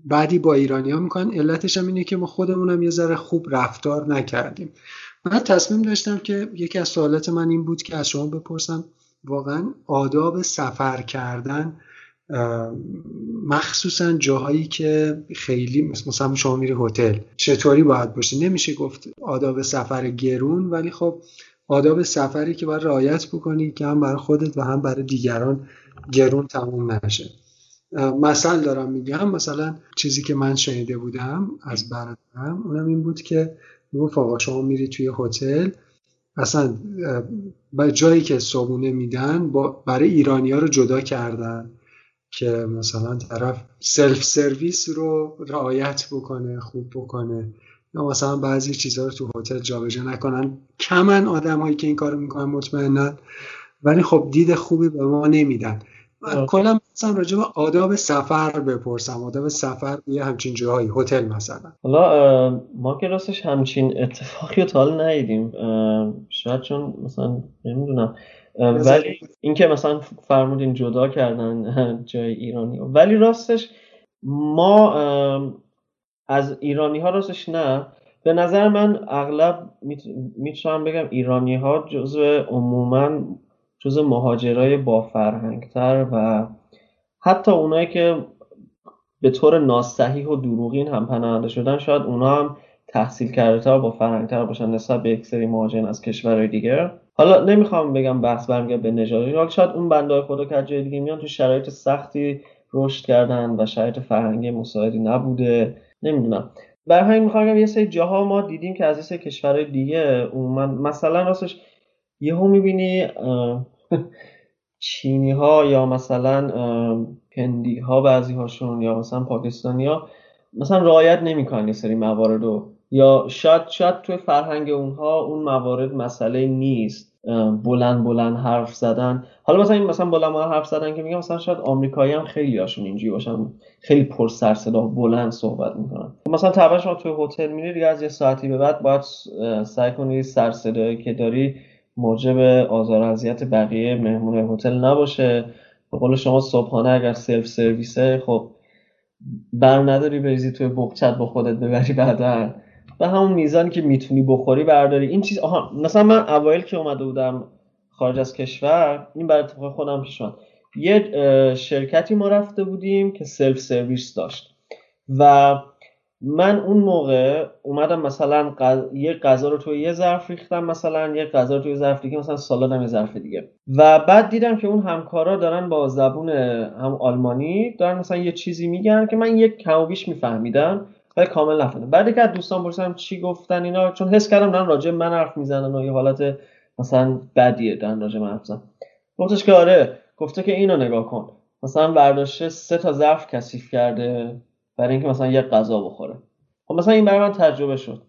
بعدی با ایرانی ها می‌کنن. علتش هم اینه که ما خودمونم یه ذره خوب رفتار نکردیم. من تصمیم داشتم که یکی از سوالات من این بود که از شما بپرسم واقعا آداب سفر کردن مخصوصا جاهایی که خیلی مثلا شما میری هتل چطوری باید باشه نمیشه گفت آداب سفر گرون ولی خب آداب سفری که باید رعایت بکنی که هم برای خودت و هم برای دیگران گرون تموم نشه. مثل دارم میگم مثلا چیزی که من شنیده بودم از برادرم اونم این بود که می‌گفت آقا شما میری توی هتل اصلا جایی که صابونه میدن با برای ایرانی ها رو جدا کردن که مثلا طرف سلف سرویس رو رعایت بکنه خوب بکنه یا مثلا بعضی چیزها رو تو هتل جابجا نکنن. کمن آدم هایی که این کارو می‌کنن مطمئنا ولی خب دید خوبی به ما نمیدن. کلا مثلا راجع به آداب سفر بپرسم. آداب سفر یه همچین جاهایی هتل مثلا. حالا ما که راستش همچین اتفاقی رو تا حالا ندیدیم. شاید چون مثلا نمی‌دونم. ولی اینکه مثلا فرمودین جدا کردن جای ایرانی. ولی راستش ما از ایرانی ها راستش نه. به نظر من اغلب می‌تونم بگم ایرانی ها جزو عموما جزو مهاجرای با فرهنگتر و حتی اونایی که به طور ناصحیح و دروغین هم پناهنده شدن شاید اونا هم تحصیل کرده تر با فرهنگتر باشن نسبت به یک سری مهاجرین از کشورهای دیگه. حالا نمی‌خوام بگم بحث برمیگرد به نژادی حالا شاید اون بندای خدا که جای دیگه میان تو شرایط سختی رشد کردن و شرایط فرهنگی مساعدی نبوده. نمی‌دونم. برای همین می‌خوام یه سری جاها ما دیدیم که از یه سری کشورهای دیگه عموما مثلا راستش یهو می‌بینی چینی ها یا مثلا هندی ها بعضی هاشون یا مثلا پاکستانی ها مثلا رعایت نمی‌کنن یه سری موارد رو. یا شاید شاید توی فرهنگ اونها اون موارد مسئله نیست. بلند بلند حرف زدن. حالا مثلا این مثلا بلند بلند حرف زدن که میگم مثلا شاید آمریکایی هم خیلی هاشون اینجوری باشن. خیلی پر سر صدا بلند صحبت می‌کنن. مثلا طبعا شما توی هتل میری دیگه از یه ساعتی به بعد باید سعی کنی سر صدایی که داری موجب آزار اذیت بقیه مهمون هتل نباشه. به قول شما صبحانه اگر سلف سرویسه خب بر نداری بریزی توی بغچت با خودت ببری بعدا. به همون میزانی که می‌تونی بخوری برداری. این چیز آها مثلا من اوایل که اومده بودم خارج از کشور این بر اتفاق خودم پیش اومد. یه شرکتی ما رفته بودیم که سلف سرویس داشت. و من اون موقع اومدم مثلا قض... یه غذا رو توی یه ظرف ریختم مثلا یه غذا رو توی ظرف دیگه مثلا سالادم یه ظرف دیگه. و بعد دیدم که اون همکارا دارن با زبون هم آلمانی دارن مثلا یه چیزی میگن که من یک کم و بیش میفهمیدم ولی کامل نفهمیدم. بعد که دوستان پرسیدم چی گفتن اینا چون حس کردم دارن راجع من حرف می‌زنن و یه حالت مثلا بدیه دارن راجع من حرف می‌زنن. گفتش که آره گفته که اینو نگاه کن. مثلا برداشته سه تا ظرف کثیف کرده. برای اینکه مثلا یه غذا بخوره. خب مثلا این برای من تجربه شد.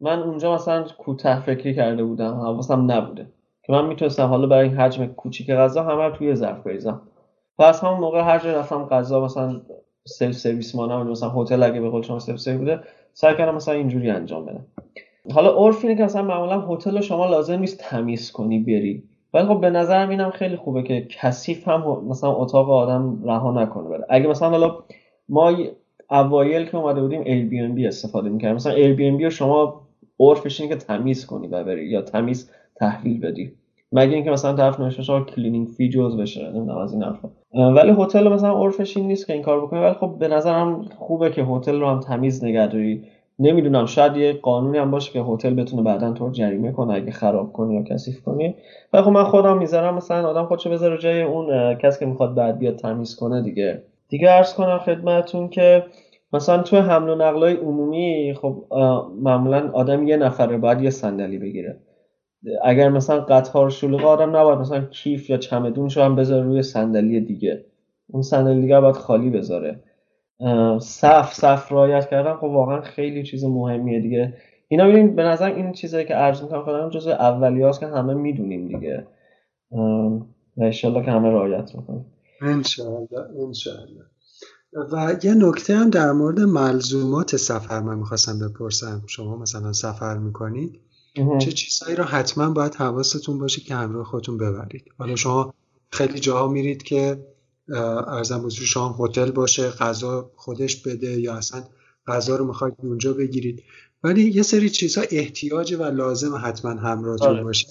من اونجا مثلا کوتاه فکری کرده بودم حواسم نبوده که من می‌تونستم حالا برای این حجم کوچیک غذا همه رو توی ظرف بریزم. و از همون موقع هر جا رفتم غذا مثلا سلف سرویس مانم مثلا هتل اگه به قول شما سلف سرویس بوده سعی کردم مثلا اینجوری انجام بدم. حالا عرف اینه که مثلا معمولا هتل شما لازم نیست تمیز کنی بری. ولی خب به نظرم اینم خیلی خوبه که کثیف هم مثلا اتاق آدم رها نکنه بره. اگه مثلا حالا ما اوایل که اومده بودیم Airbnb استفاده می‌کردیم. مثلا Airbnb رو شما عرفش اینه که تمیز کنی و بری یا تمیز تحویل بدی. مگه اینکه مثلا طرف نوشته شما cleaning fee charge بشه. نمی‌دونم از این حرفا. ولی هتل مثلا عرفش این نیست که این کار بکنی. ولی خب به نظرم خوبه که هتل رو هم تمیز نگه داری. نمی‌دونم شاید یه قانونی هم باشه که هتل بتونه بعدا تو جریمه کنه اگه خراب کنی یا کثیف کنی. ولی خب من خودم می‌ذارم مثلا آدم خودشو بذاره جای اون کسی که می‌خواد بعد بیاد تمیز کنه دیگه. دیگه عرض کنم خدمتتون که مثلا تو حمل و نقلای عمومی خب معمولا آدم یه نفره باید یه صندلی بگیره. اگر مثلا قطار شلوغ آدم نباید مثلا کیف یا چمدونش هم بذاره روی صندلی دیگه. اون صندلی دیگه باید خالی بذاره. صف صف رایت کردن خب واقعا خیلی چیز مهمیه دیگه. اینا ببینید به نظر این چیزایی که عرض می‌کنم خودم جزء اولیاست که همه می‌دونیم دیگه. و انشالله که همه رعایت می‌کنیم انشالله انشالله و یه نکته هم در مورد ملزومات سفر من می‌خواستم بپرسم. شما مثلا سفر می‌کنید چه چیزهایی رو حتما باید حواستون باشه که همراه خودتون ببرید؟ حالا شما خیلی جاها میرید که ارزم بزرگ شما هتل باشه غذا خودش بده یا اصلا غذا رو می‌خواید اونجا بگیرید. ولی یه سری چیزها احتیاج و لازم حتما همراهتون آره. باشه.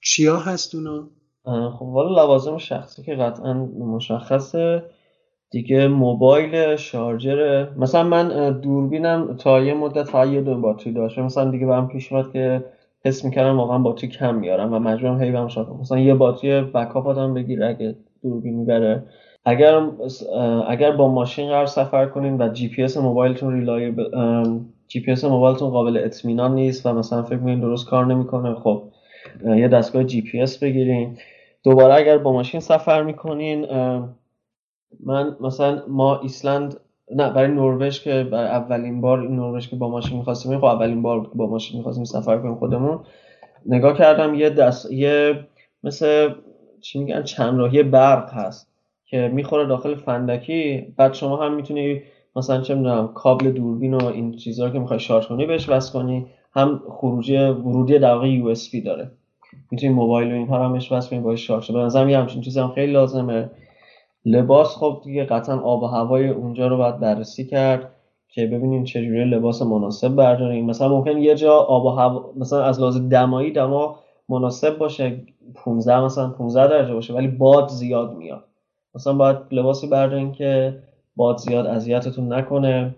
چیا هست اونا؟ خب والا لوازم شخصی که قطعا مشخصه. دیگه موبایل شارجر. مثلا من دوربینم تا یه مدت فقط یه دونه باتری داشت مثلا دیگه برام پیش اومد که حس می‌کردم واقعا باتری کم میارم و مجبورم هی برم مثلا یه باتری backup آدم بگیر اگه دوربین می‌بره. اگر اگر با ماشین قرار سفر کنین و جی پی اس موبایلتون rely جی پی اس موبایلتون قابل اطمینان نیست و مثلا فکر می‌کنین درست کار نمی‌کنه خب یه دستگاه جی پی اس بگیرین. دوباره اگر با ماشین سفر می‌کنین من مثلا ما ایسلند نه برای نروژ که برای اولین بار این نروژ که با ماشین می‌خواستیم خب اولین بار با ماشین می‌خواستیم سفر کنیم خودمون. نگاه کردم یه دست یه مثل چی میگن چند راهی برق هست که می‌خوره داخل فندکی. بعد شما هم می‌تونی مثلا چه می‌دونم کابل دوربین و این چیزها که می‌خوای شارژ کنی بهش وصل کنی. هم خروجی ورودی در واقع یو داره. می‌تونی موبایل و اینها هم بهش وصل کنی باهاش شارژ به نظرم یه همچین چیزی هم خیلی لازمه. لباس خب دیگه قطعا آب و هوای اونجا رو باید بررسی کرد که ببینیم چجوری لباس مناسب برداریم. مثلا ممکن یه جا آب و هوا مثلا از لحاظ دمایی دما مناسب باشه 15 مثلا 15 درجه باشه ولی باد زیاد میاد. مثلا باید لباسی بردارین که باد زیاد اذیتتون نکنه.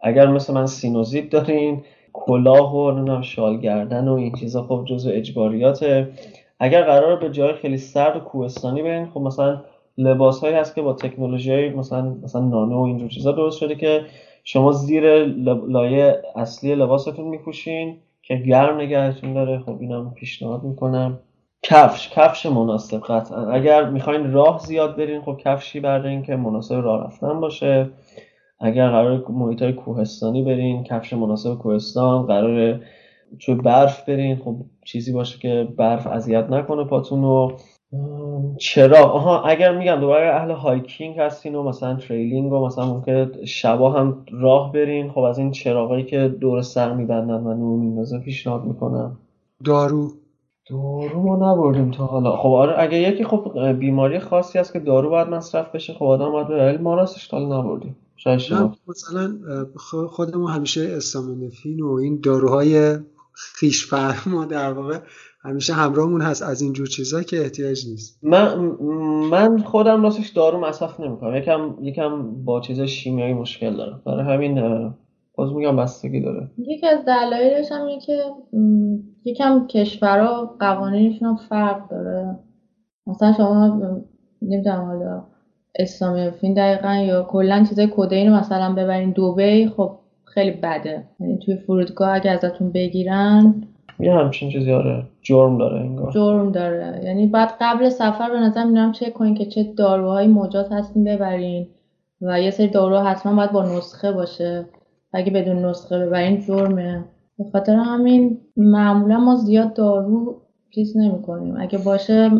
اگر مثل من سینوزیت دارین کلاه و نمی‌دونم شال گردن و این چیزا خب جزو اجباریاته اگر قرار به جای خیلی سرد و کوهستانی برین خب مثلا لباس هایی هست که با تکنولوژی های مثلا مثلا نانو و اینجور چیزا درست شده که شما زیر لایه اصلی لباستون میپوشین که گرم نگهتون داره. خب اینم پیشنهاد می‌کنم. کفش کفش مناسب قطعا. اگر می‌خواین راه زیاد برین خب کفشی بردارین که مناسب راه رفتن باشه. اگر قرار محیط های کوهستانی برین کفش مناسب کوهستان قرار تو برف برین. خب چیزی باشه که برف اذیت نکنه پاتون رو. چرا؟ آها اگر میگم دوباره اهل hiking هستین و مثلا trailing و مثلا ممکن شبا هم راه برین. خب از این چراغایی که دور سر میبندن و نور میندازه پیشنهاد می‌کنم. دارو. دارو ما نبردیم تا حالا. خب آره اگه یکی خب بیماری خاصی هست که دارو باید مصرف بشه خب آدم باید بره. ما راستش تا نبردیم. شاید مثلا خودمون همیشه استامینوفین و این داروهای خیش فرما در واقع همیشه همراهمون هست. از اینجور چیزا که احتیاج نیست. من من خودم راستش دارو مصرف نمی‌کنم. یکم یکم با چیز شیمیایی مشکل دارم. برای همین باز میگم بستگی داره. یکی از دلایلش هم اینه که یکم کشورها قوانینشون هم فرق داره. مثلا شما نمی‌دونم حالا اسلامی فین دقیقا یا کلا چیزای کدین مثلا ببرین دوبی خب خیلی بده. یعنی توی فرودگاه اگه ازتون بگیرن یه همچین چیزی آره. جرم داره انگار. جرم داره. یعنی بعد قبل سفر به نظر میرم چک کنین که چه داروهایی مجاز هستین ببرین و یه سری دارو حتما باید با نسخه باشه. اگه بدون نسخه ببرین جرمه. به خاطر همین معمولا ما زیاد دارو چیز نمی‌کنیم. اگه باشه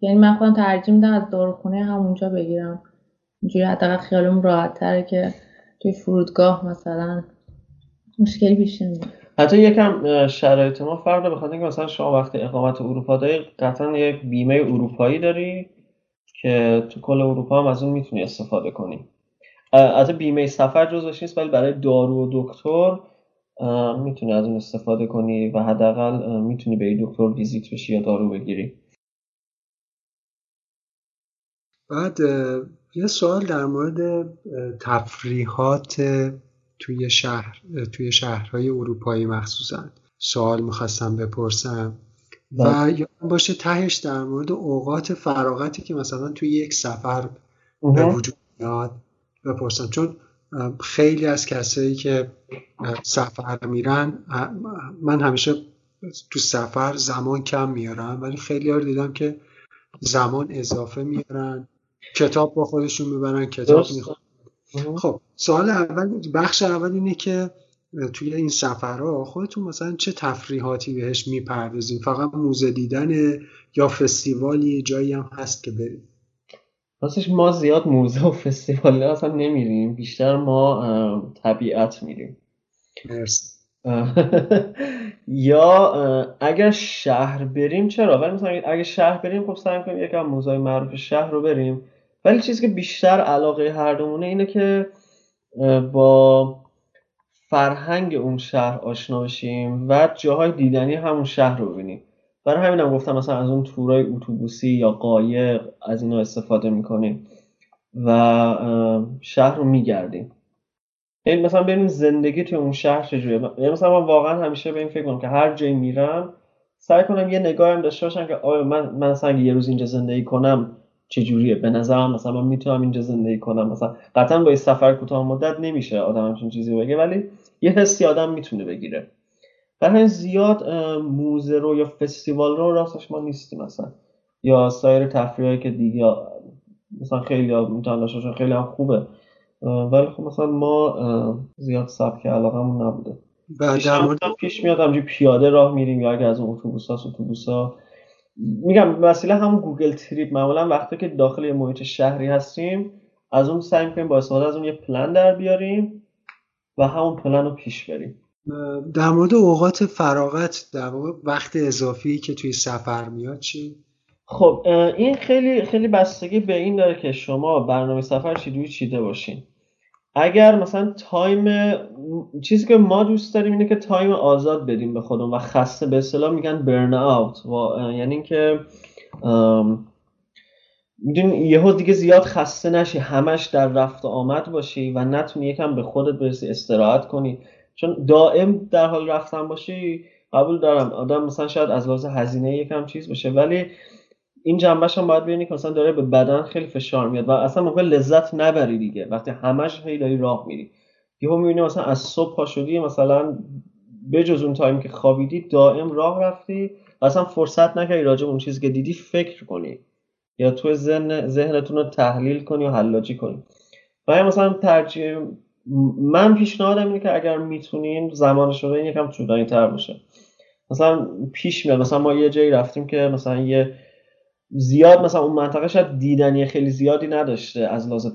یعنی من خودم ترجیح میدم از داروخونه همونجا بگیرم. اینجوری حداقل خیالم راحت تره که توی فرودگاه مثلا مشکلی پیش حتی یکم شرایط ما فرق داره. بخاطر اینکه مثلا شما وقتی اقامت اروپا داری قطعا یک بیمه اروپایی داری که تو کل اروپا هم از اون می‌تونی استفاده کنی. از بیمه سفر جزوش نیست ولی برای دارو و دکتر می‌تونی از اون استفاده کنی و حداقل می‌تونی به دکتر ویزیت بشی یا دارو بگیری. بعد یه سوال در مورد تفریحات توی شهر توی شهرهای اروپایی مخصوصا. سوال می‌خواستم بپرسم. و بله. یا باشه تهش در مورد اوقات فراغتی که مثلا توی یک سفر به وجود میاد بپرسم. چون خیلی از کسایی که سفر میرن من همیشه تو سفر زمان کم میارم ولی خیلی ها دیدم که زمان اضافه میارن کتاب با خودشون می‌برن کتاب می‌خوان خب سوال اول بخش اول اینه که توی این سفرها خودتون مثلا چه تفریحاتی بهش می‌پردازین؟ فقط موزه دیدن یا فستیوالی؟ جایی هم هست که بریم راستش ما زیاد موزه و فستیوال اصلا نمیریم بیشتر ما طبیعت میریم. مرسی. یا اگر شهر بریم چرا؟ ولی مثلا اگر شهر بریم خب سعی کنیم یکم موزه معروف شهر رو بریم. ولی چیزی که بیشتر علاقه هر دومونه اینه که با فرهنگ اون شهر آشنا بشیم و جاهای دیدنی همون شهر رو ببینیم. برای همینم گفتم مثلا از اون تورای اتوبوسی یا قایق از اینا استفاده می‌کنیم و شهر رو میگردیم. یعنی مثلا ببینیم زندگی توی اون شهر چجوریه. یعنی مثلا من واقعا همیشه به این فکر کنم که هر جایی میرم سعی کنم یه نگاه هم داشته باشم که آیا من من مثلا یه روز اینجا زندگی کنم چجوریه؟ به نظرم مثلا من می‌تونم اینجا زندگی کنم. مثلا قطعا با این سفر کوتاه مدت نمیشه آدم همچین چیزی بگه ولی یه حسی آدم می‌تونه بگیره. برای زیاد موزه رو یا فستیوال رو راستش ما نیستیم مثلا یا سایر تفریحی که دیگه مثلا خیلی می‌تونن خیلی هم خوبه. ولی خب مثلا ما زیاد سبک علاقمون نبوده. در مورد پیش میاد همجوری پیاده راه میریم یا اگه از اون اتوبوس ها اتوبوس ها. میگم وسیله همون Google Trip. معمولا وقتی که داخل یه محیط شهری هستیم از اون سعی می‌کنیم با استفاده از اون یه پلن در بیاریم و همون پلن رو پیش بریم. در مورد اوقات فراغت در وقت اضافی که توی سفر میاد چی؟ خب این خیلی خیلی بستگی به این داره که شما برنامه سفر چجوری چیده باشین. اگر مثلا time چیزی که ما دوست داریم اینه که time آزاد بدیم به خودمون و خسته به اصطلاح میگن burn out و یعنی اینکه می‌دونی یهو دیگه زیاد خسته نشی همش در رفت و آمد باشی و نتونی یکم به خودت برسی استراحت کنی. چون دائم در حال رفتن باشی قبول دارم. آدم مثلا شاید از لحاظ هزینه یکم چیز بشه ولی این جنبش هم باید ببینی که مثلا داره به بدن خیلی فشار میاد و اصلا موقع لذت نبری دیگه. وقتی همش هی داری راه میری. یهو می‌بینی مثلا از صبح پا شدی مثلا بجز اون تایم که خوابیدی دائم راه رفتی و اصلا فرصت نکردی راجع اون چیزی که دیدی فکر کنی. یا تو ذهن ذهنتون رو تحلیل کنی و حلاجی کنی. و مثلا ترجیح من پیشنهادم اینه که اگر می‌تونین زمان شده یکم طولانی تر باشه. مثلا پیش میاد مثلا ما یه جایی رفتیم که مثلا یه زیاد مثلا اون منطقه شاید دیدنی خیلی زیادی نداشته از لحاظ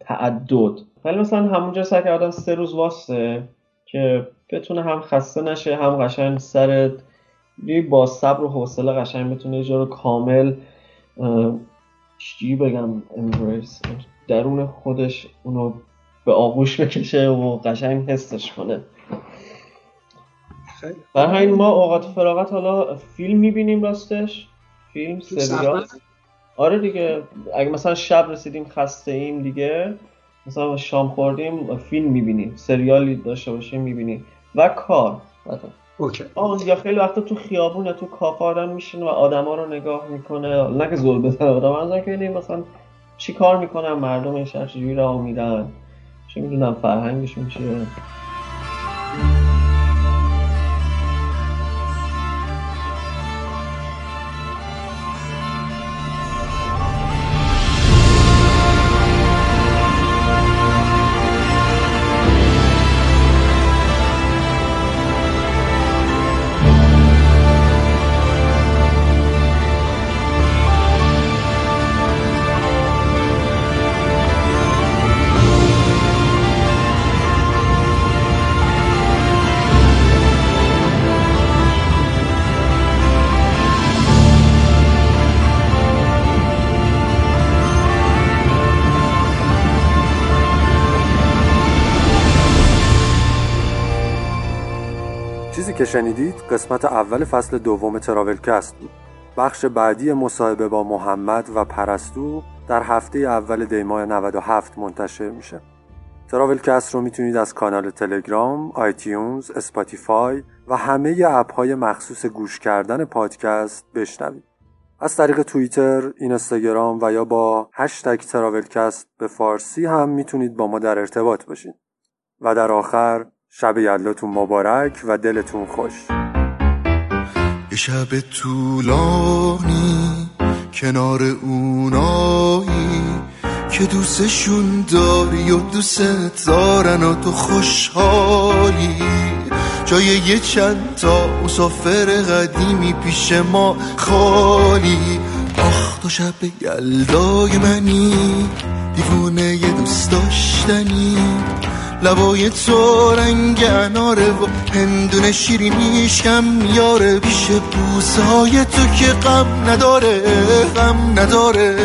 تعدد. ولی مثلا همونجا سعی کردن سه روز واسه که بتونه هم خسته نشه هم قشنگ سر با صبر و حوصله قشنگ بتونه یه رو کامل چی بگم امبریس درون خودش اونو به آغوش بکشه و قشنگ حسش کنه. برای همین ما اوقات فراغت حالا فیلم می‌بینیم راستش؟ فیلم سریال؟ آره دیگه. اگه مثلا شب رسیدیم خسته ایم دیگه مثلا شام خوردیم فیلم می‌بینیم سریالی داشته باشیم می‌بینیم. و کار. اوکی. یا خیلی وقتا تو خیابون یا تو کافه آدم میشین و آدما رو نگاه می‌کنه. نه که زل بزنه آدم از که مثلا چی کار می‌کنن؟ مردم این شهر چجوری راه میرن؟ چه می‌دونم فرهنگشون چیه؟ شنیدید قسمت اول فصل دوم تراولکست بود بخش بعدی مصاحبه با محمد و پرستو در هفته اول دیماه 97 منتشر میشه تراولکست رو می‌تونید از کانال تلگرام، آیتیونز، اسپاتیفای و همه اپ های مخصوص گوش کردن پادکست بشنوید. از طریق توییتر، اینستاگرام و یا با هشتگ تراولکست به فارسی هم می‌تونید با ما در ارتباط باشید. و در آخر شب یلاتون مبارک و دلتون خوش. یه شب طولانی کنار اونایی که دوستشون داری و دوست دارن و تو خوشحالی. جای یه چند تا مسافر قدیمی پیش ما خالی. آخ تو شب یلدای منی دیوونه یه دوست داشتنی. لبای تو رنگ اناره و هندونه شیرینیش کم یاره پیش بوسای تو که غم نداره غم نداره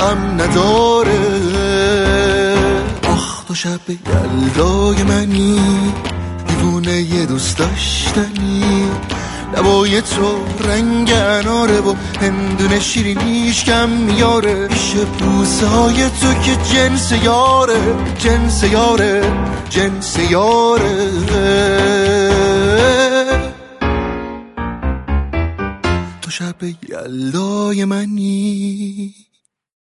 غم نداره. آخ تو شب یلدای منی دیوونه یه دوست داشتنی. لبای تو رنگ اناره و هندونه شیرینیش کم میاره. پیش بوسای تو که جنس یاره جنس یاره جنس یاره. تو شب یلدای منی.